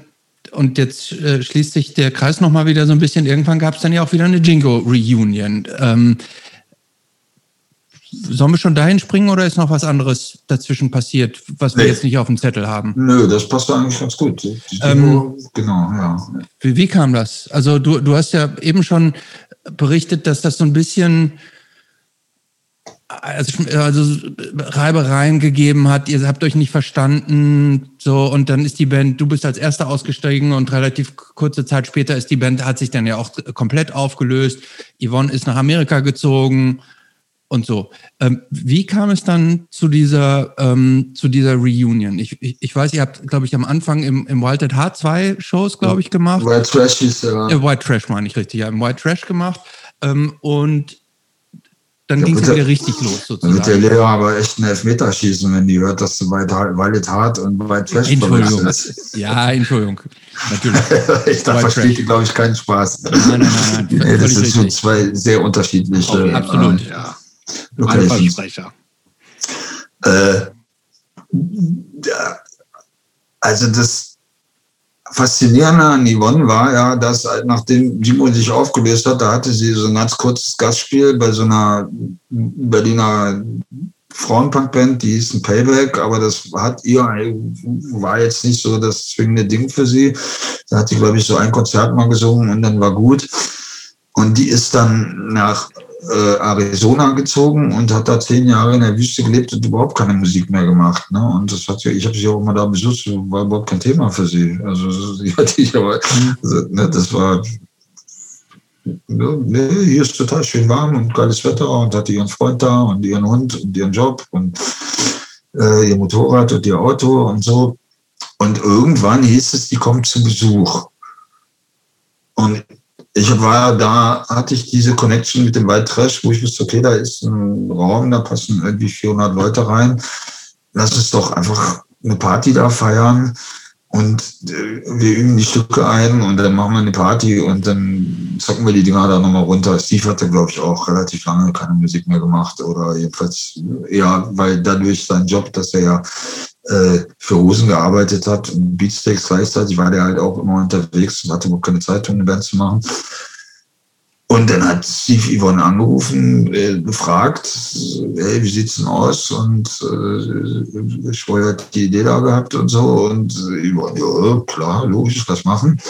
und jetzt äh, schließt sich der Kreis nochmal wieder so ein bisschen. Irgendwann gab es dann ja auch wieder eine Jingo-Reunion. Ähm, Sollen wir schon dahin springen oder ist noch was anderes dazwischen passiert, was wir nee. jetzt nicht auf dem Zettel haben? Nö, das passt eigentlich ganz gut. Ähm, genau, ja. Wie, wie, kam das? Also du, du hast ja eben schon berichtet, dass das so ein bisschen also, also Reibereien gegeben hat, ihr habt euch nicht verstanden, so und dann ist die Band, du bist als erster ausgestiegen und relativ kurze Zeit später ist die Band, hat sich dann ja auch komplett aufgelöst. Yvonne ist nach Amerika gezogen und so. Ähm, wie kam es dann zu dieser, ähm, zu dieser Reunion? Ich, ich, ich weiß, ihr habt, glaube ich, am Anfang im, im Wild at Heart zwei Shows, glaube ich, gemacht. White Trash hieß ja. Äh, White Trash meine ich richtig, ja, im White Trash gemacht. Ähm, und dann ja, ging es wieder richtig los, sozusagen. Mit der Lehrer aber echt einen Elfmeter schießen, wenn die hört, dass du White, Wild Heart und White Trash Entschuldigung. Ja, Entschuldigung. Natürlich. ich da versteht die, glaube ich, keinen Spaß. Nein, nein, nein. nein. nee, das sind schon zwei sehr unterschiedliche. Okay, absolut. Äh, ja. Versprecher. Äh, also das Faszinierende an Yvonne war ja, dass halt nachdem Jimo sich aufgelöst hat, da hatte sie so ein ganz kurzes Gastspiel bei so einer Berliner Frauenpunkband, die hieß ein Payback, aber das hat ihr, war jetzt nicht so das zwingende Ding für sie. Da hat sie, glaube ich, so ein Konzert mal gesungen und dann war gut. Und die ist dann nach äh, Arizona gezogen und hat da zehn Jahre in der Wüste gelebt und überhaupt keine Musik mehr gemacht. Ne? Und das hat ja, ich habe sie auch immer da besucht, war überhaupt kein Thema für sie. Also sie hatte ich aber, also, ne, das war ne, hier ist total schön warm und geiles Wetter und hatte ihren Freund da und ihren Hund und ihren Job und äh, ihr Motorrad und ihr Auto und so. Und irgendwann hieß es, die kommt zu Besuch. Und ich war da, hatte ich diese Connection mit dem White Trash, wo ich wusste, okay, da ist ein Raum, da passen irgendwie 400 Leute rein. Lass uns doch einfach eine Party da feiern und äh, wir üben die Stücke ein und dann machen wir eine Party und dann zocken wir die Dinger da nochmal runter. Steve hatte, glaube ich, auch relativ lange keine Musik mehr gemacht oder jedenfalls, ja, weil dadurch sein Job, dass er ja äh, für Hosen gearbeitet hat und Beatsteaks gleichzeitig war der halt auch immer unterwegs und hatte wohl keine Zeit, um eine Band zu machen. Und dann hat Steve Yvonne angerufen, äh, gefragt, hey, wie sieht's denn aus? Und äh, ich vorher die Idee da gehabt und so. Und Yvonne, ja, klar, logisch, was machen.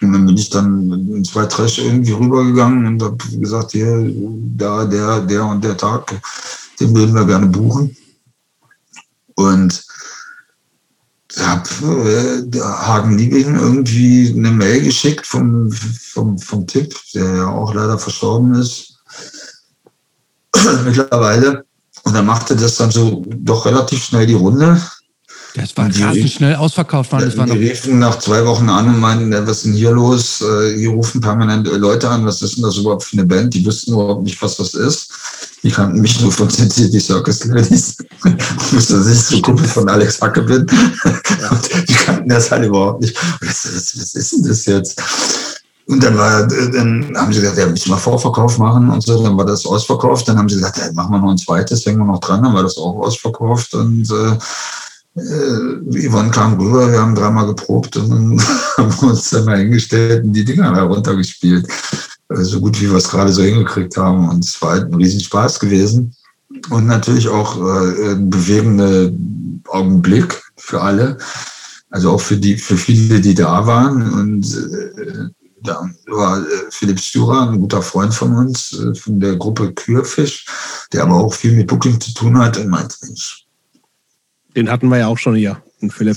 Und dann bin ich dann in zwei Trash irgendwie rübergegangen und habe gesagt, hier, da, der, der und der Tag, den würden wir gerne buchen. Und habe äh, Hagen Liebing irgendwie eine Mail geschickt vom, vom, vom Tipp, der ja auch leider verstorben ist mittlerweile. Und dann machte das dann so doch relativ schnell die Runde. Das war krass, schnell ausverkauft waren. Das war die riefen nach zwei Wochen an und meinten, was ist denn hier los? Äh, hier rufen permanent Leute an, was ist denn das überhaupt für eine Band? Die wussten überhaupt nicht, was das ist. Die kannten mich nur von City Circus Ladies. Ich wusste, dass ich so Kumpel von Alex Hacke bin. die kannten das halt überhaupt nicht. Was, was, was ist denn das jetzt? Und dann war, dann haben sie gesagt, ja, müssen wir Vorverkauf machen und so. Dann war das ausverkauft. Dann haben sie gesagt, ja, machen wir noch ein zweites, hängen wir noch dran. Dann war das auch ausverkauft und äh, äh, Yvonne kam rüber, wir haben dreimal geprobt und dann haben wir uns dann mal hingestellt und die Dinger da runtergespielt. Also so gut wie wir es gerade so hingekriegt haben. Und es war halt ein Riesenspaß gewesen. Und natürlich auch äh, ein bewegender Augenblick für alle. Also auch für die, für viele, die da waren. Und äh, da war äh, Philipp Stürer, ein guter Freund von uns, äh, von der Gruppe Kürfisch, der aber auch viel mit Booking zu tun hat und meinte, Mensch, den hatten wir ja auch schon hier, den Philipp.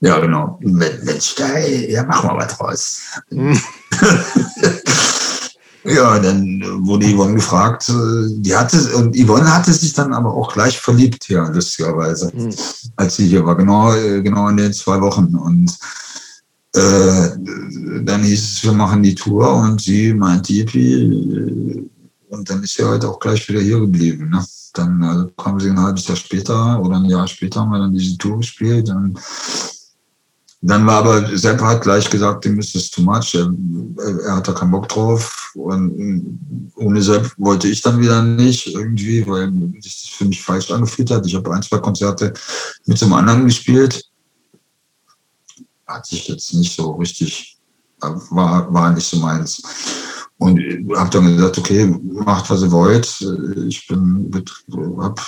Ja, genau. Mensch, da, ja, machen wir was draus. Ja, dann wurde Yvonne gefragt, äh, die hatte, und Yvonne hatte sich dann aber auch gleich verliebt, ja, lustigerweise, mhm. als sie hier war, genau, äh, genau in den zwei Wochen. Und äh, dann hieß es, wir machen die Tour und sie meint, Yippie, äh, und dann ist sie heute auch gleich wieder hier geblieben. Ne? Dann also kamen sie ein halbes Jahr später oder ein Jahr später haben wir dann diese Tour gespielt. Und dann war aber, Sepp hat gleich gesagt, dem ist es too much. Er, er hat da keinen Bock drauf. Und ohne Sepp wollte ich dann wieder nicht irgendwie, weil sich das für mich falsch angefühlt hat. Ich habe ein, zwei Konzerte mit einem anderen gespielt. Hat sich jetzt nicht so richtig, war, war nicht so meins. Und habe dann gesagt, okay, macht, was ihr wollt. Ich bin, hab,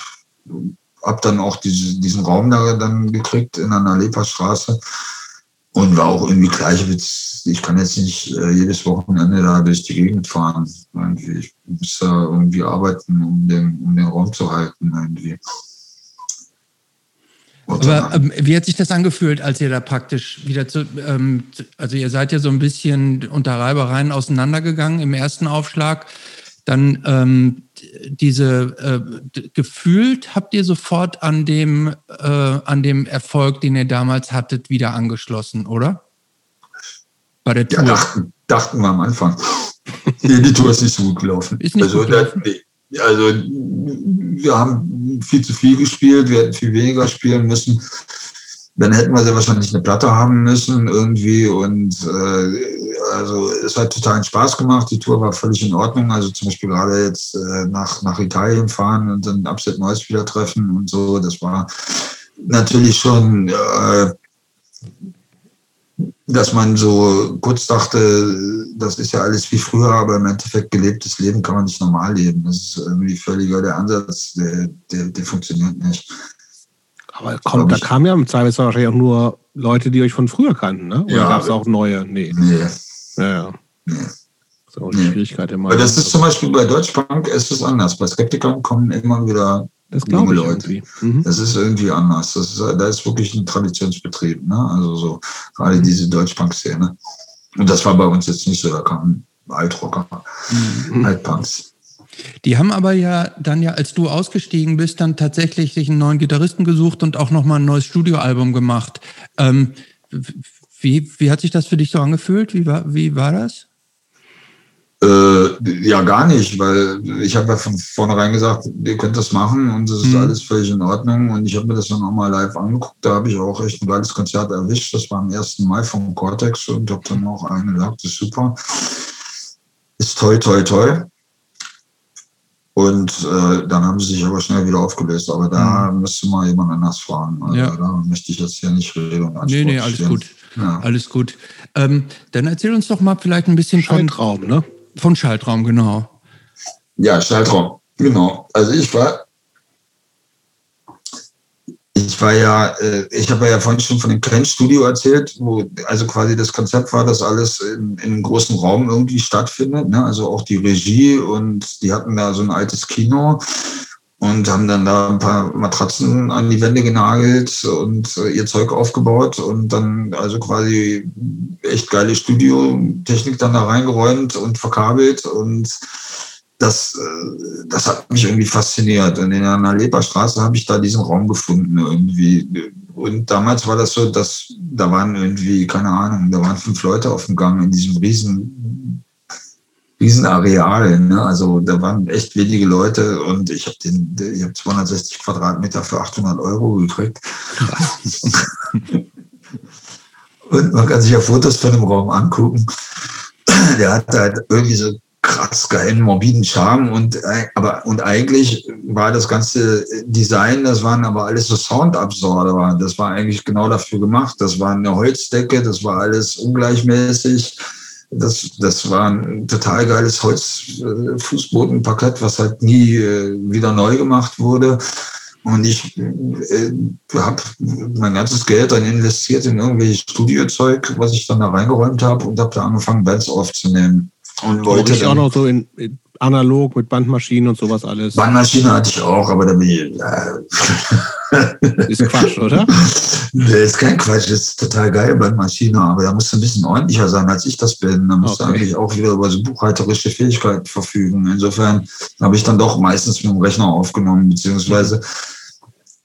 hab dann auch diese, diesen Raum da dann gekriegt in einer Leperstraße und war auch irgendwie gleich, ich kann jetzt nicht äh, jedes Wochenende da durch die Gegend fahren. Irgendwie. Ich muss da irgendwie arbeiten, um den, um den Raum zu halten irgendwie. Aber ähm, wie hat sich das angefühlt, als ihr da praktisch wieder zu, ähm, also ihr seid ja so ein bisschen unter Reibereien auseinandergegangen im ersten Aufschlag. Dann ähm, diese äh, gefühlt habt ihr sofort an dem, äh, an dem Erfolg, den ihr damals hattet, wieder angeschlossen, oder? Bei der Tour. Ja, dachten, dachten wir am Anfang. die Tour ist nicht so gut gelaufen. Ist nicht also, gut gelaufen. Da, also wir haben viel zu viel gespielt, wir hätten viel weniger spielen müssen. Dann hätten wir sehr wahrscheinlich eine Platte haben müssen irgendwie und äh, also es hat totalen Spaß gemacht. Die Tour war völlig in Ordnung. Also zum Beispiel gerade jetzt äh, nach, nach Italien fahren und dann Upset Neues wieder treffen und so. Das war natürlich schon äh, dass man so kurz dachte, das ist ja alles wie früher, aber im Endeffekt gelebtes Leben kann man nicht normal leben. Das ist irgendwie völliger der Ansatz, der, der, der funktioniert nicht. Aber kommt, da kamen ja im Zweifelsfall wahrscheinlich auch nur Leute, die euch von früher kannten, ne? Oder ja, gab es auch neue? Nee. Nee. Ja, ja. Nee. Das ist auch die nee. Schwierigkeit immer. Aber das ist zum Beispiel bei Deutschbank ist es anders. Bei Skeptikern kommen immer wieder das ich Leute. Mhm. Das ist irgendwie anders. Das ist, da ist wirklich ein Traditionsbetrieb. Ne? Also so gerade mhm. diese Deutschpunk-Szene. Und das war bei uns jetzt nicht so. Da kamen Altrocker, mhm. Altpunks. Die haben aber ja dann ja, als du ausgestiegen bist, dann tatsächlich sich einen neuen Gitarristen gesucht und auch nochmal ein neues Studioalbum gemacht. Ähm, wie, wie hat sich das für dich so angefühlt? Wie war, wie war das? Äh, ja, gar nicht, weil ich habe ja von vornherein gesagt, ihr könnt das machen und das ist mhm. alles völlig in Ordnung. Und ich habe mir das dann auch mal live angeguckt. Da habe ich auch echt ein geiles Konzert erwischt. Das war am 1. Mai vom Cortex und habe dann auch einen gesagt, das ist super. Ist toll, toll, toll. Und äh, dann haben sie sich aber schnell wieder aufgelöst. Aber da mhm. müsste mal jemand anders fahren. Also ja. Da möchte ich jetzt hier nicht reden. Nee, nee, alles stehen. gut. Ja. Alles gut. Ähm, dann erzähl uns doch mal vielleicht ein bisschen Schaltraum, von, ne? Von Schaltraum, genau. Ja, Schaltraum, genau. Also ich war, ich war ja, äh, ich habe ja vorhin schon von dem Grenzstudio erzählt, wo also quasi das Konzept war, dass alles in, in einem großen Raum irgendwie stattfindet. Ne? Also auch die Regie und die hatten da so ein altes Kino und haben dann da ein paar Matratzen an die Wände genagelt und äh, ihr Zeug aufgebaut und dann also quasi echt geile Studiotechnik dann da reingeräumt und verkabelt und das, äh, das hat mich irgendwie fasziniert. Und in einer Leberstraße habe ich da diesen Raum gefunden irgendwie. Und damals war das so, dass da waren irgendwie, keine Ahnung, da waren fünf Leute auf dem Gang in diesem riesen Riesenareal. Ne? Also da waren echt wenige Leute und ich habe den, ich habe 260 Quadratmeter für 800 Euro gekriegt. und man kann sich ja Fotos von dem Raum angucken. Der hat halt irgendwie so krass geilen, morbiden Charme und, aber, und eigentlich war das ganze Design, das waren aber alles so Soundabsorber. Das war eigentlich genau dafür gemacht. Das war eine Holzdecke, das war alles ungleichmäßig das, das war ein total geiles Holzfußbodenparkett, was halt nie äh, wieder neu gemacht wurde. Und ich äh, habe mein ganzes Geld dann investiert in irgendwelches Studiozeug, was ich dann da reingeräumt habe und habe da angefangen, Bands aufzunehmen. Und wollte ich auch noch so in, in analog mit Bandmaschinen und sowas alles. Bandmaschine hatte ich auch, aber da bin ich. Äh, ist Quatsch, oder? Das ist kein Quatsch, das ist total geil, Bandmaschine, aber da musst du ein bisschen ordentlicher sein, als ich das bin. Da musst okay. du eigentlich auch wieder über so buchhalterische Fähigkeiten verfügen. Insofern habe ich dann doch meistens mit dem Rechner aufgenommen, beziehungsweise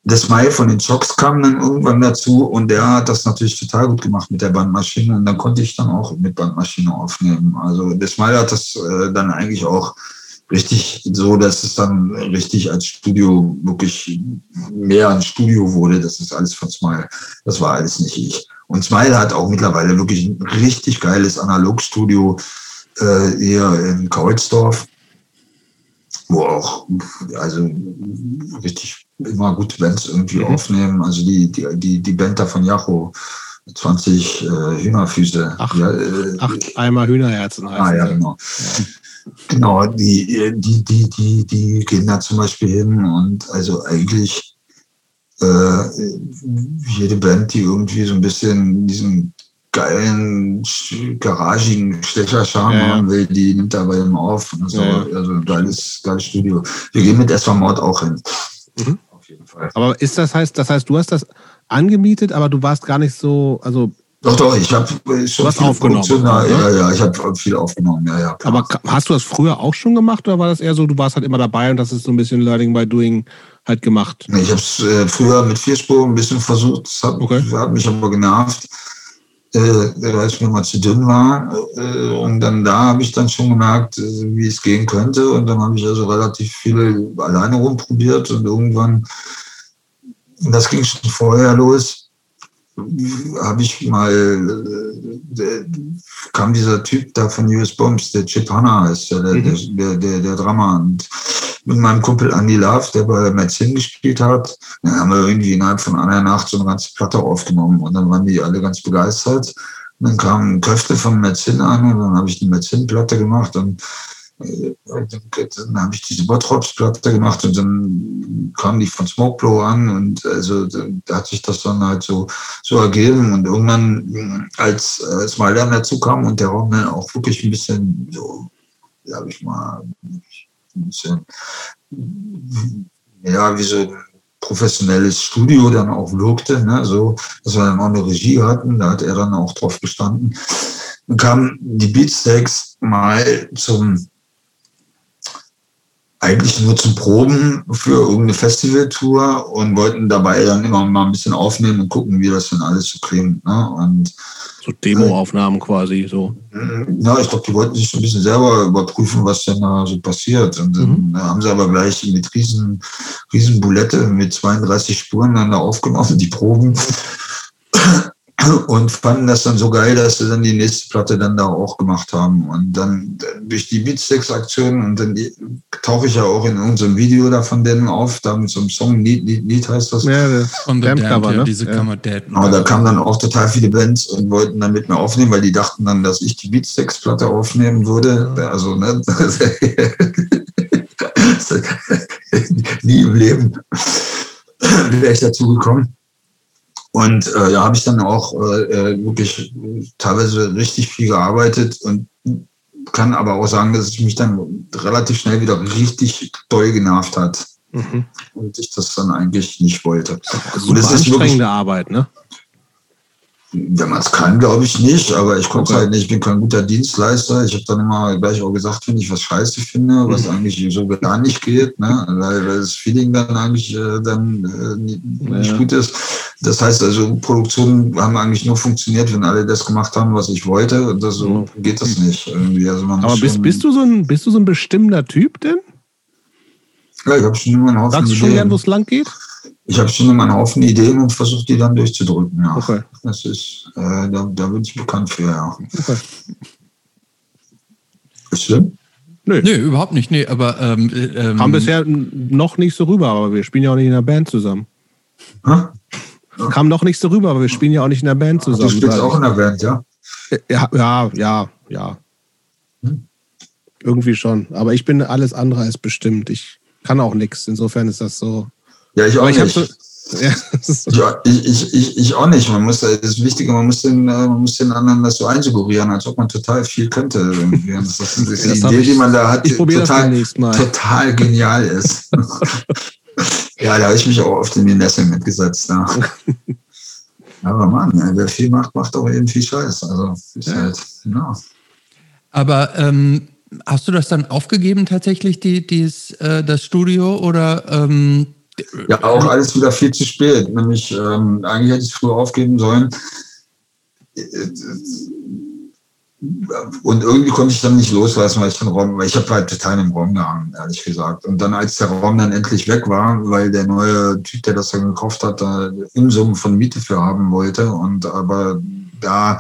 das Mai von den Chocks kam dann irgendwann dazu und der hat das natürlich total gut gemacht mit der Bandmaschine und dann konnte ich dann auch mit Bandmaschine aufnehmen. Also das Mai hat das äh, dann eigentlich auch richtig so, dass es dann richtig als Studio wirklich mehr ein Studio wurde. Das ist alles von Smile. Das war alles nicht ich. Und Smile hat auch mittlerweile wirklich ein richtig geiles Analogstudio äh, hier in Kaulsdorf wo auch also richtig immer gute Bands irgendwie mhm. aufnehmen. Also die, die, die, die Band da von Jacho, 20 äh, Hühnerfüße. Ach, ja, äh, acht Eimer Hühnerherzen heißen. Ah, ja, genau. Ja. Genau, die, die, die, die, die gehen da zum Beispiel hin und also eigentlich äh, jede Band, die irgendwie so ein bisschen diesen geilen, garagigen Stecherscharme ja, haben will, die nimmt er bei ihm auf. Und so, ja. Also geiles, geiles Studio. Wir gehen mit SV Mord auch hin. Mhm. Auf jeden Fall. Aber ist das heißt, das heißt, du hast das angemietet, aber du warst gar nicht so, also doch, doch, ich habe schon was aufgenommen. Ja, ja, ja, ich habe viel aufgenommen, ja, ja. Klar. Aber hast du das früher auch schon gemacht oder war das eher so, du warst halt immer dabei und das ist so ein bisschen Learning by Doing halt gemacht? Ich habe es äh, früher mit Vierspur ein bisschen versucht, das hat, okay. hat mich aber genervt äh, weil es mir mal zu dünn war. Äh, und dann da habe ich dann schon gemerkt, äh, wie es gehen könnte. Und dann habe ich also relativ viele alleine rumprobiert und irgendwann, das ging schon vorher los, habe ich mal, äh, kam dieser Typ da von US Bombs, der Chip Hanna ist, der, mhm. der, der, der, der Drama. Und mit meinem Kumpel Andy Love, der bei Metzin gespielt hat, dann haben wir irgendwie innerhalb von einer Nacht so eine ganze Platte aufgenommen und dann waren die alle ganz begeistert. Und dann kam ein Köfte von Metzin an und dann habe ich die Metzin-Platte gemacht und dann habe ich diese Bottrops-Platte gemacht und dann kam die von Smokeblow an und also da hat sich das dann halt so, so ergeben und irgendwann, als, als Mailand dazu kam und der Raum dann auch wirklich ein bisschen so, sag ich mal, ein bisschen, ja, wie so ein professionelles Studio dann auch wirkte, ne, so, dass wir dann auch eine Regie hatten, da hat er dann auch drauf gestanden. Dann kamen die Beatsteaks mal zum, eigentlich nur zum Proben für irgendeine Festivaltour und wollten dabei dann immer mal ein bisschen aufnehmen und gucken, wie das dann alles so klingt. Ne? Und So Demoaufnahmen quasi so. Ja, ich glaube, die wollten sich so ein bisschen selber überprüfen, was denn da so passiert. Und dann Mhm. haben sie aber gleich mit riesen, riesen Bulette mit 32 Spuren dann da aufgenommen, die Proben. Und fanden das dann so geil, dass sie dann die nächste Platte dann da auch gemacht haben. Und dann durch die Beatsteaks-Aktion und dann die- tauche ich ja auch in unserem Video da von denen auf, da mit so einem Song, Lied, Lied, Lied heißt das. Ja, das On the Damned Damned, Cover, ja, ne? diese Ja. Cover Dead. Aber da kamen dann auch total viele Bands und wollten dann mit mir aufnehmen, weil die dachten dann, dass ich die Beatsteaks-Platte aufnehmen würde. Also, ne? Nie im Leben wäre ich dazu gekommen. Und äh, ja, habe ich dann auch äh, äh, wirklich teilweise richtig viel gearbeitet und kann aber auch sagen, dass es mich dann relativ schnell wieder richtig doll genervt hat Mhm. und ich das dann eigentlich nicht wollte. Super Und es ist wirklich, Arbeit, ne? Wenn man es kann, glaube ich nicht, aber ich konnte Okay. halt nicht. Ich bin kein guter Dienstleister. Ich habe dann immer gleich auch gesagt, wenn ich was scheiße finde, was Mhm. eigentlich so gar nicht geht, ne? weil, weil das Feeling dann eigentlich äh, dann äh, nicht, Ja. gut ist. Das heißt also, Produktionen haben eigentlich nur funktioniert, wenn alle das gemacht haben, was ich wollte. Und das, so geht das nicht irgendwie. Also man Aber bist, bist, du so ein, bist du so ein bestimmender Typ denn? Ja, ich habe schon immer einen Haufen Sagst du schon gern, wo es lang geht? Ich habe schon immer einen Haufen Ideen und versuche die dann durchzudrücken. Ja. Okay. Das ist, äh, da, da bin ich bekannt für, ja. okay. Ist schlimm? Nö. Nee, überhaupt nicht. Nee, aber ähm, äh, ähm, Kam bisher noch nicht so rüber, aber wir spielen ja auch nicht in der Band zusammen. Hä? Kam noch nicht so rüber, aber wir spielen ja auch nicht in der Band Du zusammen. spielst auch in der Band, ja? ja, ja, ja, ja. Hm. Irgendwie schon. Aber ich bin alles andere als bestimmt. Ich kann auch nichts. Insofern ist das so. Ja, ich auch ich nicht. so. Ja, ist. Ja, ich, ich, ich, ich auch nicht. Man muss, das Wichtige, man muss, den, äh, man muss den anderen das so einsuggerieren, als ob man total viel könnte. Das ist, das ist die Idee, ich- die man da hat, total, total genial ist. ja, da habe ich mich auch oft in die Nesseln mitgesetzt. Ja. Aber Mann, ey, wer viel macht, macht auch eben viel Scheiß. Also ist Ja. halt, ja. Aber ähm, hast du das dann aufgegeben tatsächlich, die, dies, äh, das Studio? Oder ähm, Ja, auch alles wieder viel zu spät. Nämlich, ähm, eigentlich hätte ich es früher aufgeben sollen. Und irgendwie konnte ich dann nicht loslassen, weil ich den Raum, weil ich habe halt total im Raum gehangen, ehrlich gesagt. Und dann, als der Raum dann endlich weg war, weil der neue Typ, der das dann gekauft hat, da Unsummen von Miete für haben wollte. Und aber da,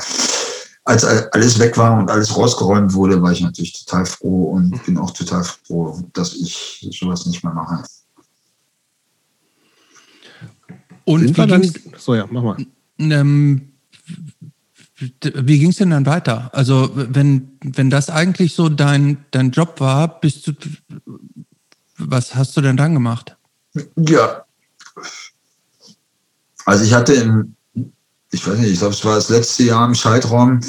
als alles weg war und alles rausgeräumt wurde, war ich natürlich total froh und bin auch total froh, dass ich sowas nicht mehr mache. Und Sind wie wir dann, so, ja, mach mal. ähm, wie ging es denn dann weiter? Also wenn, wenn das eigentlich so dein, dein Job war, bist du, was hast du denn dann gemacht? Ja. Also ich hatte im, ich weiß nicht, ich glaube, es war das letzte Jahr im Schaltraum,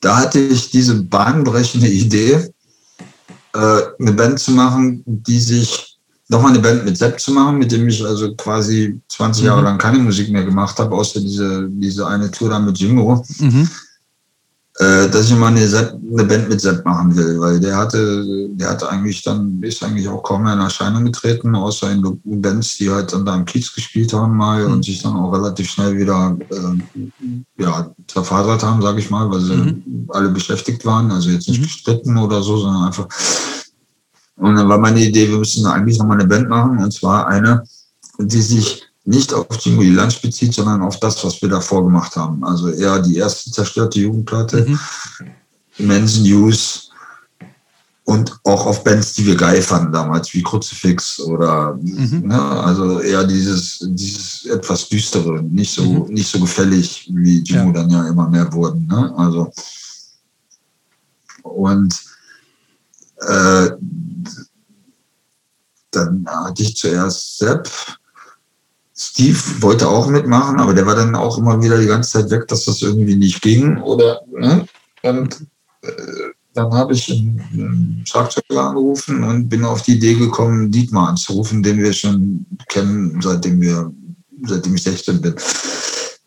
da hatte ich diese bahnbrechende Idee, äh, eine Band zu machen, die sich, nochmal eine Band mit Sepp zu machen, mit dem ich also quasi 20 Jahre Mhm. lang keine Musik mehr gemacht habe, außer diese, diese eine Tour da mit Jingo Mhm. äh, dass ich mal eine, Sepp, eine Band mit Sepp machen will, weil der hatte, der hatte eigentlich dann, ist eigentlich auch kaum mehr in Erscheinung getreten, außer in Bands, die halt dann da im Kiez gespielt haben mal Mhm. und sich dann auch relativ schnell wieder äh, ja, zerfasert haben, sage ich mal, weil sie Mhm. alle beschäftigt waren, also jetzt nicht Mhm. gestritten oder so, sondern einfach. Und dann war meine Idee, wir müssen eigentlich nochmal eine Band machen, und zwar eine, die sich nicht auf Jingo Lunch bezieht, sondern auf das, was wir davor gemacht haben. Also eher die erste zerstörte Jugendplatte, Mhm. Immense News und auch auf Bands, die wir geil fanden damals, wie Crucifix oder Mhm. ne, also eher dieses, dieses etwas düstere, nicht so, Mhm. nicht so gefällig, wie Jingo Ja. dann ja immer mehr wurden. Ne? Also und äh, dann hatte ich zuerst Sepp. Steve wollte auch mitmachen, aber der war dann auch immer wieder die ganze Zeit weg, dass das irgendwie nicht ging. Oder, ne? Und äh, dann habe ich einen, Schlagzeuger angerufen und bin auf die Idee gekommen, Dietmar anzurufen, den wir schon kennen, seitdem wir, seitdem ich 16 bin.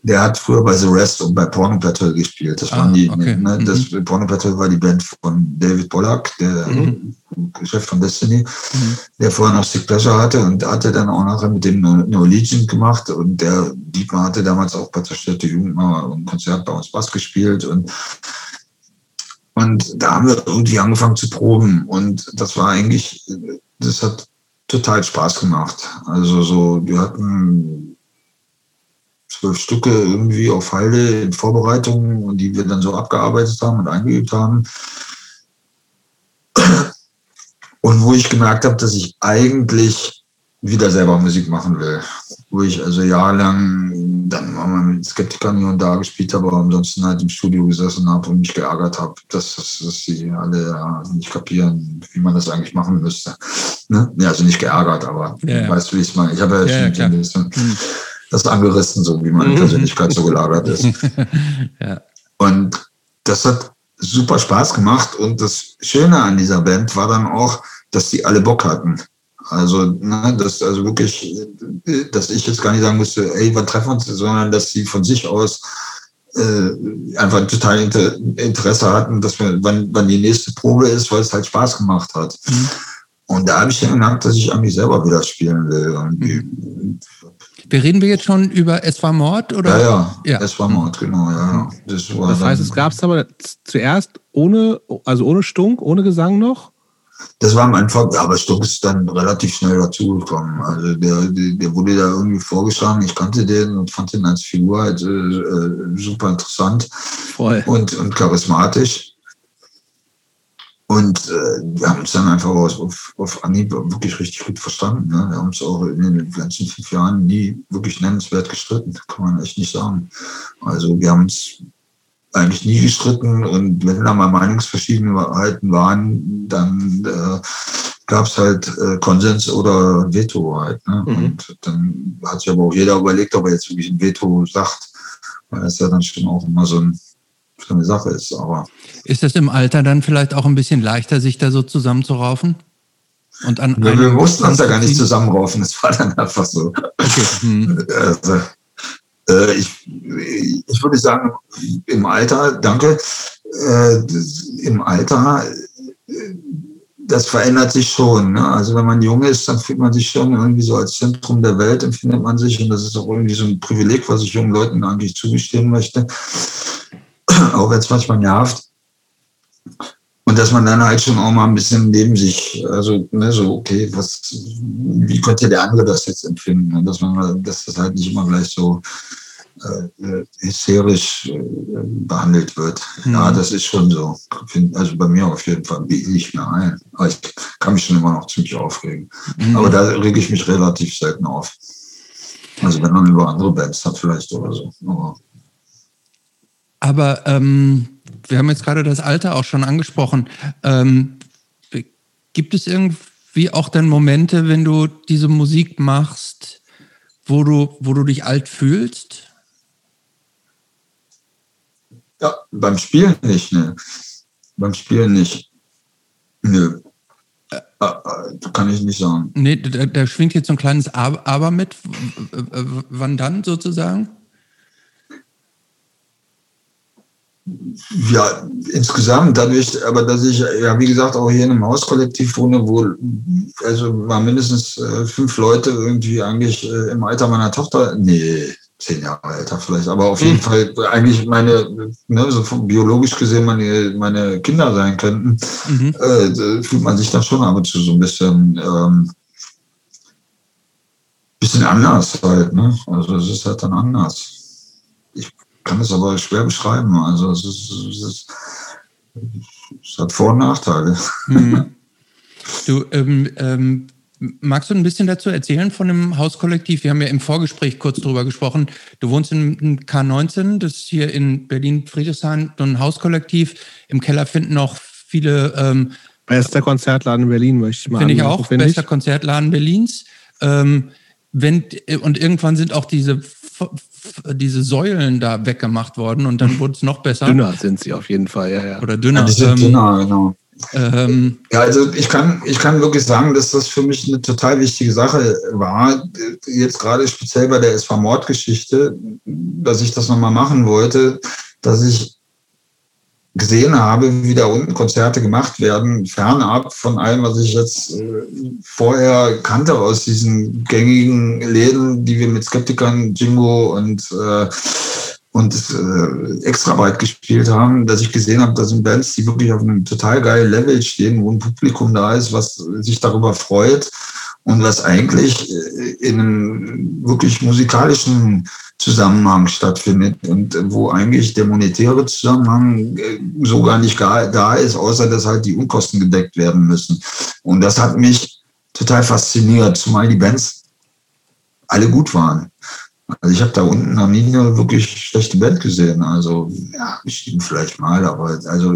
Der hat früher bei The Rest und bei Porno Battle gespielt. Das Ah, waren die, okay. ne, das Mhm. Porno Battle war die Band von David Pollack, der Mhm. Chef von Destiny, Mhm. der vorher noch Sick Pleasure hatte und hatte dann auch nachher mit dem No No Legion gemacht und der Dietmar hatte damals auch bei Zerstörte Jugend mal ein Konzert bei uns Bass gespielt und und da haben wir irgendwie angefangen zu proben und das war eigentlich, das hat total Spaß gemacht. Also so, wir hatten zwölf Stücke irgendwie auf Halde in Vorbereitungen und die wir dann so abgearbeitet haben und eingeübt haben. Und wo ich gemerkt habe, dass ich eigentlich wieder selber Musik machen will. Wo ich also jahrelang dann mal mit Skeptikern hier und da gespielt habe, aber ansonsten halt im Studio gesessen habe und mich geärgert habe, dass, dass, sie alle ja, nicht kapieren, wie man das eigentlich machen müsste. Ne? Ja, also nicht geärgert, aber Ja, ja. weißt du, wie ich es meine? Ich habe ja, Ja, ja, schon klar. Mhm. das angerissen, so wie meine Mhm. Persönlichkeit so gelagert ist. Ja. Und das hat super Spaß gemacht. Und das Schöne an dieser Band war dann auch, dass die alle Bock hatten. Also, ne, dass also wirklich, dass ich jetzt gar nicht sagen musste, ey, wann treffen wir uns, sondern dass sie von sich aus äh, einfach total Inter Interesse hatten, dass wir, wann, wann die nächste Probe ist, weil es halt Spaß gemacht hat. Mhm. Und da habe ich dann gemerkt, dass ich an mich selber wieder spielen will. Irgendwie. Wir reden wir jetzt schon über Es war Mord oder? Ja, ja, Ja. es war Mord, genau, ja. Das, war Das heißt, es gab es aber zuerst ohne, also ohne Stunk, ohne Gesang noch. Das war am Anfang, aber Stuck ist dann relativ schnell dazugekommen. Also der, der, der wurde da irgendwie vorgeschlagen. Ich kannte den und fand den als Figur halt äh, super interessant Voll. und, und charismatisch. Und äh, wir haben uns dann einfach auf, auf, Anhieb wirklich richtig gut verstanden. Ne? Wir haben uns auch in den ganzen fünf Jahren nie wirklich nennenswert gestritten, kann man echt nicht sagen. Also wir haben uns eigentlich nie gestritten und wenn da mal Meinungsverschiedenheiten waren, dann äh, gab es halt äh, Konsens oder Veto halt. Ne? Mhm. Und dann hat sich aber auch jeder überlegt, ob er jetzt wirklich ein Veto sagt, weil das ja dann schon auch immer so, ein, so eine Sache ist. Aber Ist es im Alter dann vielleicht auch ein bisschen leichter, sich da so zusammenzuraufen? Und an wir, wir mussten uns da gar nicht zusammenraufen, es war dann einfach so. Okay. Hm. Also, äh, ich, ich würde sagen, im Alter, danke, äh, das- im Alter, äh, das verändert sich schon. Ne? Also wenn man jung ist, dann fühlt man sich schon irgendwie so als Zentrum der Welt, empfindet man sich. Und das ist auch irgendwie so ein Privileg, was ich jungen Leuten eigentlich zugestehen möchte. Auch wenn es manchmal nervt. Und dass man dann halt schon auch mal ein bisschen neben sich, also ne, so, okay, was, wie könnte der andere das jetzt empfinden? Und dass man, dass das halt nicht immer gleich so äh, äh, hysterisch äh, behandelt wird. Ja, Mhm. das ist schon so. Also bei mir auf jeden Fall bilde ich mir ein. Aber ich kann mich schon immer noch ziemlich aufregen. Mhm. Aber da rege ich mich relativ selten auf. Also wenn man über andere Bands dann vielleicht oder so. Aber Aber ähm, wir haben jetzt gerade das Alter auch schon angesprochen. Ähm, gibt es irgendwie auch dann Momente, wenn du diese Musik machst, wo du, wo du dich alt fühlst? Ja, beim Spielen nicht, ne. Beim Spielen nicht. Nö. Äh, äh, kann ich nicht sagen. Nee, da, da schwingt jetzt so ein kleines Aber, mit. Wann dann sozusagen? Ja, insgesamt dadurch, aber dass ich, ja, wie gesagt, auch hier in einem Hauskollektiv wohne, wo, also waren mindestens äh, fünf Leute irgendwie eigentlich äh, im Alter meiner Tochter, nee, zehn Jahre älter vielleicht, aber auf jeden Fall eigentlich meine, ne, so biologisch gesehen meine, meine Kinder sein könnten, Mhm. äh, da fühlt man sich dann schon ab und zu so ein bisschen, ähm, bisschen anders halt, ne? Also es ist halt dann anders. Ich kann es aber schwer beschreiben. Also es ist, es ist es hat Vor- und Nachteile. Mhm. Du, ähm, ähm, magst du ein bisschen dazu erzählen von dem Hauskollektiv? Wir haben ja im Vorgespräch kurz drüber gesprochen. Du wohnst in K19, das ist hier in Berlin-Friedrichshain, so ein Hauskollektiv. Im Keller finden auch viele, ähm, Bester Konzertladen in Berlin, möchte ich mal finde ich auch, finde ich. bester Konzertladen Berlins. Ähm, wenn, und irgendwann sind auch diese, diese Säulen da weggemacht worden und dann wurde es noch besser. Dünner sind sie auf jeden Fall, ja, ja. Oder dünner. Ja, die sind Ähm, dünner, genau. Ähm, ja, also ich kann, ich kann wirklich sagen, dass das für mich eine total wichtige Sache war, jetzt gerade speziell bei der SV-Mord-Geschichte, dass ich das nochmal machen wollte, dass ich gesehen habe, wie da unten Konzerte gemacht werden, fernab von allem, was ich jetzt äh, vorher kannte aus diesen gängigen Läden, die wir mit Skeptikern, Jingo und äh, und äh, extra weit gespielt haben, dass ich gesehen habe, da sind Bands, die wirklich auf einem total geilen Level stehen, wo ein Publikum da ist, was sich darüber freut und was eigentlich äh, in einem wirklich musikalischen Zusammenhang stattfindet und wo eigentlich der monetäre Zusammenhang äh, so gar nicht da ist, außer dass halt die Unkosten gedeckt werden müssen. Und das hat mich total fasziniert, zumal die Bands alle gut waren. Also ich habe da unten am Linie wirklich schlechte Band gesehen. Also ja, bestimmt vielleicht mal, aber also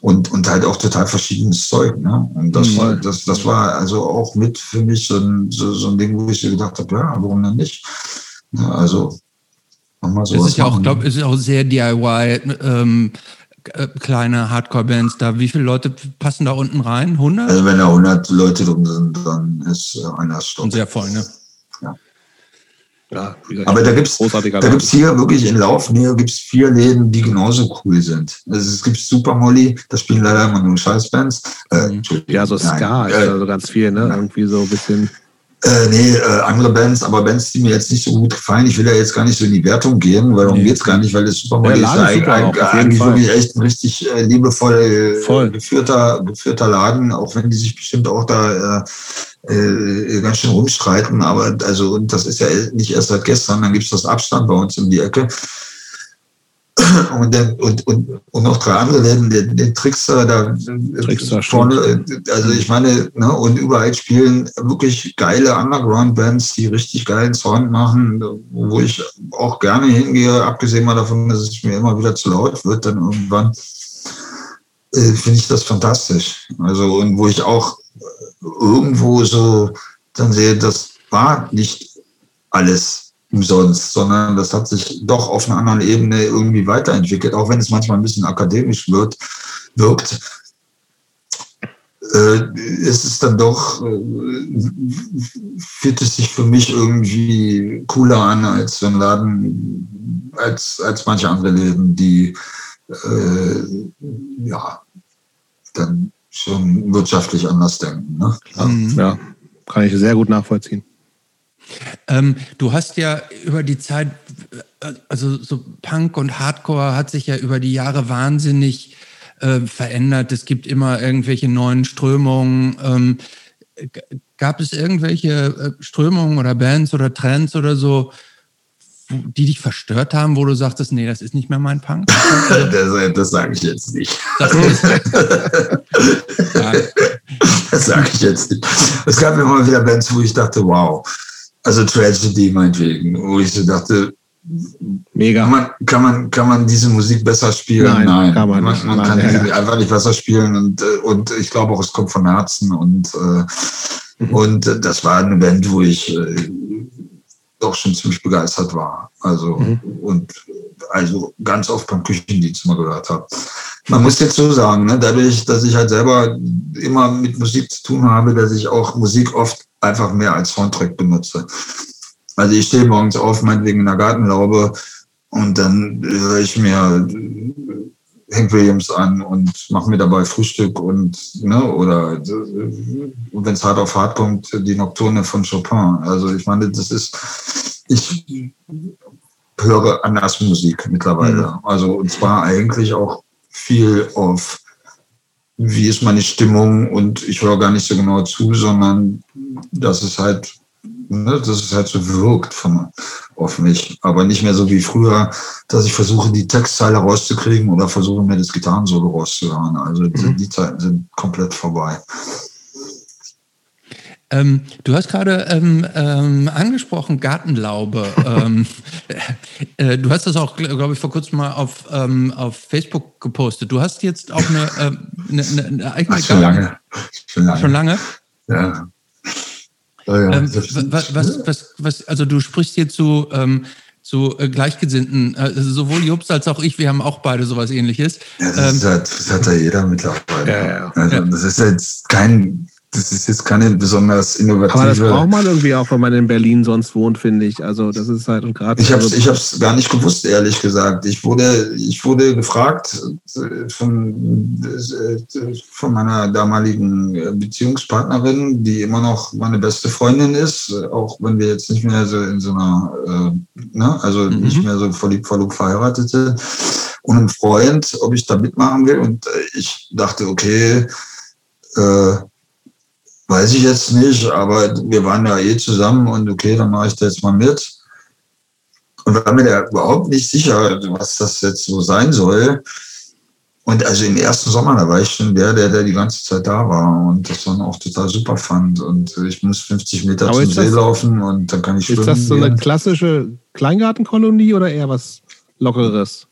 und, und halt auch total verschiedenes Zeug. Ne? Und das, war, mhm. das, das war also auch mit für mich so ein, so, so ein Ding, wo ich gedacht habe, ja, warum denn nicht? Ja, also mal so. Es ist ja auch, glaube es ist auch sehr DIY. Ähm, äh, kleine Hardcore-Bands da. Wie viele Leute passen da unten rein? 100? Also wenn da 100 Leute drin sind, dann ist einer Stopp. Und sehr voll, ne? Ja, aber da gibt es da gibt's hier wirklich in Laufnähe gibt's vier Läden, die genauso cool sind. Also es gibt Super Molly, da spielen leider immer nur Scheißbands. Äh, mhm. ja, so Ska, äh, also ganz viel, ne? Irgendwie so ein bisschen. Äh, nee, äh, andere Bands, aber Bands, die mir jetzt nicht so gut gefallen. Ich will ja jetzt gar nicht so in die Wertung gehen, weil darum nee. geht's gar nicht, weil das Super Molly ja, ist eigentlich, wirklich echt ein richtig äh, liebevoll äh, geführter, geführter Laden, auch wenn die sich bestimmt auch da äh, äh, ganz schön rumstreiten, aber also, und das ist ja nicht erst seit gestern, dann gibt es das Abstand bei uns um die Ecke. Und, dann, und, und, und noch drei andere Läden, den, den Trickster, da Trickster vorne, äh, also ich meine, ne, und überall spielen wirklich geile Underground-Bands, die richtig geilen Sound machen, wo ich auch gerne hingehe, abgesehen mal davon, dass es mir immer wieder zu laut wird, dann irgendwann äh, finde ich das fantastisch. Also, und wo ich auch irgendwo so dann sehe, das war nicht alles umsonst, sondern das hat sich doch auf einer anderen Ebene irgendwie weiterentwickelt, auch wenn es manchmal ein bisschen akademisch wird, wirkt. Äh, ist es dann doch, äh, fühlt es sich für mich irgendwie cooler an als so ein Laden, als, als manche andere Läden, die äh, ja dann schon wirtschaftlich anders denken. Ne? Mhm. Ja, kann ich sehr gut nachvollziehen. Ähm, du hast ja über die Zeit, also so Punk und Hardcore hat sich ja über die Jahre wahnsinnig äh, verändert. Es gibt immer irgendwelche neuen Strömungen. Ähm, gab es irgendwelche äh, Strömungen oder Bands oder Trends oder so, die dich verstört haben, wo du sagtest, nee, das ist nicht mehr mein Punk? das, das sage ich jetzt nicht. Das, das sage ich jetzt nicht. Es gab immer wieder Bands, wo ich dachte, wow. Also Tragedy meinetwegen, wo ich so dachte, Mega. Kann man, kann man, kann man diese Musik besser spielen? Nein, Nein. kann man nicht. Man, man kann ja. einfach nicht besser spielen und, äh, und ich glaube auch, es kommt von Herzen und, äh, mhm. und das war eine Band, wo ich äh, doch schon ziemlich begeistert war. Also mhm. und also ganz oft beim Küchendienst mal gehört habe. Man muss jetzt so sagen, ne, dadurch, dass ich halt selber immer mit Musik zu tun habe, dass ich auch Musik oft einfach mehr als Soundtrack benutze. Also ich stehe morgens auf, meinetwegen in der Gartenlaube und dann höre ich mir Hank Williams an und mache mir dabei Frühstück und, ne, oder wenn es hart auf hart kommt, die Nocturne von Chopin. Also ich meine, das ist, ich höre anders Musik mittlerweile. Mhm. Also und zwar eigentlich auch viel auf, wie ist meine Stimmung und ich höre gar nicht so genau zu, sondern das ist halt ne, dass es halt so wirkt von, auf mich. Aber nicht mehr so wie früher, dass ich versuche, die Textzeile rauszukriegen oder versuche, mir das Gitarrensolo rauszuhören. Also mhm. die Zeiten sind komplett vorbei. Ähm, du hast gerade ähm, ähm, angesprochen Gartenlaube. Ähm, äh, du hast das auch, glaube ich, vor kurzem mal auf, ähm, auf Facebook gepostet. Du hast jetzt auch eine, äh, eine, eine eigene Ach, schon lange. Schon lange. Schon lange? Ja. Ja, ähm, was, was, was, was, also du sprichst jetzt so ähm, zu äh, Gleichgesinnten. Also sowohl Jobst als auch ich, wir haben auch beide sowas ähnliches. Ja, das, ähm, halt, das hat ja jeder mittlerweile. Ja, ja. Also, das ist jetzt kein das ist jetzt keine besonders innovative. Aber das braucht man irgendwie auch, wenn man in Berlin sonst wohnt, finde ich. Also das ist halt und gerade. Ich habe es ich gar nicht gewusst, ehrlich gesagt. Ich wurde, ich wurde gefragt äh, von, äh, von meiner damaligen Beziehungspartnerin, die immer noch meine beste Freundin ist, auch wenn wir jetzt nicht mehr so in so einer, äh, ne, also mhm. nicht mehr so verliebt, verlobt, verheiratet sind, und einem Freund, ob ich da mitmachen will. Und ich dachte, okay, äh, Weiß ich jetzt nicht, aber wir waren ja eh zusammen und okay, dann mache ich da jetzt mal mit. Und war mir da überhaupt nicht sicher, was das jetzt so sein soll. Und also im ersten Sommer, da war ich schon der, der, der die ganze Zeit da war und das dann auch total super fand. Und ich muss 50 Meter Aber zum See das, laufen und dann kann ich schwimmen. Ist das so eine klassische Kleingartenkolonie oder eher was Lockeres?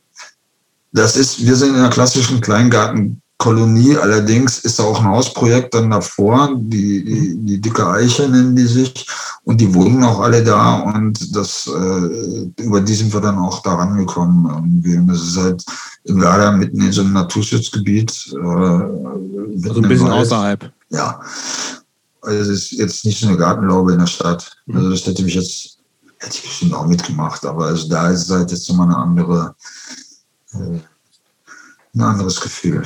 Das ist, wir sind in einer klassischen Kleingarten Kolonie. Allerdings ist auch ein Hausprojekt dann davor, die, die, die, dicke Eiche nennen die sich, und die wohnen auch alle da und das, äh, über die sind wir dann auch da rangekommen irgendwie. Und das ist halt im Lager mitten in so einem Naturschutzgebiet. Äh, also ein bisschen außerhalb. Ja. Also es ist jetzt nicht so eine Gartenlaube in der Stadt. Mhm. Also das hätte mich jetzt, hätte ich bestimmt auch mitgemacht, aber also da ist es halt jetzt nochmal eine andere, äh, ein anderes Gefühl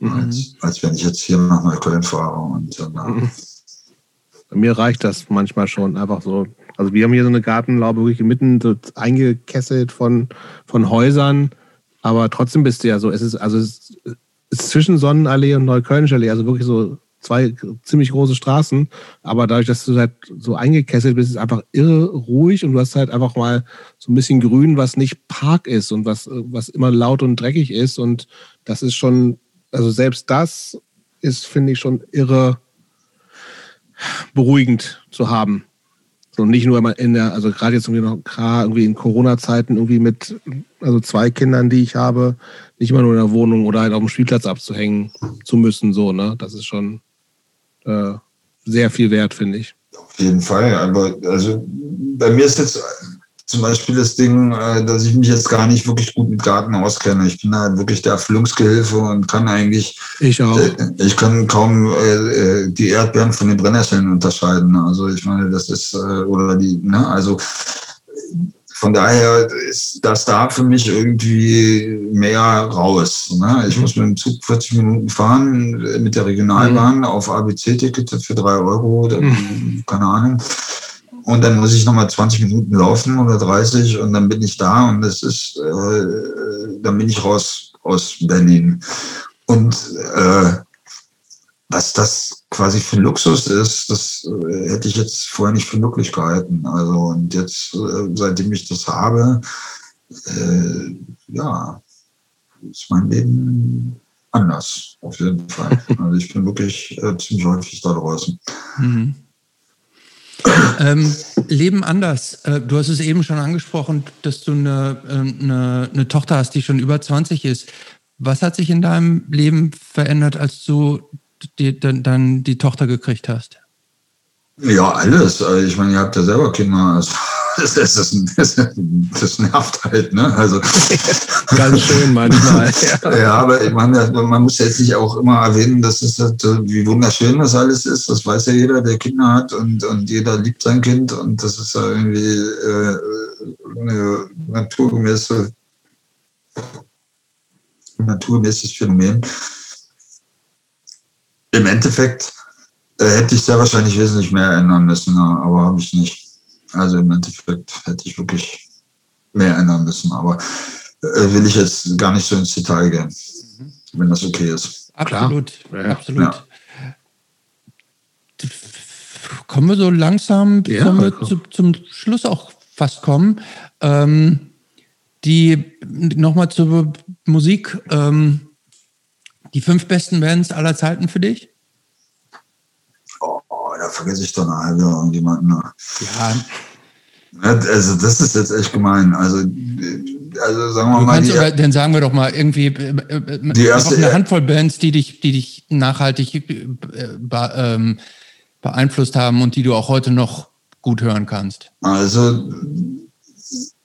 mhm. als, als wenn ich jetzt hier nach Neukölln fahre und dann. Mhm. Bei mir reicht das manchmal schon einfach so. Also wir haben hier so eine Gartenlaube wirklich mitten so eingekesselt von, von Häusern, aber trotzdem bist du ja so, es ist, also es ist zwischen Sonnenallee und Neuköllnische Allee, also wirklich so zwei ziemlich große Straßen, aber dadurch, dass du halt so eingekesselt bist, ist es einfach irre ruhig und du hast halt einfach mal so ein bisschen Grün, was nicht Park ist und was, was immer laut und dreckig ist und das ist schon also selbst das ist, finde ich, schon irre beruhigend zu haben. So nicht nur immer in der, also gerade jetzt irgendwie noch irgendwie in Corona-Zeiten irgendwie mit, also zwei Kindern, die ich habe, nicht immer nur in der Wohnung oder halt auf dem Spielplatz abzuhängen zu müssen, so, ne? Das ist schon äh, sehr viel wert, finde ich. Auf jeden Fall, aber also bei mir ist jetzt zum Beispiel das Ding, äh, dass ich mich jetzt gar nicht wirklich gut mit Garten auskenne. Ich bin halt wirklich der Erfüllungsgehilfe und kann eigentlich. Ich auch. Äh, ich kann kaum äh, die Erdbeeren von den Brennnesseln unterscheiden. Also ich meine, das ist, oder die, ne, also von daher ist das da für mich irgendwie mehr raus. Ne? Ich mhm. muss mit dem Zug 40 Minuten fahren, mit der Regionalbahn mhm. auf ABC-Ticket für drei Euro, mhm. keine Ahnung. Und dann muss ich nochmal 20 Minuten laufen oder 30 und dann bin ich da und das ist, äh, dann bin ich raus aus Berlin. Und äh, was das quasi für Luxus ist, das äh, hätte ich jetzt vorher nicht für möglich gehalten. Also und jetzt, äh, seitdem ich das habe, äh, ja, ist mein Leben anders, auf jeden Fall. Also ich bin wirklich äh, ziemlich häufig da draußen. Mhm. Ähm, Leben anders. Äh, du hast es eben schon angesprochen, dass du eine, ähm, eine, eine, Tochter hast, die schon über 20 ist. Was hat sich in deinem Leben verändert, als du die, dann, dann die Tochter gekriegt hast? Ja, alles. Also ich meine, ihr habt ja selber Kinder. Also das, das, das, das, nervt halt, ne? Also ganz schön manchmal. Ja, ja aber meine, man muss jetzt nicht auch immer erwähnen, dass es halt, wie wunderschön das alles ist. Das weiß ja jeder, der Kinder hat und, und jeder liebt sein Kind und das ist ja irgendwie äh, eine naturgemäße naturmäßiges Phänomen. Im Endeffekt äh, hätte ich sehr wahrscheinlich wesentlich mehr ändern müssen, aber habe ich nicht. Also im Endeffekt hätte ich wirklich mehr ändern müssen, aber äh, will ich jetzt gar nicht so ins Detail gehen, mhm. wenn das okay ist. Absolut, ja. absolut. Ja. Kommen wir so langsam ja, wir zu, zum Schluss auch fast kommen. Ähm, die nochmal zur Musik. Ähm, die fünf besten Bands aller Zeiten für dich? Da vergesse ich doch eine halbe irgendjemanden. Ne? Ja. Also das ist jetzt echt gemein. Also, also sagen wir du mal. Die, aber, dann sagen wir doch mal irgendwie äh, äh, die erste, eine Handvoll Bands, die dich, die dich nachhaltig äh, be, ähm, beeinflusst haben und die du auch heute noch gut hören kannst. Also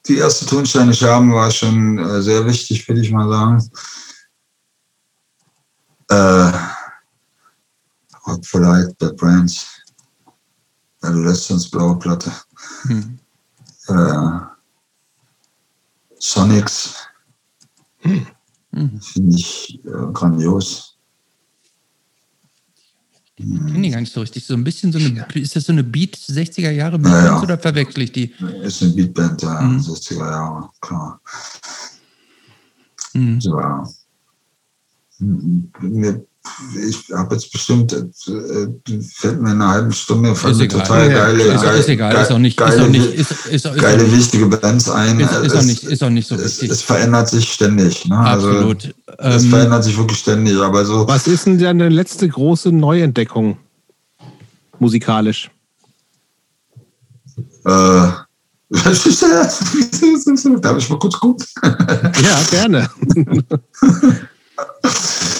die erste Tonsteine Scherben war schon äh, sehr wichtig, würde ich mal sagen. Äh, Rock for Light, Bad Brains, Adolescence, blaue Platte. Hm. Äh, Sonics. Hm. Finde ich äh, grandios. Ich kenne die gar nicht so richtig. So ein bisschen so eine, ist das so eine Beat 60er Jahre Beatband ja, ja. oder verwechsel ich die? Ist eine Beatband, ja, mhm. 60er Jahre, klar. Mhm. So, ja. Mir ich habe jetzt bestimmt, äh, fällt mir in einer halben Stunde mir total ja, geile, ist, geil, ist egal, ist auch nicht, geile, ist auch nicht, ist, ist, ist geile wichtige Bands ein. Ist, ist, es, auch nicht, ist auch nicht so wichtig. Es, es verändert sich ständig. Ne? Absolut. Also, es ähm, verändert sich wirklich ständig. Aber so. Was ist denn deine letzte große Neuentdeckung musikalisch? Äh, Darf ich mal kurz gucken? ja, gerne.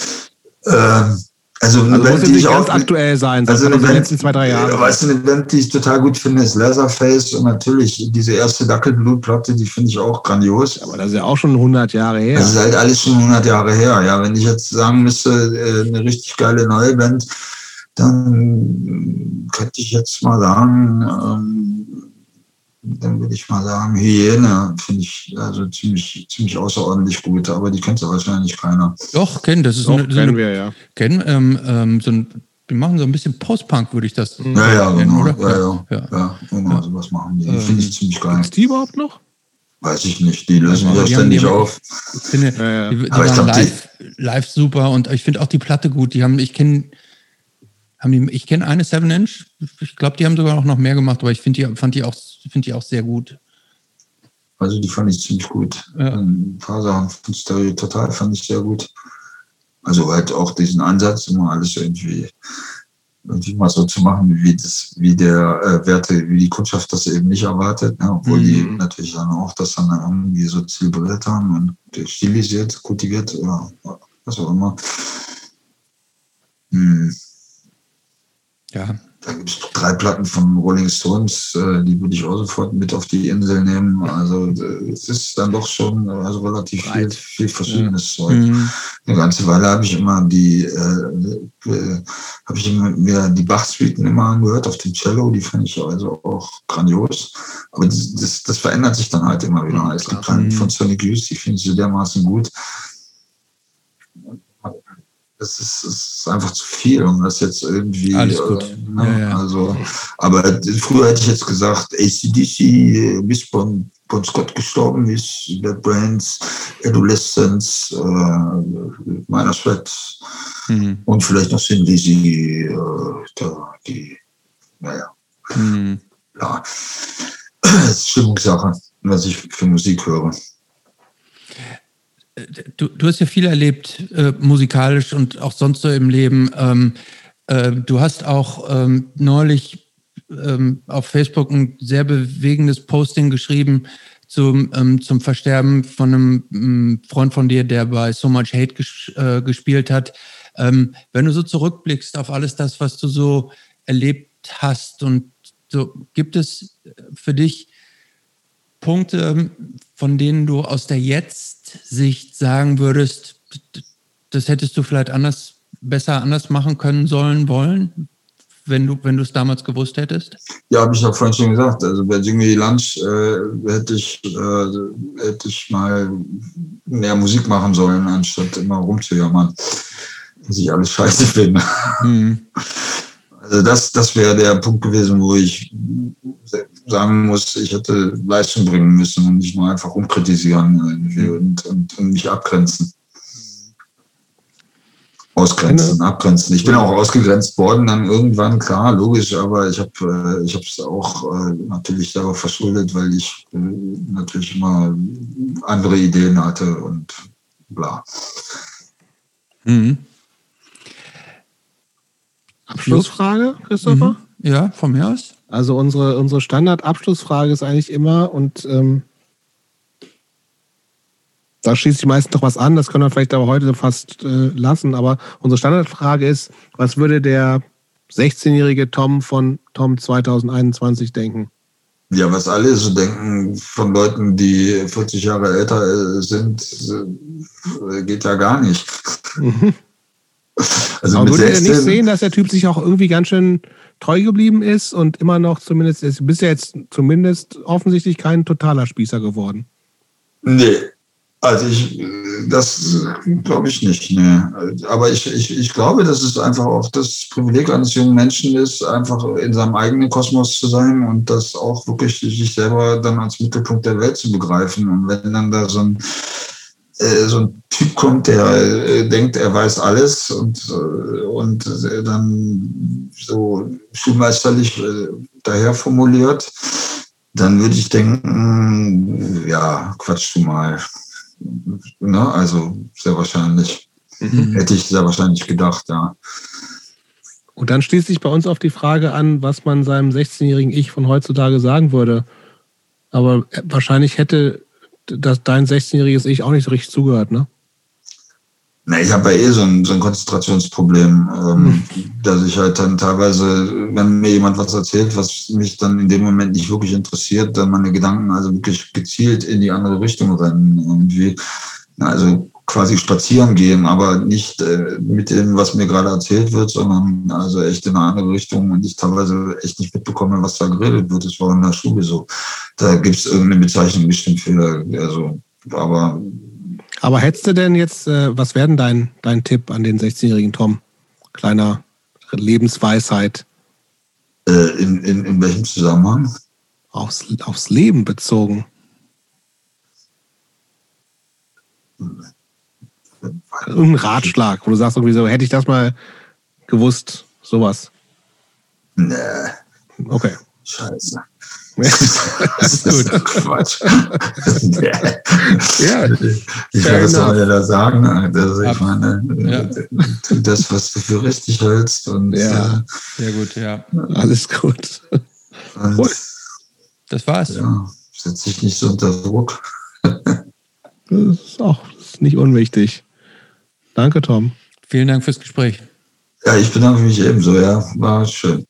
Ähm, also eine also Band, muss die nicht ich ganz auch, aktuell sein, also eine Band, die letzten zwei, drei Jahre. Weißt du, eine Band, die ich total gut finde, ist Leatherface und natürlich diese erste Dackelblut-Platte, die finde ich auch grandios. Aber das ist ja auch schon 100 Jahre her. Das ist halt alles schon 100 Jahre her. Ja, wenn ich jetzt sagen müsste, äh, eine richtig geile neue Band, dann könnte ich jetzt mal sagen, ähm, dann würde ich mal sagen, Hyäne finde ich also ziemlich, ziemlich außerordentlich gut, aber die kennt ja wahrscheinlich keiner. Doch, kennen, das ist Doch, eine, kennen wir, ja. Kennen, ähm, ähm, so ein, wir machen so ein bisschen Post-Punk, würde ich das ja, ja, nennen, genau. oder? Ja, ja, ja. ja genau, ja. sowas machen die. Ähm, finde ich ziemlich geil. Ist die überhaupt noch? Weiß ich nicht, die lösen ja, ständig haben, auf. Ich finde, ja, ja. Die, die aber waren live, live super und ich finde auch die Platte gut. Die haben, ich kenne die, ich kenne eine Seven Inch. Ich glaube, die haben sogar noch mehr gemacht, aber ich finde die, fand die auch, finde die auch sehr gut. Also die fand ich ziemlich gut. Ja. Ein paar Sachen von Stereo Total fand ich sehr gut. Also halt auch diesen Ansatz, immer alles irgendwie, irgendwie mal so zu machen, wie das, wie der äh, Werte, wie die Kundschaft das eben nicht erwartet, ne? obwohl mhm. die natürlich dann auch das dann irgendwie so zelebriert haben und stilisiert, kultiviert oder was auch immer. Hm. Ja. Da gibt es drei Platten von Rolling Stones, äh, die würde ich auch sofort mit auf die Insel nehmen. Also äh, es ist dann doch schon also relativ viel, viel verschiedenes. Zeug. Mhm. Eine ganze Weile habe ich immer die, äh, äh, habe ich mir die Bach-Suiten immer angehört auf dem Cello, die fand ich also auch grandios. Aber das, das, das verändert sich dann halt immer wieder. Es gibt mhm. von Sonic Youth, die finde ich so dermaßen gut das ist, ist, einfach zu viel, um das jetzt irgendwie. Alles gut. Äh, ne? ja, ja. Also, aber früher hätte ich jetzt gesagt, ACDC, bis Bon, bon Scott gestorben ist, Bad Brains, Adolescence, äh, Minor Threat mhm. und vielleicht noch Sin Lizzy, äh, die, naja. Mhm. Ja. Das ist Stimmungssache, was ich für Musik höre du, du hast ja viel erlebt, äh, musikalisch und auch sonst so im Leben. Ähm, äh, du hast auch ähm, neulich ähm, auf Facebook ein sehr bewegendes Posting geschrieben zum, ähm, zum Versterben von einem ähm, Freund von dir, der bei So Much Hate ges äh, gespielt hat. Ähm, wenn du so zurückblickst auf alles das, was du so erlebt hast und so, gibt es für dich Punkte, von denen du aus der Jetzt-Sicht sagen würdest, das hättest du vielleicht anders, besser anders machen können, sollen, wollen, wenn du, wenn du es damals gewusst hättest? Ja, habe ich auch vorhin schon gesagt. Also bei Jimmy Lunch äh, hätte, ich, äh, hätte ich mal mehr Musik machen sollen, anstatt immer rumzujammern, dass ich alles scheiße finde. Mhm. Also das, das wäre der Punkt gewesen, wo ich sagen muss, ich hätte Leistung bringen müssen und nicht nur einfach umkritisieren und, und, und mich abgrenzen. Ausgrenzen, abgrenzen. Ich bin auch ausgegrenzt worden, dann irgendwann, klar, logisch, aber ich habe äh, ich es auch äh, natürlich darauf verschuldet, weil ich äh, natürlich immer andere Ideen hatte und bla. Mhm. Abschlussfrage, Christopher? Mhm. Ja, von mir aus. Also unsere, unsere Standardabschlussfrage ist eigentlich immer, und ähm, da schließt sich meistens noch was an, das können wir vielleicht aber heute fast äh, lassen, aber unsere Standardfrage ist, was würde der 16-jährige Tom von Tom 2021 denken? Ja, was alle so denken von Leuten, die 40 Jahre älter äh, sind, äh, geht ja gar nicht. Also Aber würdet ihr nicht sehen, dass der Typ sich auch irgendwie ganz schön treu geblieben ist und immer noch zumindest, ist bisher jetzt zumindest offensichtlich kein totaler Spießer geworden? Nee, also ich, das glaube ich nicht. Nee. Aber ich, ich, ich glaube, dass es einfach auch das Privileg eines jungen Menschen ist, einfach in seinem eigenen Kosmos zu sein und das auch wirklich sich selber dann als Mittelpunkt der Welt zu begreifen. Und wenn dann da so ein, so ein Typ kommt, der äh, denkt, er weiß alles und, äh, und dann so schulmeisterlich daher formuliert, dann würde ich denken, ja, quatsch du mal. Ne? Also sehr wahrscheinlich. Mhm. Hätte ich sehr wahrscheinlich gedacht, ja. Und dann schließt sich bei uns auf die Frage an, was man seinem 16-jährigen Ich von heutzutage sagen würde. Aber wahrscheinlich hätte das, dein 16-jähriges Ich auch nicht so richtig zugehört, ne? Na, ich habe ja eh so ein, so ein Konzentrationsproblem, ähm, mhm. dass ich halt dann teilweise, wenn mir jemand was erzählt, was mich dann in dem Moment nicht wirklich interessiert, dann meine Gedanken also wirklich gezielt in die andere Richtung rennen. Irgendwie, also quasi spazieren gehen, aber nicht äh, mit dem, was mir gerade erzählt wird, sondern also echt in eine andere Richtung und ich teilweise echt nicht mitbekomme, was da geredet wird. Das war in der Schule so. Da gibt es irgendeine Bezeichnung bestimmt für, also, aber aber hättest du denn jetzt, äh, was wäre denn dein, dein Tipp an den 16-jährigen Tom? Kleiner Lebensweisheit. Äh, in, in, in welchem Zusammenhang? Aufs, aufs Leben bezogen. Ein Ratschlag, wo du sagst irgendwie so, hätte ich das mal gewusst, sowas. Nee. Okay. Scheiße. das ist gut. Quatsch. ja, ich werde das soll ja da sagen. Also ich meine, ja. das, was du für richtig hältst. Und, ja, sehr gut, ja. Alles gut. Und, das war's. Ja, setz dich nicht so unter Druck. das ist auch nicht unwichtig. Danke, Tom. Vielen Dank fürs Gespräch. Ja, ich bedanke mich ebenso, ja. War schön.